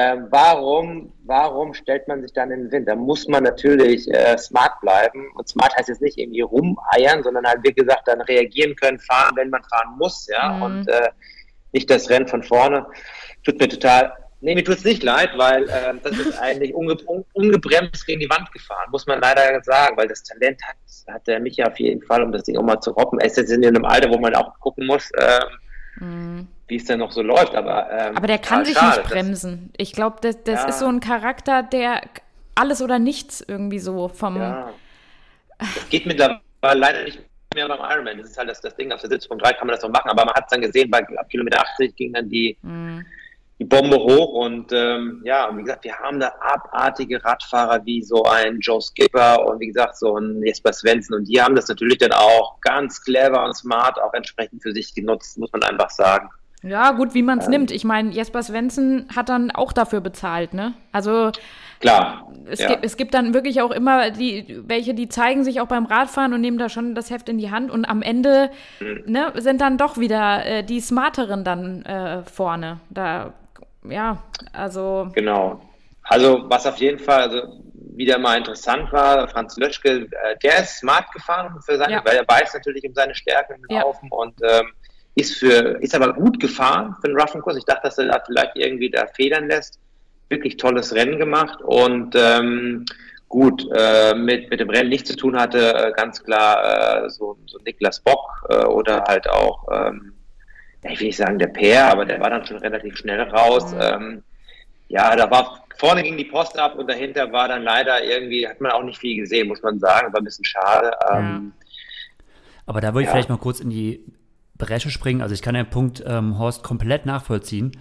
Ähm, warum, warum stellt man sich dann in den Wind? Da muss man natürlich äh, smart bleiben. Und smart heißt jetzt nicht irgendwie rumeiern, sondern halt, wie gesagt, dann reagieren können, fahren, wenn man fahren muss, ja. Mhm. Und äh, nicht das Rennen von vorne. Tut mir total Nee, mir tut es nicht leid, weil äh, das ist eigentlich unge ungebremst gegen die Wand gefahren, muss man leider sagen, weil das Talent hat, hat der Micha auf jeden Fall, um das Ding auch mal zu roppen. Er ist jetzt in einem Alter, wo man auch gucken muss, äh, mm. Wie es denn noch so läuft. Aber, ähm, aber der kann sich schade, nicht bremsen. ich glaube, das, das ja. ist so ein Charakter, der alles oder nichts irgendwie so vom. Ja. Das geht mittlerweile leider nicht mehr beim Ironman. Das ist halt das, das Ding. Auf der 70.3 kann man das noch machen, aber man hat es dann gesehen, bei ab Kilometer 80 ging dann die. Mm die Bombe hoch und ähm, ja, wie gesagt, wir haben da abartige Radfahrer wie so ein Joe Skipper und wie gesagt so ein Jesper Svensson und die haben das natürlich dann auch ganz clever und smart auch entsprechend für sich genutzt, muss man einfach sagen. Ja, gut, wie man es ähm, nimmt. Ich meine, Jesper Svensson hat dann auch dafür bezahlt, ne? Also klar. Es, ja. gibt, es gibt dann wirklich auch immer die, welche, die zeigen sich auch beim Radfahren und nehmen da schon das Heft in die Hand und am Ende mhm. ne, sind dann doch wieder äh, die Smarteren dann äh, vorne. Da ja, also. Genau. Also, was auf jeden Fall also wieder mal interessant war, Franz Löschke, äh, der ist smart gefahren für seine, ja. weil er weiß natürlich um seine Stärken im ja. Laufen und ähm, ist für, ist aber gut gefahren für den roughen Kurs. Ich dachte, dass er da vielleicht irgendwie da federn lässt. Wirklich tolles Rennen gemacht und ähm, gut, äh, mit, mit dem Rennen nichts zu tun hatte, äh, ganz klar äh, so, so Niklas Bock äh, oder halt auch ähm, ich will nicht sagen der Pair, aber der war dann schon relativ schnell raus. Mhm. Ähm, ja, da war vorne ging die Post ab und dahinter war dann leider irgendwie, hat man auch nicht viel gesehen, muss man sagen. War ein bisschen schade. Ähm, aber da würde ich ja. vielleicht mal kurz in die Bresche springen. Also ich kann den Punkt ähm, Horst komplett nachvollziehen.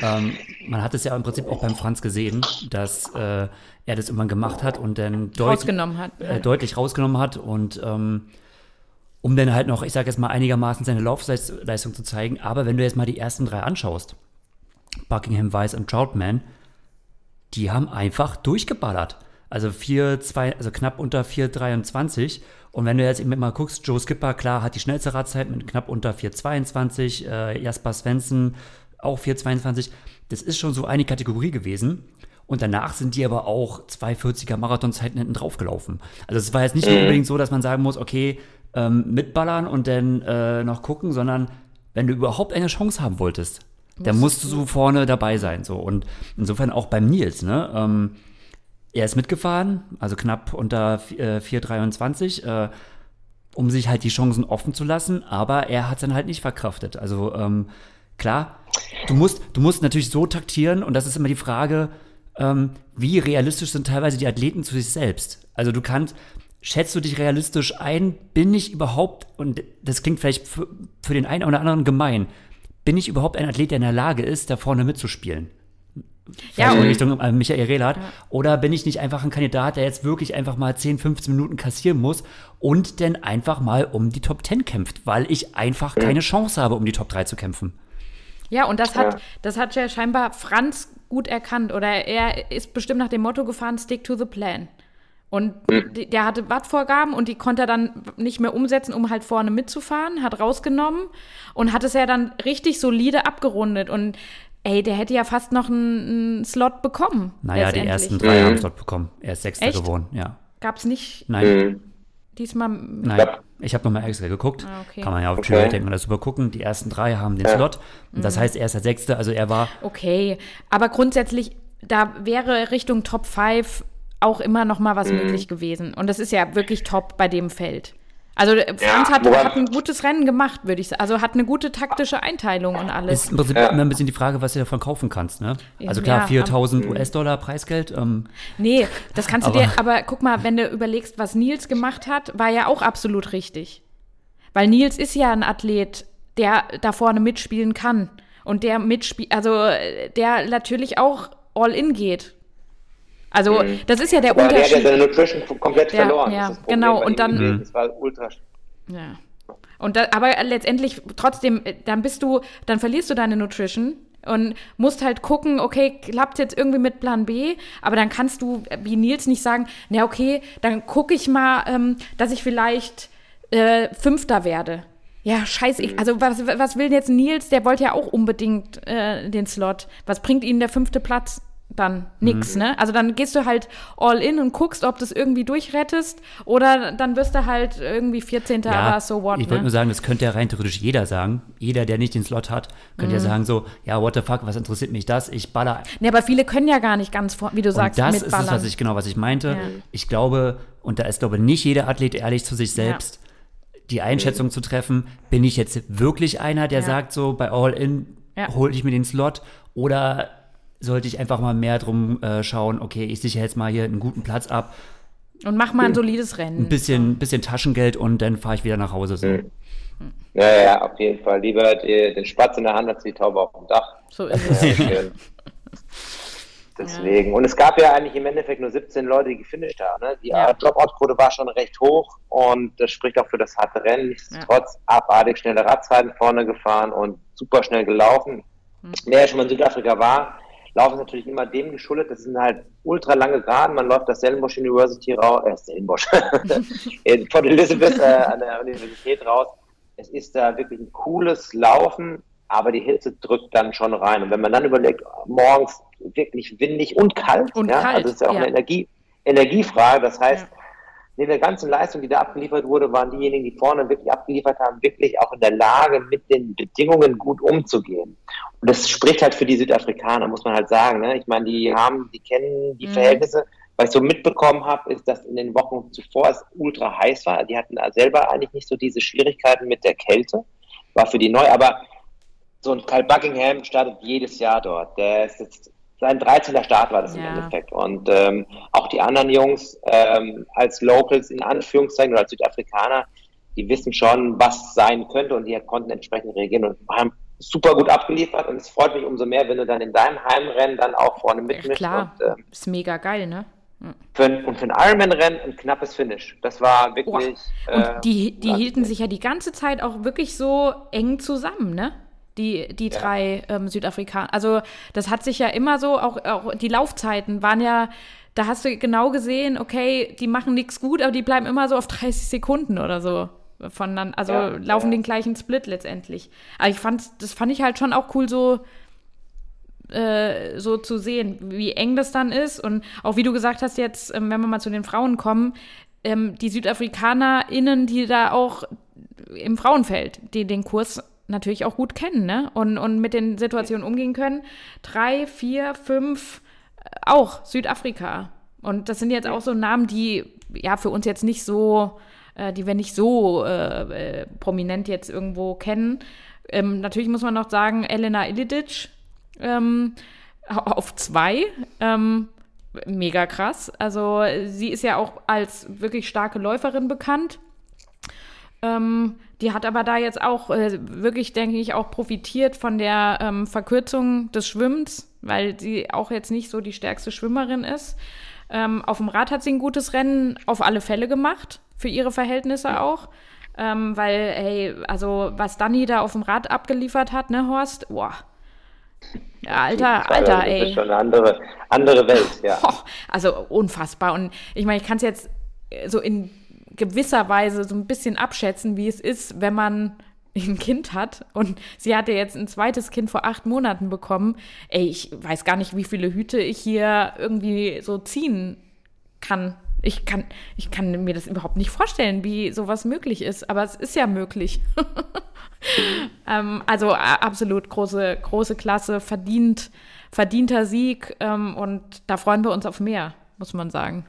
Ähm, man hat es ja im Prinzip auch beim Franz gesehen, dass äh, er das irgendwann gemacht hat und dann deut rausgenommen hat, äh, deutlich rausgenommen hat und ähm, um dann halt noch, ich sage jetzt mal, einigermaßen seine Laufleistung zu zeigen. Aber wenn du jetzt mal die ersten drei anschaust, Buckingham, Weiss und Troutman, die haben einfach durchgeballert. Also 4, 2, also knapp unter 4,23. Und wenn du jetzt eben mal guckst, Joe Skipper, klar, hat die schnellste Radzeit mit knapp unter 4,22, äh, Jasper Svensson auch 4,22. Das ist schon so eine Kategorie gewesen. Und danach sind die aber auch 2,40er Marathonzeiten hinten drauf gelaufen. Also es war jetzt nicht mhm. unbedingt so, dass man sagen muss, okay, ähm, mitballern und dann äh, noch gucken, sondern wenn du überhaupt eine Chance haben wolltest, dann musst du so vorne dabei sein. So. Und insofern auch beim Nils, ne? Ähm, er ist mitgefahren, also knapp unter äh, 4,23, äh, um sich halt die Chancen offen zu lassen, aber er hat es dann halt nicht verkraftet. Also ähm, klar, du musst, du musst natürlich so taktieren und das ist immer die Frage, ähm, wie realistisch sind teilweise die Athleten zu sich selbst. Also du kannst, schätzt du dich realistisch ein? Bin ich überhaupt, und das klingt vielleicht für, für den einen oder anderen gemein, bin ich überhaupt ein Athlet, der in der Lage ist, da vorne mitzuspielen? Ja, in Richtung äh, Michael Rehlert. Ja. Oder bin ich nicht einfach ein Kandidat, der jetzt wirklich einfach mal 10, 15 Minuten kassieren muss und dann einfach mal um die Top 10 kämpft, weil ich einfach keine Chance habe, um die Top 3 zu kämpfen? Ja, und das hat, das hat ja scheinbar Franz gut erkannt. Oder er ist bestimmt nach dem Motto gefahren, stick to the plan. Und der hatte Wattvorgaben und die konnte er dann nicht mehr umsetzen, um halt vorne mitzufahren, hat rausgenommen und hat es ja dann richtig solide abgerundet. Und ey, der hätte ja fast noch einen, einen Slot bekommen. Naja, die ersten drei mhm. haben Slot bekommen. Er ist Sechster Echt? geworden, ja. Gab's nicht? Nein. Mhm. Diesmal. Nein. Ich habe nochmal extra geguckt. Ah, okay. Kann man ja auf Okay. Denkt man das super gucken. Die ersten drei haben den Ja. Slot. Und Mhm. das heißt, er ist der Sechste. Also er war Okay, aber grundsätzlich, da wäre Richtung Top 5 auch immer noch mal Mhm. was möglich gewesen. Und das ist ja wirklich top bei dem Feld. Also äh, Franz Ja, hat, hat ein gutes Rennen gemacht, würde ich sagen. Also hat eine gute taktische Einteilung und alles. ist im Prinzip Ja. immer ein bisschen die Frage, was du davon kaufen kannst. Ne? Also Ja, klar, aber- 4000 US-Dollar Preisgeld. Ähm, Nee, das kannst du Aber- dir, aber guck mal, wenn du überlegst, was Nils gemacht hat, war ja auch absolut richtig. Weil Nils ist ja ein Athlet, der da vorne mitspielen kann. Und der mitspielt, also äh, der natürlich auch all in geht. Also, das ist ja der Aber der hat ja Unterschied. seine Nutrition komplett Ja, verloren. ja, das das genau, und dann- gewesen. Es war ultra. Ja. Und da, aber letztendlich trotzdem, äh, dann bist du, dann verlierst du deine Nutrition und musst halt gucken, okay, klappt jetzt irgendwie mit Plan B, aber dann kannst du, äh, wie Nils, nicht sagen, na okay, dann gucke ich mal, ähm, dass ich vielleicht äh, Fünfter werde. Ja, scheiße, ich, also was, was will jetzt Nils? Der wollte ja auch unbedingt äh, den Slot. Was bringt ihnen der fünfte Platz? Dann nix, ne? Also dann gehst du halt all in und guckst, ob du es irgendwie durchrettest oder dann wirst du halt irgendwie 14. aber so what, ich wollte ne? nur sagen, das könnte ja rein theoretisch jeder sagen. Jeder, der nicht den Slot hat, könnte Mhm. ja sagen so, ja, what the fuck, was interessiert mich das? Ich baller. Ne, aber viele können ja gar nicht ganz, vor, wie du sagst, und das ist mitballern. es, was ich genau, was ich meinte. Ja. Ich glaube, und da ist glaube ich nicht jeder Athlet ehrlich zu sich selbst, die Einschätzung zu treffen, bin ich jetzt wirklich einer, der Ja. sagt so, bei All In Ja. hole ich mir den Slot oder sollte ich einfach mal mehr drum äh, schauen, okay, ich sichere jetzt mal hier einen guten Platz ab, und mach mal ein solides Rennen. ein bisschen, bisschen Taschengeld und dann fahre ich wieder nach Hause. So. Mhm. Ja, ja, auf jeden Fall. Lieber die, den Spatz in der Hand als die Taube auf dem Dach. So ist es. Ja, schön. Deswegen. Und es gab ja eigentlich im Endeffekt nur 17 Leute, die gefinisht haben. Ne? Die Ja. Dropout-Quote war schon recht hoch und das spricht auch für das harte Rennen. Nichtsdestotrotz abartig schnelle Radzeiten vorne gefahren und super schnell gelaufen. Hm. Wer schon mal in Südafrika war, laufen ist natürlich immer dem geschuldet. Das sind halt ultra lange Geraden. Man läuft das Stellenbosch University raus, äh, Stellenbosch, in Port Elizabeth äh, an der Universität raus. Es ist da wirklich ein cooles Laufen, aber die Hitze drückt dann schon rein. Und wenn man dann überlegt, morgens wirklich windig und kalt, Und ja, kalt, also es ist ja auch ja. eine Energie, Energiefrage. Das heißt, Ja. Neben der ganzen Leistung, die da abgeliefert wurde, waren diejenigen, die vorne wirklich abgeliefert haben, wirklich auch in der Lage, mit den Bedingungen gut umzugehen. Und das spricht halt für die Südafrikaner, muss man halt sagen. Ne? Ich meine, die haben, die kennen die Mhm. Verhältnisse. Was ich so mitbekommen habe, ist, dass in den Wochen zuvor es ultra heiß war. Die hatten selber eigentlich nicht so diese Schwierigkeiten mit der Kälte. War für die neu, aber so ein Kyle Buckingham startet jedes Jahr dort. Der ist jetzt sein 13. Start war das im Ja. Endeffekt. Und ähm, auch die anderen Jungs ähm, als Locals in Anführungszeichen oder als Südafrikaner, die wissen schon, was sein könnte und die konnten entsprechend reagieren und haben super gut abgeliefert. Und es freut mich umso mehr, wenn du dann in deinem Heimrennen dann auch vorne Ja, mitmischst. klar, Und, ähm, ist mega geil, ne? für, ein, und für ein Ironman-Rennen ein knappes Finish. Das war wirklich. Und äh, die, die hielten sich ja die ganze Zeit auch wirklich so eng zusammen, ne? Die, die Ja. drei ähm, Südafrikaner. Also das hat sich ja immer so, auch, auch die Laufzeiten waren ja, da hast du genau gesehen, okay, die machen nichts gut, aber die bleiben immer so auf 30 Sekunden oder so voneinander, also Ja, laufen ja. den gleichen Split letztendlich. Aber ich fand, das fand ich halt schon auch cool so, äh, so zu sehen, wie eng das dann ist und auch wie du gesagt hast jetzt, ähm, wenn wir mal zu den Frauen kommen, ähm, die SüdafrikanerInnen, die da auch im Frauenfeld, die den Kurs natürlich auch gut kennen, ne? Und, und mit den Situationen umgehen können. Drei, vier, fünf, äh, auch Südafrika. Und das sind jetzt auch so Namen, die ja für uns jetzt nicht so, äh, die wir nicht so äh, äh, prominent jetzt irgendwo kennen. Ähm, natürlich muss man noch sagen, Elena Ilidic ähm, auf zwei. Ähm, mega krass. Also sie ist ja auch als wirklich starke Läuferin bekannt. Ähm, die hat aber da jetzt auch äh, wirklich, denke ich, auch profitiert von der ähm, Verkürzung des Schwimmens, weil sie auch jetzt nicht so die stärkste Schwimmerin ist. Ähm, auf dem Rad hat sie ein gutes Rennen auf alle Fälle gemacht, für ihre Verhältnisse auch. Ähm, weil, hey, also was Dani da auf dem Rad abgeliefert hat, ne, Horst? Boah. Ja, Alter, Alter, das ey. ist schon eine andere, andere Welt, ja. Boah, also unfassbar. Und ich meine, ich kann es jetzt so in gewisser Weise so ein bisschen abschätzen, wie es ist, wenn man ein Kind hat und sie hatte jetzt ein zweites Kind vor acht Monaten bekommen. Ey, ich weiß gar nicht, wie viele Hüte ich hier irgendwie so ziehen kann Ich kann, ich kann mir das überhaupt nicht vorstellen, wie sowas möglich ist, aber es ist ja möglich. ähm, also absolut große, große Klasse, verdient, verdienter Sieg ähm, und da freuen wir uns auf mehr, muss man sagen.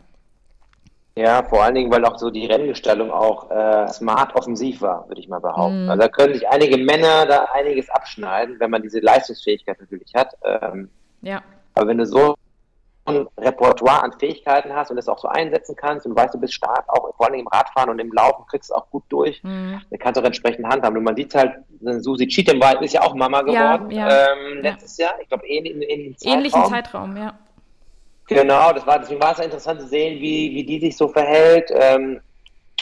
Ja, vor allen Dingen, weil auch so die Renngestaltung auch äh, smart offensiv war, würde ich mal behaupten. Mm. Also da können sich einige Männer da einiges abschneiden, wenn man diese Leistungsfähigkeit natürlich hat. Ähm, ja. Aber wenn du so ein Repertoire an Fähigkeiten hast und das auch so einsetzen kannst und weißt, du bist stark, auch vor allem im Radfahren und im Laufen kriegst du auch gut durch, mhm. dann kannst du auch entsprechend handhaben. Und man sieht halt, Susi Cheatham ist ja auch Mama geworden ja, ja, ähm, letztes ja. Jahr, ich glaube, ähnlich, ähnlichen Zeitraum. Ähnlichen Zeitraum, ja. Genau, das war, deswegen war es interessant zu sehen, wie, wie die sich so verhält. Ähm,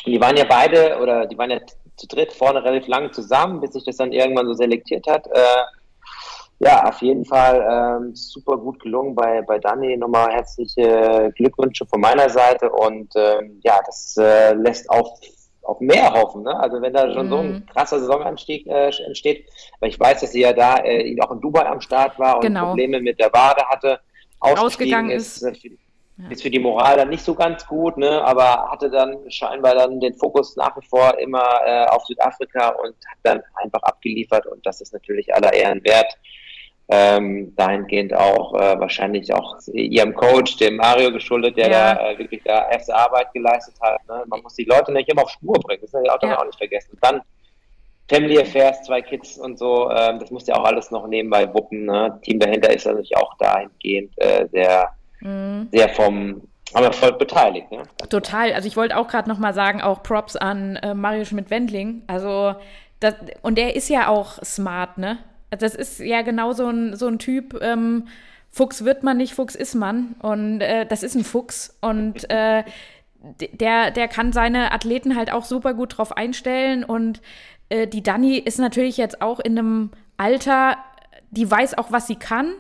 die waren ja beide, oder die waren ja zu dritt vorne relativ lang zusammen, bis sich das dann irgendwann so selektiert hat. Äh, ja, auf jeden Fall ähm, super gut gelungen bei, bei Dani. Nochmal herzliche Glückwünsche von meiner Seite und ähm, ja, das äh, lässt auf, auf mehr hoffen. Ne? Also wenn da schon mhm. so ein mhm. krasser Saisonanstieg äh, entsteht, weil ich weiß, dass sie ja da äh, auch in Dubai am Start war und genau. Probleme mit der Wade hatte, ausgegangen ist. ist ist für die Moral dann nicht so ganz gut, ne, aber hatte dann scheinbar dann den Fokus nach wie vor immer äh, auf Südafrika und hat dann einfach abgeliefert und das ist natürlich aller Ehren wert ähm, dahingehend auch äh, wahrscheinlich auch ihrem Coach, dem Mario geschuldet, der ja. da äh, wirklich da erste Arbeit geleistet hat. Ne? Man muss die Leute nicht immer auf Spur bringen, das ist ja auch, ja. auch nicht vergessen. Und dann Family Affairs, zwei Kids und so, ähm, das muss ja auch alles noch nebenbei wuppen. Ne? Team dahinter ist natürlich auch dahingehend äh, sehr, mhm. sehr vom aber voll beteiligt. Ne? Total. Also ich wollte auch gerade noch mal sagen, auch Props an äh, Mario Schmidt-Wendling. Also das, und der ist ja auch smart, ne? Das ist ja genau so ein, so ein Typ, ähm, Fuchs wird man nicht, Fuchs ist man. Und äh, das ist ein Fuchs. Und äh, der, der kann seine Athleten halt auch super gut drauf einstellen. Und äh, die Dani ist natürlich jetzt auch in einem Alter, die weiß auch, was sie kann.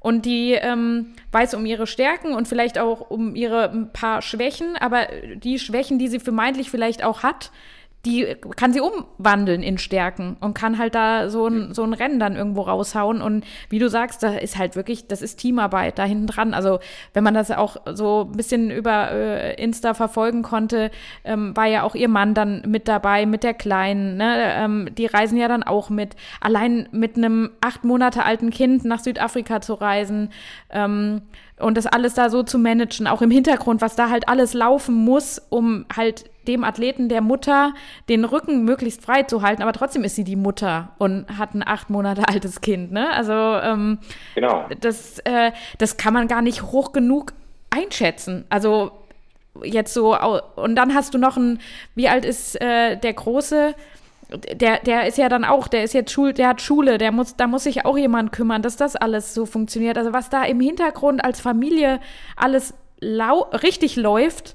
Und die ähm, weiß um ihre Stärken und vielleicht auch um ihre ein paar Schwächen, aber die Schwächen, die sie vermeintlich vielleicht auch hat, die kann sie umwandeln in Stärken und kann halt da so ein, so ein Rennen dann irgendwo raushauen. Und wie du sagst, da ist halt wirklich, das ist Teamarbeit da hinten dran. Also wenn man das auch so ein bisschen über äh, Insta verfolgen konnte, ähm, war ja auch ihr Mann dann mit dabei, mit der Kleinen. Ne? Ähm, die reisen ja dann auch mit. Allein mit einem acht Monate alten Kind nach Südafrika zu reisen. Ähm, und das alles da so zu managen, auch im Hintergrund, was da halt alles laufen muss, um halt dem Athleten der Mutter den Rücken möglichst frei zu halten, aber trotzdem ist sie die Mutter und hat ein acht Monate altes Kind, ne? Also ähm, genau. das, äh, das kann man gar nicht hoch genug einschätzen. Also jetzt so, und dann hast du noch ein, wie alt ist äh, der Große? der, der ist ja dann auch, der ist jetzt Schul, der hat Schule, der muss, da muss sich auch jemand kümmern, dass das alles so funktioniert. Also was da im Hintergrund als Familie alles lau richtig läuft,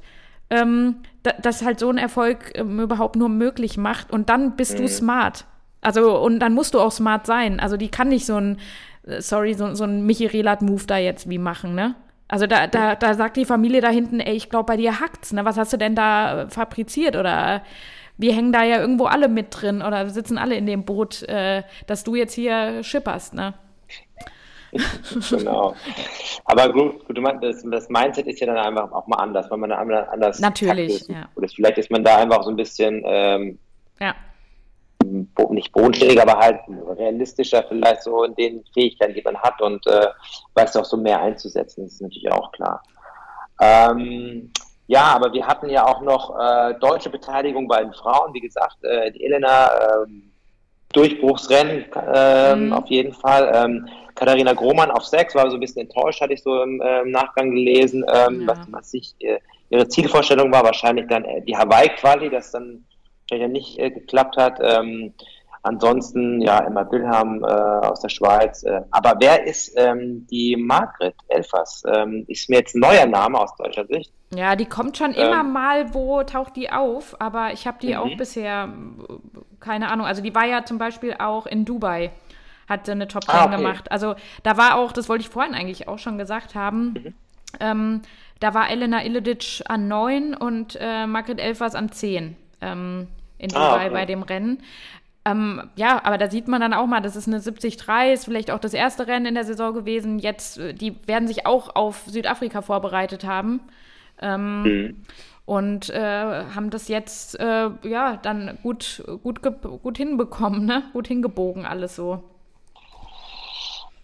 ähm, da, das halt so ein Erfolg ähm, überhaupt nur möglich macht. Und dann bist mhm. du smart. Also, und dann musst du auch smart sein. Also, die kann nicht so ein, äh, sorry, so, so ein Michi Relat-Move da jetzt wie machen, ne? Also da, da, da sagt die Familie da hinten, ey, ich glaube, bei dir hackt's, ne? Was hast du denn da fabriziert? Oder wir hängen da ja irgendwo alle mit drin oder sitzen alle in dem Boot, äh, dass du jetzt hier schipperst, ne? genau. Aber gut, gut das, das, Mindset ist ja dann einfach auch mal anders, weil man da anders Natürlich, ja. Oder vielleicht ist man da einfach so ein bisschen ähm, ja. nicht bodenständig, aber halt realistischer vielleicht so in den Fähigkeiten, die man hat und äh, weiß auch so mehr einzusetzen, das ist natürlich auch klar. Ähm, ja, aber wir hatten ja auch noch äh, deutsche Beteiligung bei den Frauen. Wie gesagt, äh, die Elena äh, Durchbruchsrennen ähm, mhm. auf jeden Fall. Ähm, Katharina Grohmann auf sechs war so ein bisschen enttäuscht, hatte ich so im, äh, im gelesen, ähm, ja. was, was ich, äh, ihre Zielvorstellung war. Wahrscheinlich dann äh, die Hawaii-Quali, das dann vielleicht nicht äh, geklappt hat. Ähm, Ansonsten, ja, Emma Wilhelm äh, aus der Schweiz. Äh, aber wer ist ähm, die Margret Elfers? Ähm, ist mir jetzt ein neuer Name aus deutscher Sicht. Ja, die kommt schon immer ähm, mal, wo taucht die auf, aber ich habe die auch mhm. bisher, keine Ahnung. Also die war ja zum Beispiel auch in Dubai, hat eine Top 10 ah, okay. gemacht. Also da war auch, das wollte ich vorhin eigentlich auch schon gesagt haben, mhm. ähm, da war Elena Illedic an 9 und äh, Margret Elfers an 10 ähm, in ah, Dubai ah, okay. bei dem Rennen. Ähm, ja, aber da sieht man dann auch mal, das ist eine 70-3, ist vielleicht auch das erste Rennen in der Saison gewesen. Jetzt, äh, die werden sich auch auf Südafrika vorbereitet haben. Ähm, mhm. Und äh, haben das jetzt äh, ja dann gut, gut, gut hinbekommen, ne? Gut hingebogen, alles so.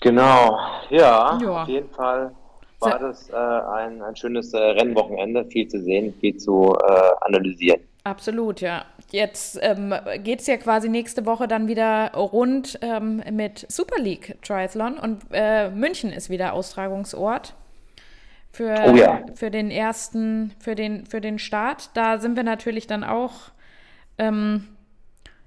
Genau, ja, ja. auf jeden Fall war das äh, ein, ein schönes äh, Rennwochenende, viel zu sehen, viel zu äh, analysieren. Absolut, ja. Jetzt ähm, geht es ja quasi nächste Woche dann wieder rund ähm, mit Super League Triathlon und äh, München ist wieder Austragungsort für, oh ja. für den ersten, für den, für den Start. Da sind wir natürlich dann auch ähm,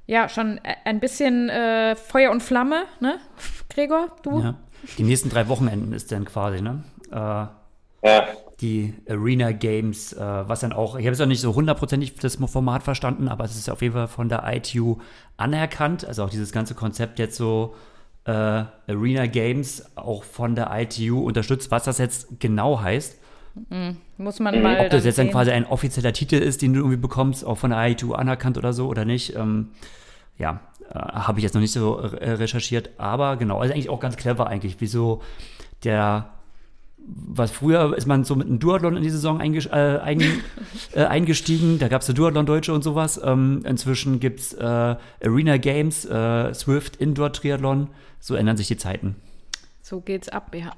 ja schon ein bisschen äh, Feuer und Flamme, ne? Gregor, du? Ja. Die nächsten drei Wochenenden ist dann quasi, ne? Äh, ja. Die Arena Games, äh, was dann auch, ich habe es auch nicht so hundertprozentig das Format verstanden, aber es ist auf jeden Fall von der ITU anerkannt. Also auch dieses ganze Konzept jetzt so äh, Arena Games auch von der ITU unterstützt. Was das jetzt genau heißt, mhm. muss man mal. Ob das jetzt sehen. dann quasi ein offizieller Titel ist, den du irgendwie bekommst, auch von der ITU anerkannt oder so oder nicht. Ähm, ja, äh, habe ich jetzt noch nicht so recherchiert, aber genau, also eigentlich auch ganz clever eigentlich, wieso der was früher ist man so mit einem Duathlon in die Saison äh, ein, äh, eingestiegen. Da gab es ja Duathlon-Deutsche und sowas. Ähm, inzwischen gibt es äh, Arena Games, äh, Swift Indoor Triathlon. So ändern sich die Zeiten. So geht's ab, ja.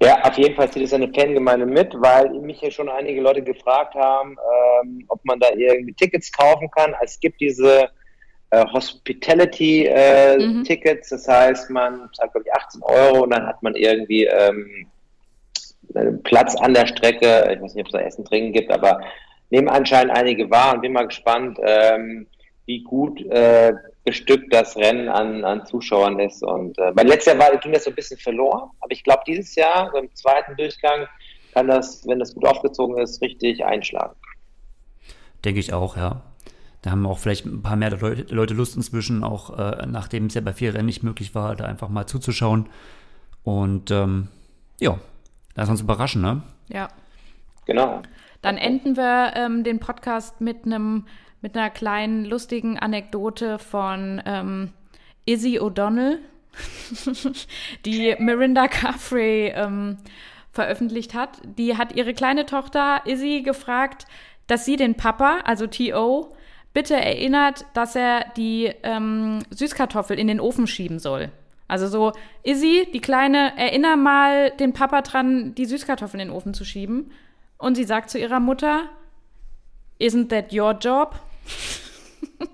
Ja, auf jeden Fall zieht es eine Fangemeinde mit, weil mich ja schon einige Leute gefragt haben, ähm, ob man da irgendwie Tickets kaufen kann. Es gibt diese äh, Hospitality-Tickets, äh, mhm. das heißt, man zahlt, glaube ich, 18 Euro und dann hat man irgendwie ähm, einen Platz an der Strecke. Ich weiß nicht, ob es da Essen, Trinken gibt, aber nehmen anscheinend einige wahr und bin mal gespannt, ähm, wie gut äh, bestückt das Rennen an, an Zuschauern ist. Und äh, mein letztes Jahr war, ging das so ein bisschen verloren, aber ich glaube, dieses Jahr, so im zweiten Durchgang, kann das, wenn das gut aufgezogen ist, richtig einschlagen. Denke ich auch, ja. Da haben auch vielleicht ein paar mehr Leute Lust inzwischen, auch äh, nachdem es ja bei vier Rennen nicht möglich war, da einfach mal zuzuschauen. Und ähm, ja, lass uns überraschen, ne? Ja. Genau. Dann enden wir ähm, den Podcast mit einem mit einer kleinen lustigen Anekdote von ähm, Izzy O'Donnell, die Mirinda Carfrey ähm, veröffentlicht hat. Die hat ihre kleine Tochter Izzy gefragt, dass sie den Papa, also T.O., bitte erinnert, dass er die ähm, Süßkartoffel in den Ofen schieben soll. Also so, Izzy, die Kleine, erinner mal den Papa dran, die Süßkartoffel in den Ofen zu schieben. Und sie sagt zu ihrer Mutter, Isn't that your job?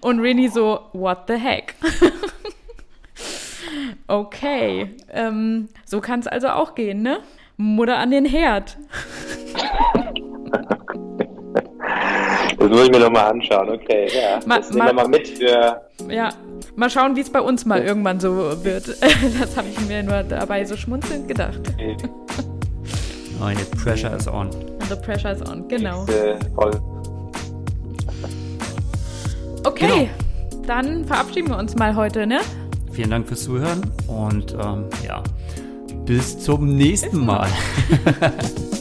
Und Rini so, what the heck? okay, ähm, so kann es also auch gehen, ne? Mutter an den Herd. Das muss ich mir nochmal anschauen, okay. Ja, ma, das nehmen wir mal mit für. Ja, mal schauen, wie es bei uns mal irgendwann so wird. Das habe ich mir nur dabei so schmunzelnd gedacht. Okay. Oh, the pressure is on. The pressure is on, genau. voll. Okay, genau. dann verabschieden wir uns mal heute, ne? Vielen Dank fürs Zuhören und ähm, ja, bis zum nächsten Mal.